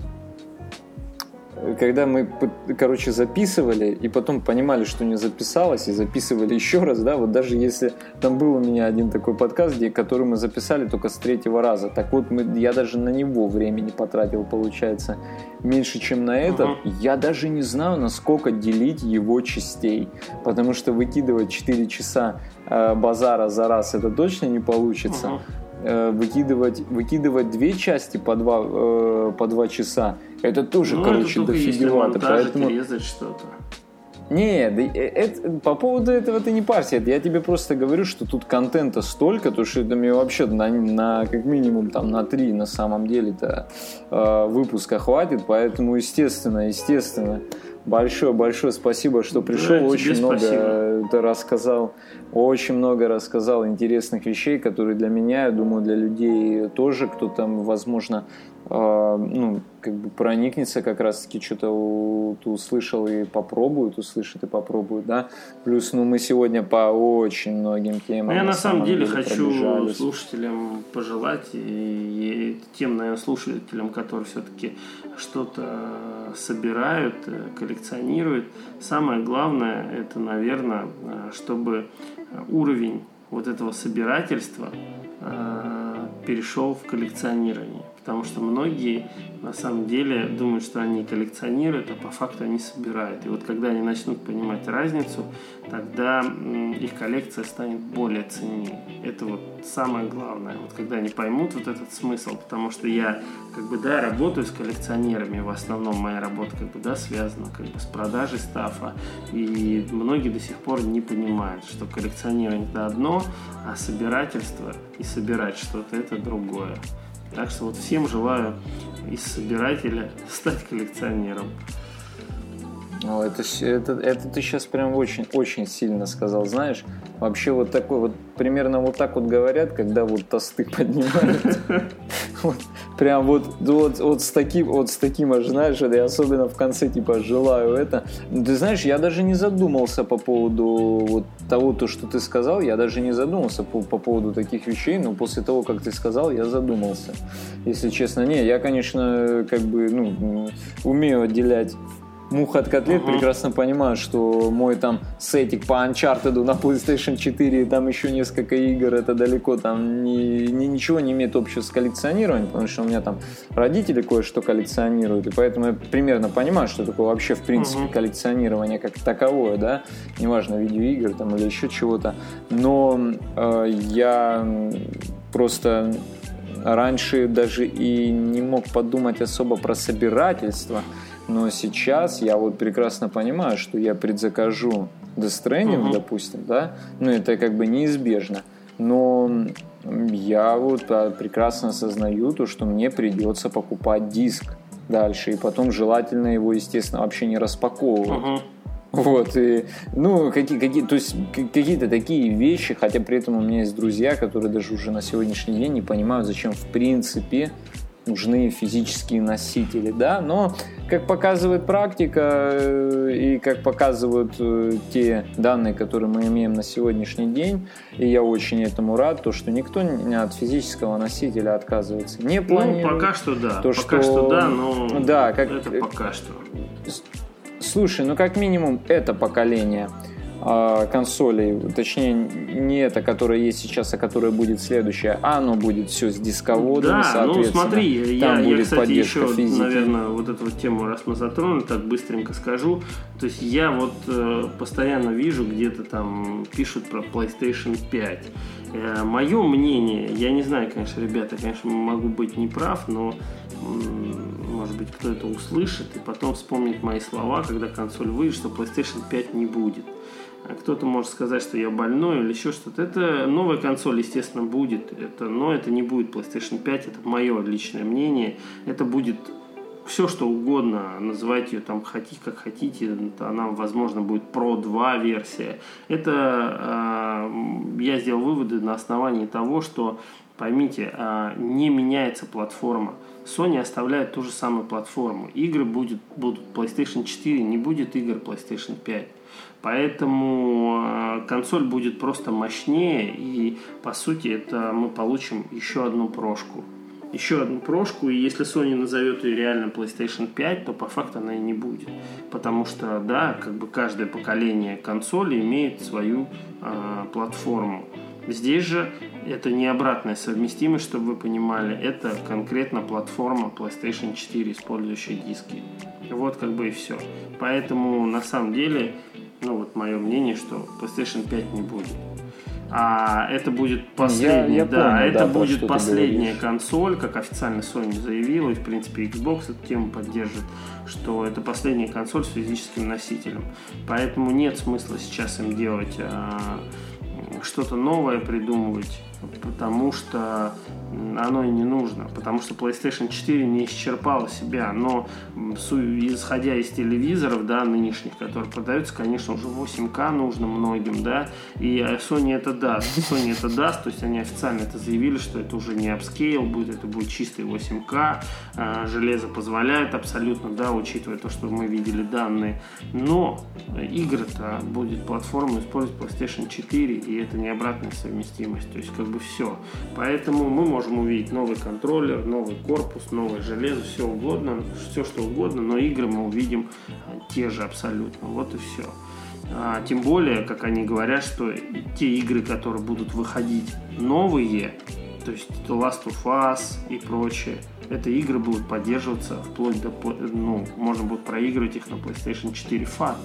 когда мы, короче, записывали и потом понимали, что не записалось, и записывали еще раз, да, вот даже если там был у меня один такой подкаст, где, который мы записали только с третьего раза, так вот мы, я даже на него времени потратил, получается, меньше, чем на этот. Uh-huh. Я даже не знаю, насколько делить его частей, потому что выкидывать 4 часа э, базара за раз это точно не получится. Uh-huh выкидывать, выкидывать две части по два, э, по два часа, это тоже, ну, короче, это дофигевато. Поэтому... резать что-то. Нет, э, это, по поводу этого ты не парься. Я тебе просто говорю, что тут контента столько, то что это мне вообще на, на как минимум там на три на самом деле-то э, выпуска хватит. Поэтому, естественно, естественно, большое-большое спасибо, что пришел. Да, Очень много спасибо. ты рассказал. Очень много рассказал интересных вещей, которые для меня, я думаю, для людей тоже, кто там, возможно, ну, как бы проникнется как раз-таки, что-то услышал и попробует, услышит и попробует, да. Плюс, ну, мы сегодня по очень многим темам. Ну, я на, самом деле, деле хочу слушателям пожелать, и, и тем, наверное, слушателям, которые все-таки что-то собирают, э, коллекционируют, самое главное, это, наверное, э, чтобы уровень вот этого собирательства э, перешел в коллекционирование потому что многие на самом деле думают, что они коллекционируют, а по факту они собирают. И вот когда они начнут понимать разницу, тогда их коллекция станет более ценнее. Это вот самое главное. Вот когда они поймут вот этот смысл, потому что я как бы да работаю с коллекционерами, в основном моя работа как бы да связана как бы с продажей стафа, и многие до сих пор не понимают, что коллекционирование это одно, а собирательство и собирать что-то это другое. Так что вот всем желаю из собирателя стать коллекционером. Ну, это, это, это ты сейчас прям очень-очень сильно сказал, знаешь. Вообще вот такой вот, примерно вот так вот говорят, когда вот тосты поднимают. Прям вот, вот, вот с таким, вот с таким аж, знаешь, это я особенно в конце типа желаю это. Ты знаешь, я даже не задумался по поводу вот того, то, что ты сказал, я даже не задумался по, по поводу таких вещей, но после того, как ты сказал, я задумался. Если честно, не, я, конечно, как бы, ну, умею отделять муха от котлет, uh-huh. прекрасно понимаю, что мой там сетик по Uncharted на PlayStation 4 и там еще несколько игр, это далеко там ни, ни, ничего не имеет общего с коллекционированием, потому что у меня там родители кое-что коллекционируют, и поэтому я примерно понимаю, что такое вообще в принципе uh-huh. коллекционирование как таковое, да, неважно, видеоигр там или еще чего-то, но э, я просто раньше даже и не мог подумать особо про собирательство, но сейчас я вот прекрасно понимаю, что я предзакажу Death Stranding, угу. допустим, да, ну это как бы неизбежно. Но я вот а, прекрасно осознаю то, что мне придется покупать диск дальше, и потом желательно его, естественно, вообще не распаковывать. Угу. Вот, и, ну, какие, какие, то есть какие-то такие вещи, хотя при этом у меня есть друзья, которые даже уже на сегодняшний день не понимают, зачем в принципе нужны физические носители, да, но как показывает практика э, и как показывают э, те данные, которые мы имеем на сегодняшний день, и я очень этому рад, то, что никто от физического носителя отказывается не планирует. Ну, пока что да, то, пока что, что да, но да, как, это пока что. Слушай, ну как минимум это поколение – консолей, точнее не это, которая есть сейчас, а которая будет следующая, а оно будет все с дисководом, да, ну смотри, там я, будет я, кстати, еще, физики. наверное, вот эту вот тему, раз мы затронули, так быстренько скажу, то есть я вот э, постоянно вижу, где-то там пишут про PlayStation 5. Э, мое мнение, я не знаю, конечно, ребята, конечно, могу быть неправ, но может быть, кто это услышит и потом вспомнит мои слова, когда консоль выйдет, что PlayStation 5 не будет. А кто-то может сказать, что я больной или еще что-то. Это новая консоль, естественно, будет. Это, но это не будет PlayStation 5, это мое личное мнение. Это будет все, что угодно, называйте ее там хотите, как хотите, она, возможно, будет Pro 2 версия. Это э, я сделал выводы на основании того, что, поймите, э, не меняется платформа. Sony оставляет ту же самую платформу. Игры будет, будут PlayStation 4, не будет игр PlayStation 5. Поэтому э, консоль будет просто мощнее, и по сути это мы получим еще одну прошку. Еще одну прошку, и если Sony назовет ее реально PlayStation 5, то по факту она и не будет. Потому что, да, как бы каждое поколение консоли имеет свою э, платформу. Здесь же это не обратная совместимость, чтобы вы понимали, это конкретно платформа PlayStation 4, использующая диски. Вот как бы и все. Поэтому на самом деле ну вот мое мнение, что PlayStation 5 не будет. А это будет последняя, я, я да, помню, это да, будет последняя консоль, как официально Sony заявила, и в принципе Xbox эту тему поддержит, что это последняя консоль с физическим носителем. Поэтому нет смысла сейчас им делать а, что-то новое придумывать потому что оно и не нужно, потому что PlayStation 4 не исчерпала себя, но исходя из телевизоров, да, нынешних, которые продаются, конечно, уже 8К нужно многим, да, и Sony это даст, Sony это даст, то есть они официально это заявили, что это уже не upscale будет, это будет чистый 8К, а, железо позволяет абсолютно, да, учитывая то, что мы видели данные, но игры-то будет платформа использовать PlayStation 4, и это не обратная совместимость, то есть как бы все. Поэтому мы можем увидеть новый контроллер, новый корпус, новое железо, все угодно, все что угодно, но игры мы увидим те же абсолютно. Вот и все. А, тем более, как они говорят, что те игры, которые будут выходить новые, то есть Last of Us и прочее, это игры будут поддерживаться вплоть до, ну, можно будет проигрывать их на PlayStation 4 FAT.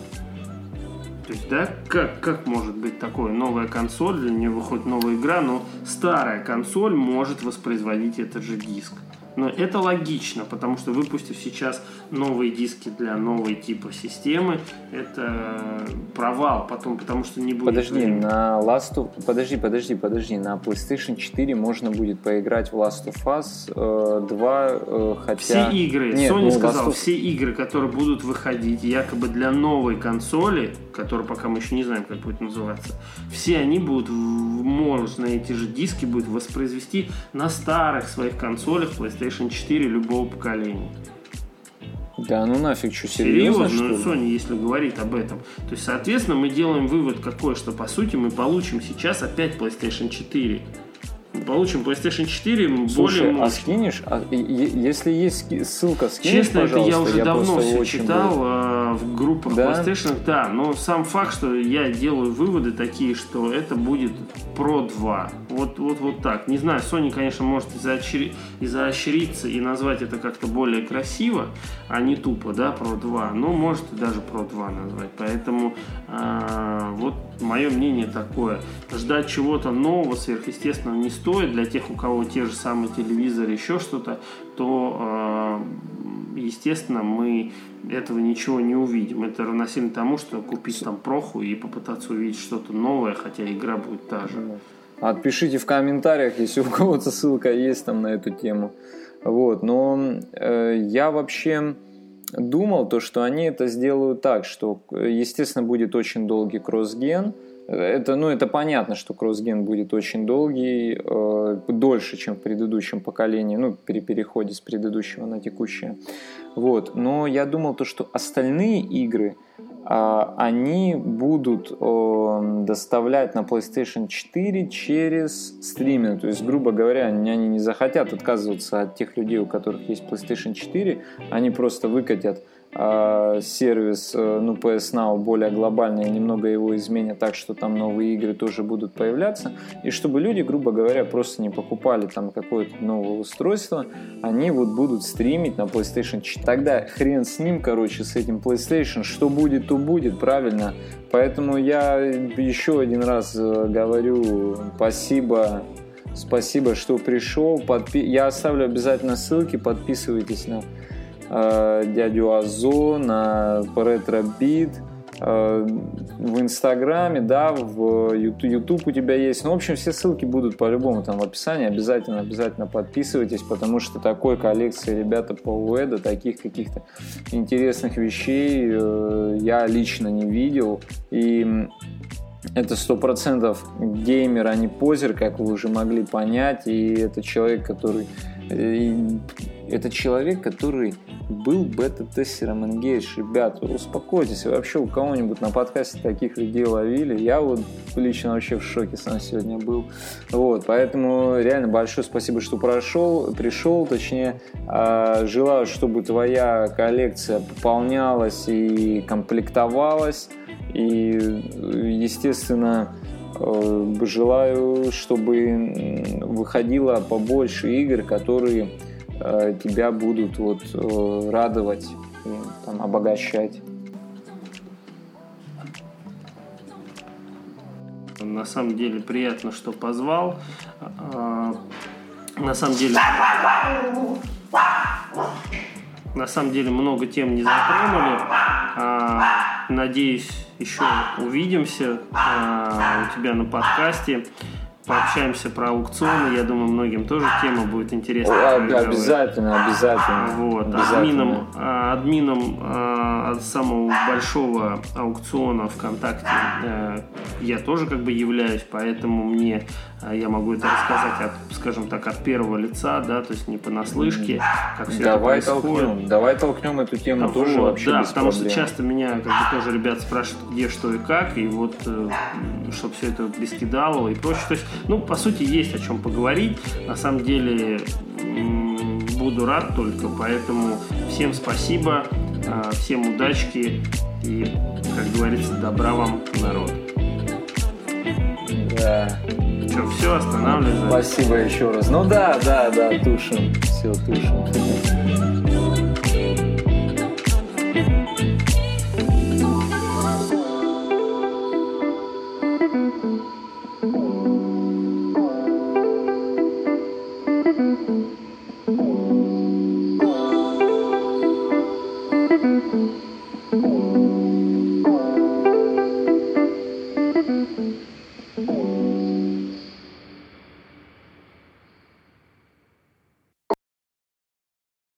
То есть, да, как, как может быть такое? Новая консоль, для нее выходит новая игра, но старая консоль может воспроизводить этот же диск. Но это логично, потому что выпустив сейчас новые диски для новой типа системы, это провал потом, потому что не будет... Подожди, времени. на Last of... Подожди, подожди, подожди. На PlayStation 4 можно будет поиграть в Last of Us э, 2, э, хотя... Все игры, Нет, Sony ну, сказал, of... все игры, которые будут выходить якобы для новой консоли, которую пока мы еще не знаем, как будет называться, все они будут, можно эти же диски будет воспроизвести на старых своих консолях PlayStation PlayStation 4 любого поколения. Да, ну нафиг, что, серьезно, серьезно что ну, Sony, если говорит об этом. То есть, соответственно, мы делаем вывод какой, что, по сути, мы получим сейчас опять PlayStation 4 получим PlayStation 4 Слушай, более а скинешь? А, если есть ссылка, скинешь, Честно, это я уже я давно все читал. А, в группах да? PlayStation, да, но сам факт, что я делаю выводы такие, что это будет Pro 2. Вот, вот, вот так. Не знаю, Sony, конечно, может изоощриться и назвать это как-то более красиво, а не тупо, да, Pro 2, но может и даже Pro 2 назвать. Поэтому вот мое мнение такое. Ждать чего-то нового, сверхъестественного не стоит. Для тех, у кого те же самые телевизоры, еще что-то, то, э, естественно, мы этого ничего не увидим. Это равносильно тому, что купить там проху и попытаться увидеть что-то новое, хотя игра будет та же. Отпишите в комментариях, если у кого-то ссылка есть там на эту тему. Вот, но э, я вообще думал то, что они это сделают так, что, естественно, будет очень долгий кроссген. Это, ну, это понятно, что кроссген будет очень долгий, э, дольше, чем в предыдущем поколении, ну, при переходе с предыдущего на текущее. Вот. Но я думал то, что остальные игры, они будут доставлять на PlayStation 4 через стриминг. То есть, грубо говоря, они не захотят отказываться от тех людей, у которых есть PlayStation 4, они просто выкатят а, сервис, э, ну, PS Now более глобальный, немного его изменят так, что там новые игры тоже будут появляться, и чтобы люди, грубо говоря, просто не покупали там какое-то новое устройство, они вот будут стримить на PlayStation 4. Тогда хрен с ним, короче, с этим PlayStation, что будет, то будет, правильно. Поэтому я еще один раз э, говорю спасибо Спасибо, что пришел. Подпи... Я оставлю обязательно ссылки. Подписывайтесь на дядю Азо, на Ретробит, в Инстаграме, да, в YouTube у тебя есть. Ну, в общем, все ссылки будут по-любому там в описании. Обязательно, обязательно подписывайтесь, потому что такой коллекции ребята по УЭДа, таких каких-то интересных вещей э, я лично не видел. И это сто процентов геймер, а не позер, как вы уже могли понять. И это человек, который это человек, который был бета-тестером Engage. Ребята, успокойтесь. Вообще у кого-нибудь на подкасте таких людей ловили? Я вот лично вообще в шоке сам сегодня был. Вот, поэтому реально большое спасибо, что прошел, пришел, точнее. А, желаю, чтобы твоя коллекция пополнялась и комплектовалась. И, естественно, э, желаю, чтобы выходило побольше игр, которые Э, тебя будут вот э, радовать и там, обогащать. На самом деле приятно, что позвал. На самом деле... На самом деле много тем не затронули. Надеюсь, еще увидимся а, у тебя на подкасте пообщаемся про аукционы. Я думаю, многим тоже тема будет интересна. О, обязательно, обязательно. Вот. обязательно. Админом, а, админом а, самого большого аукциона ВКонтакте а, я тоже как бы являюсь, поэтому мне я могу это рассказать, от, скажем так, от первого лица, да, то есть не понаслышке, как все давай это происходит. Толкнем, давай толкнем эту тему а, тоже вот, вообще Да, потому проблем. что часто меня как бы тоже ребят спрашивают, где, что и как, и вот, э, чтобы все это без кидалово и прочее. То есть, ну, по сути, есть о чем поговорить. На самом деле, буду рад только, поэтому всем спасибо, а, всем удачки и, как говорится, добра вам, народ. Да. Что, все, останавливаем? Спасибо еще раз. Ну да, да, да, тушим. Все, тушим.